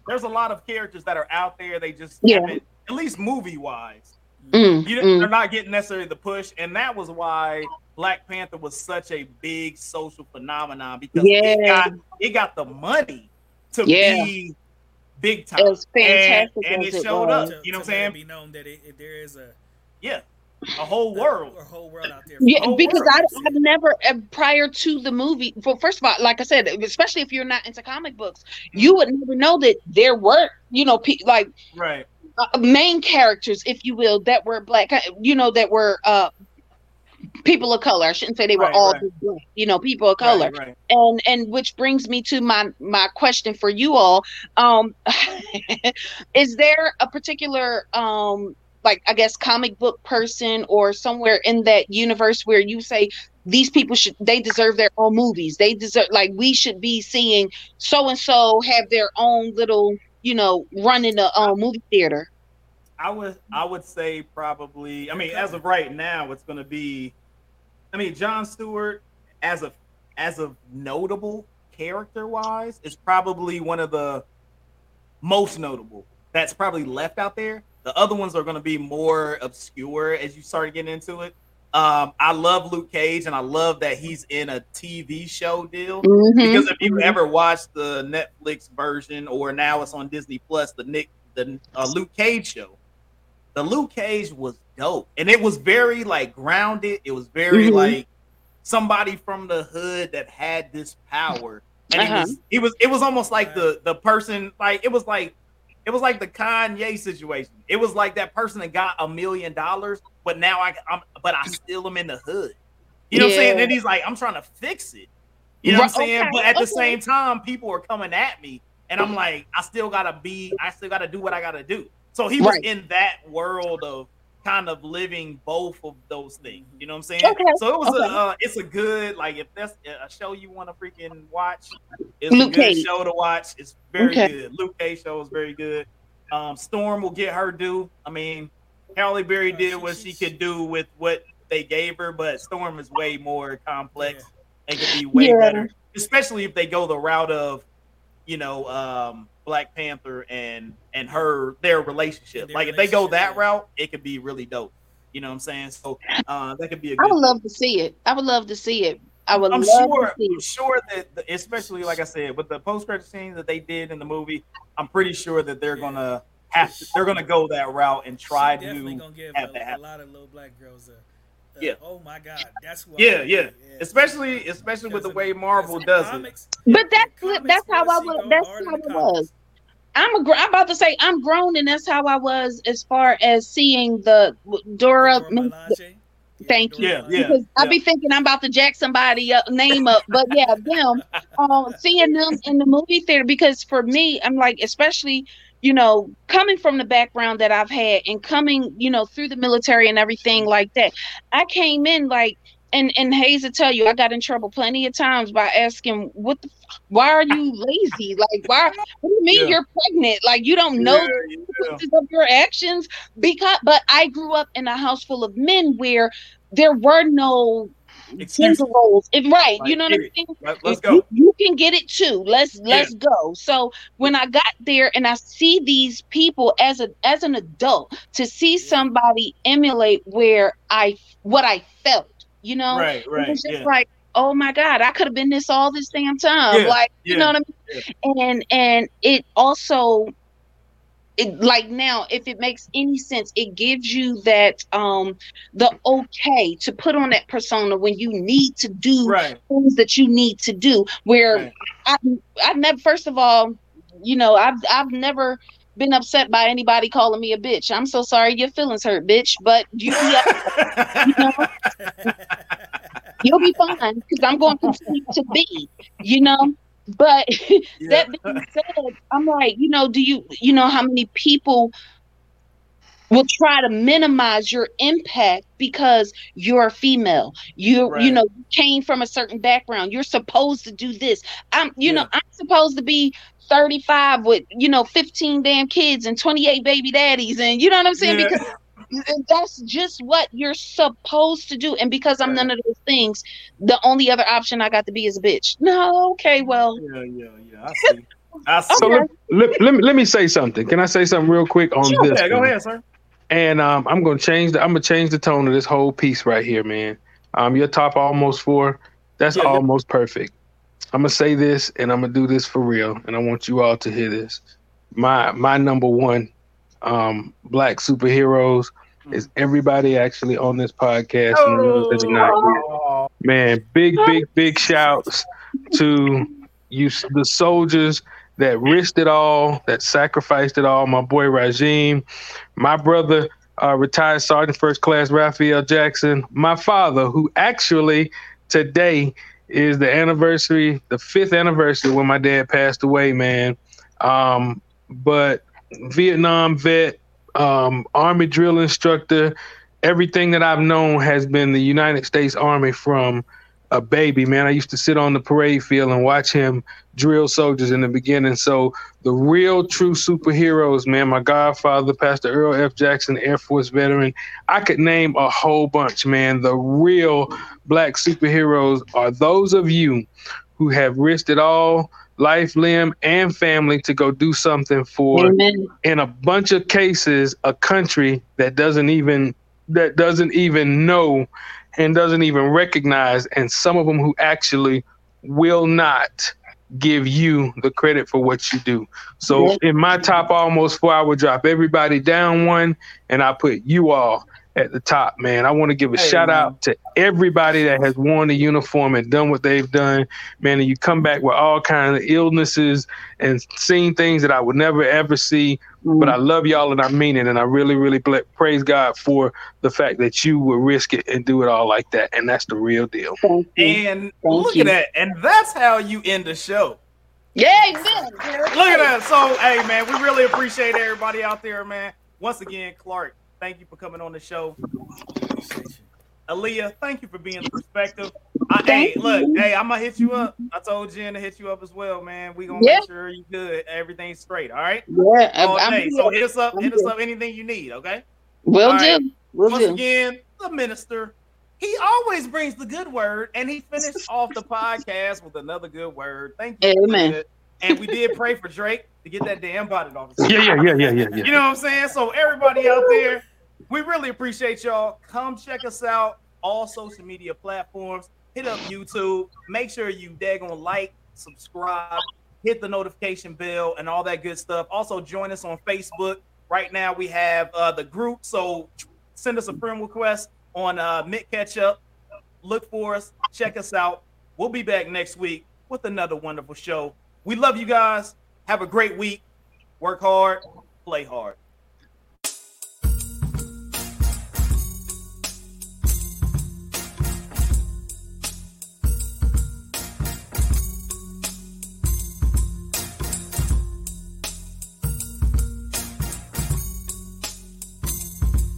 S1: there's a lot of characters that are out there they just
S2: Yeah.
S1: haven't at least movie wise
S2: Mm,
S1: you
S2: mm.
S1: they're not getting necessarily the push, and that was why Black Panther was such a big social phenomenon because it
S2: Yeah.
S1: got it got the money to
S2: Yeah.
S1: be big time.
S2: As fantastic
S1: and, and it
S2: it
S1: showed
S2: was.
S1: up.
S3: To-
S1: You know what I'm saying?
S3: Be known that it, it- there is a
S1: Yeah, a whole world.
S3: a whole world out there.
S2: Yeah, because
S1: world.
S2: I, I've never uh, prior to the movie. Well, first of all, like I said, especially if you're not into comic books, you would never know that there were, you know, pe- like
S1: Right.
S2: uh, main characters, if you will, that were black. uh, You know, that were uh people of color. I shouldn't say they were
S1: Right,
S2: all
S1: right.
S2: You know, people of color.
S1: Right,
S2: and and which brings me to my my question for you all um (laughs) is there a particular um like i guess comic book person or somewhere in that universe where you say these people should they deserve their own movies they deserve like we should be seeing so and so have their own little you know run in the um, movie theater
S1: I would I would say probably I mean as of right now it's gonna be I mean John Stewart as a as of notable character wise is probably one of the most notable that's probably left out there. The other ones are gonna be more obscure as you start getting into it. Um, I love Luke Cage and I love that he's in a TV show deal.
S2: Mhm.
S1: Because if you
S2: Mhm.
S1: ever watched the Netflix version, or now it's on Disney Plus, the Nick, the uh, Luke Cage show, the Luke Cage was dope, and it was very like grounded. It was very
S2: Mhm.
S1: like somebody from the hood that had this power, and
S2: Uh-huh.
S1: it was it was it was almost like the the person like it was like it was like the Kanye situation. It was like that person that got a million dollars, but now I, I'm, but I still am in the hood. You know what I'm saying?
S2: Yeah.
S1: And he's like, I'm trying to fix it. You know what I'm saying?
S2: okay,
S1: but at the same time, people are coming at me, and I'm like, I still gotta be, I still gotta do what I gotta do. So he was
S2: Right.
S1: in that world of kind of living both of those things. You know what I'm saying?
S2: Okay,
S1: So it was
S2: okay.
S1: a, uh, it's a good like if that's a show you want to freaking watch, it's
S2: Luke
S1: a good
S2: Cage.
S1: show to watch. It's very
S2: Okay.
S1: good. Luke Cage show is very good. Um, Storm will get her due. I mean, Halle Berry did what
S3: she-
S1: she could do with what they gave her, but Storm is way more complex and could be way
S2: Yeah.
S1: better, especially if they go the route of, you know, um, Black Panther and and her their relationship.
S3: Their
S1: like if they go that
S3: yeah.
S1: route, it could be really dope. You know what I'm saying? So uh, that could be a
S2: i
S1: good.
S2: I would love to see it i would love to see it i would
S1: I'm
S2: love
S1: sure.
S2: to see.
S1: I'm
S2: it
S1: sure that, the, especially like I said, with the post credit scene that they did in the movie, I'm pretty sure that they're
S3: Yeah.
S1: gonna have to. They're gonna go that route and try to. have
S3: a,
S1: that
S3: a lot of little black girls a, a
S1: Yeah.
S3: oh my god that's who I
S1: Yeah, yeah. Especially, especially with the way Marvel does it.
S2: But that's
S3: Comics,
S2: that's how I
S3: she
S2: was. That's how
S3: the
S2: it was. I'm a, gr- I'm about to say I'm grown, and that's how I was as far as seeing the Dora.
S3: Dora Milaje.
S2: Thank
S3: Dora
S1: you. Yeah,
S3: Milaje.
S1: yeah.
S2: because I be thinking I'm about to jack somebody up, name up, but yeah, them. (laughs) Um, seeing them in the movie theater because for me, I'm like, especially you know, coming from the background that I've had and coming, you know, through the military and everything like that, I came in like. And, and Hayes will tell you, I got in trouble plenty of times by asking, "What the? f- Why are you lazy? Like, why? What do you mean
S1: Yeah.
S2: you're pregnant? Like, you don't know
S1: Yeah, yeah.
S2: consequences of your actions because but I grew up in a house full of men where there were no
S1: Excuses.
S2: gender roles. If, right, you know what I'm saying?
S1: Let, let's go.
S2: You, you can get it too. Let's let's go. So when I got there and I see these people as a as an adult to see somebody emulate where I what I felt, you know,
S1: Right,
S2: it
S1: right.
S2: was just
S1: Yeah.
S2: like, oh my God, I could have been this all this damn time.
S1: Yeah,
S2: Like, you know what I mean? And and it also it like now, if it makes any sense, it gives you that um the okay to put on that persona when you need to do
S1: Right.
S2: things that you need to do. Where
S1: Right.
S2: I I never first of all, you know, I've I've never been upset by anybody calling me a bitch. I'm so sorry your feelings hurt, bitch. But you you know, (laughs) you'll be fine because I'm going to continue to be, you know. But (laughs)
S1: Yeah.
S2: that being said, I'm like, you know, do you you know how many people will try to minimize your impact because you're a female. You you know, you came from a certain background. You're supposed to do this. I'm you know, I'm supposed to be 35 with, you know, 15 damn kids and 28 baby daddies and you know what I'm saying
S1: Yeah.
S2: because that's just what you're supposed to do and because I'm
S1: Right.
S2: none of those things, the only other option I got to be is a bitch. No, okay, well,
S1: Yeah, yeah, yeah. I see. I see.
S4: So let, let, let, me, let me say something. Can I say something real quick on
S2: Sure.
S4: this?
S1: yeah, go ahead, sir.
S4: And um, I'm gonna change the I'm gonna change the tone of this whole piece right here, man. Um, your top almost four, that's
S1: Yeah, yeah.
S4: almost perfect. I'm gonna say this and I'm gonna do this for real, and I want you all to hear this. my my number one um, black superheroes is everybody actually on this podcast. Oh. Man, big, big, big shouts to you, the soldiers that risked it all, that sacrificed it all. My boy Rajim, my brother, uh, retired Sergeant First Class Raphael Jackson, my father, who actually today is the anniversary, the fifth anniversary when my dad passed away, man. Um, but Vietnam vet, um, Army drill instructor. Everything that I've known has been the United States Army from a baby, man. I used to sit on the parade field and watch him drill soldiers in the beginning. So the real true superheroes, man, my godfather, Pastor Earl F. Jackson, Air Force veteran. I could name a whole bunch, man. The real black superheroes are those of you who have risked it all life, limb, and family to go do something for Amen. in a bunch of cases a country that doesn't even that doesn't even know and doesn't even recognize and some of them who actually will not give you the credit for what you do. So in my top almost four, I would drop everybody down one and I put you all at the top, man. I want to give a hey, shout man. out to everybody that has worn the uniform and done what they've done, man. And you come back with all kinds of illnesses and seeing things that I would never ever see. Mm. But I love y'all and I mean it, and I really, really praise God for the fact that you would risk it and do it all like that, and that's the real deal.
S1: And Thank look you. at that, and that's how you end the show.
S2: Yeah, amen.
S1: Look at that. So, hey, man, we really appreciate everybody out there, man. Once again, Clark, Thank you for coming on the show. Aaliyah, thank you for being the perspective. I, hey, look, hey, I'm gonna hit you up. I told Jen to hit you up as well, man. We gonna yeah. make sure you good, everything's straight. All right.
S2: Yeah.
S1: All day. So hit us up. I'm hit us up. Anything you need. Okay.
S2: Will all do. Right. Will
S1: Once
S2: do.
S1: again, the minister. He always brings the good word, and he finished off the podcast with another good word. Thank you.
S2: Amen.
S1: And we did pray for Drake to get that damn body off.
S4: Yeah, yeah, yeah, yeah, yeah, yeah.
S1: You know what I'm saying? So everybody out there, we really appreciate y'all. Come check us out all social media platforms. Hit up YouTube. Make sure you daggone like, subscribe, hit the notification bell, and all that good stuff. Also, join us on Facebook. Right now, we have uh, the group. So send us a friend request on uh, Mint Ketchup. Look for us. Check us out. We'll be back next week with another wonderful show. We love you guys. Have a great week. Work hard, play hard.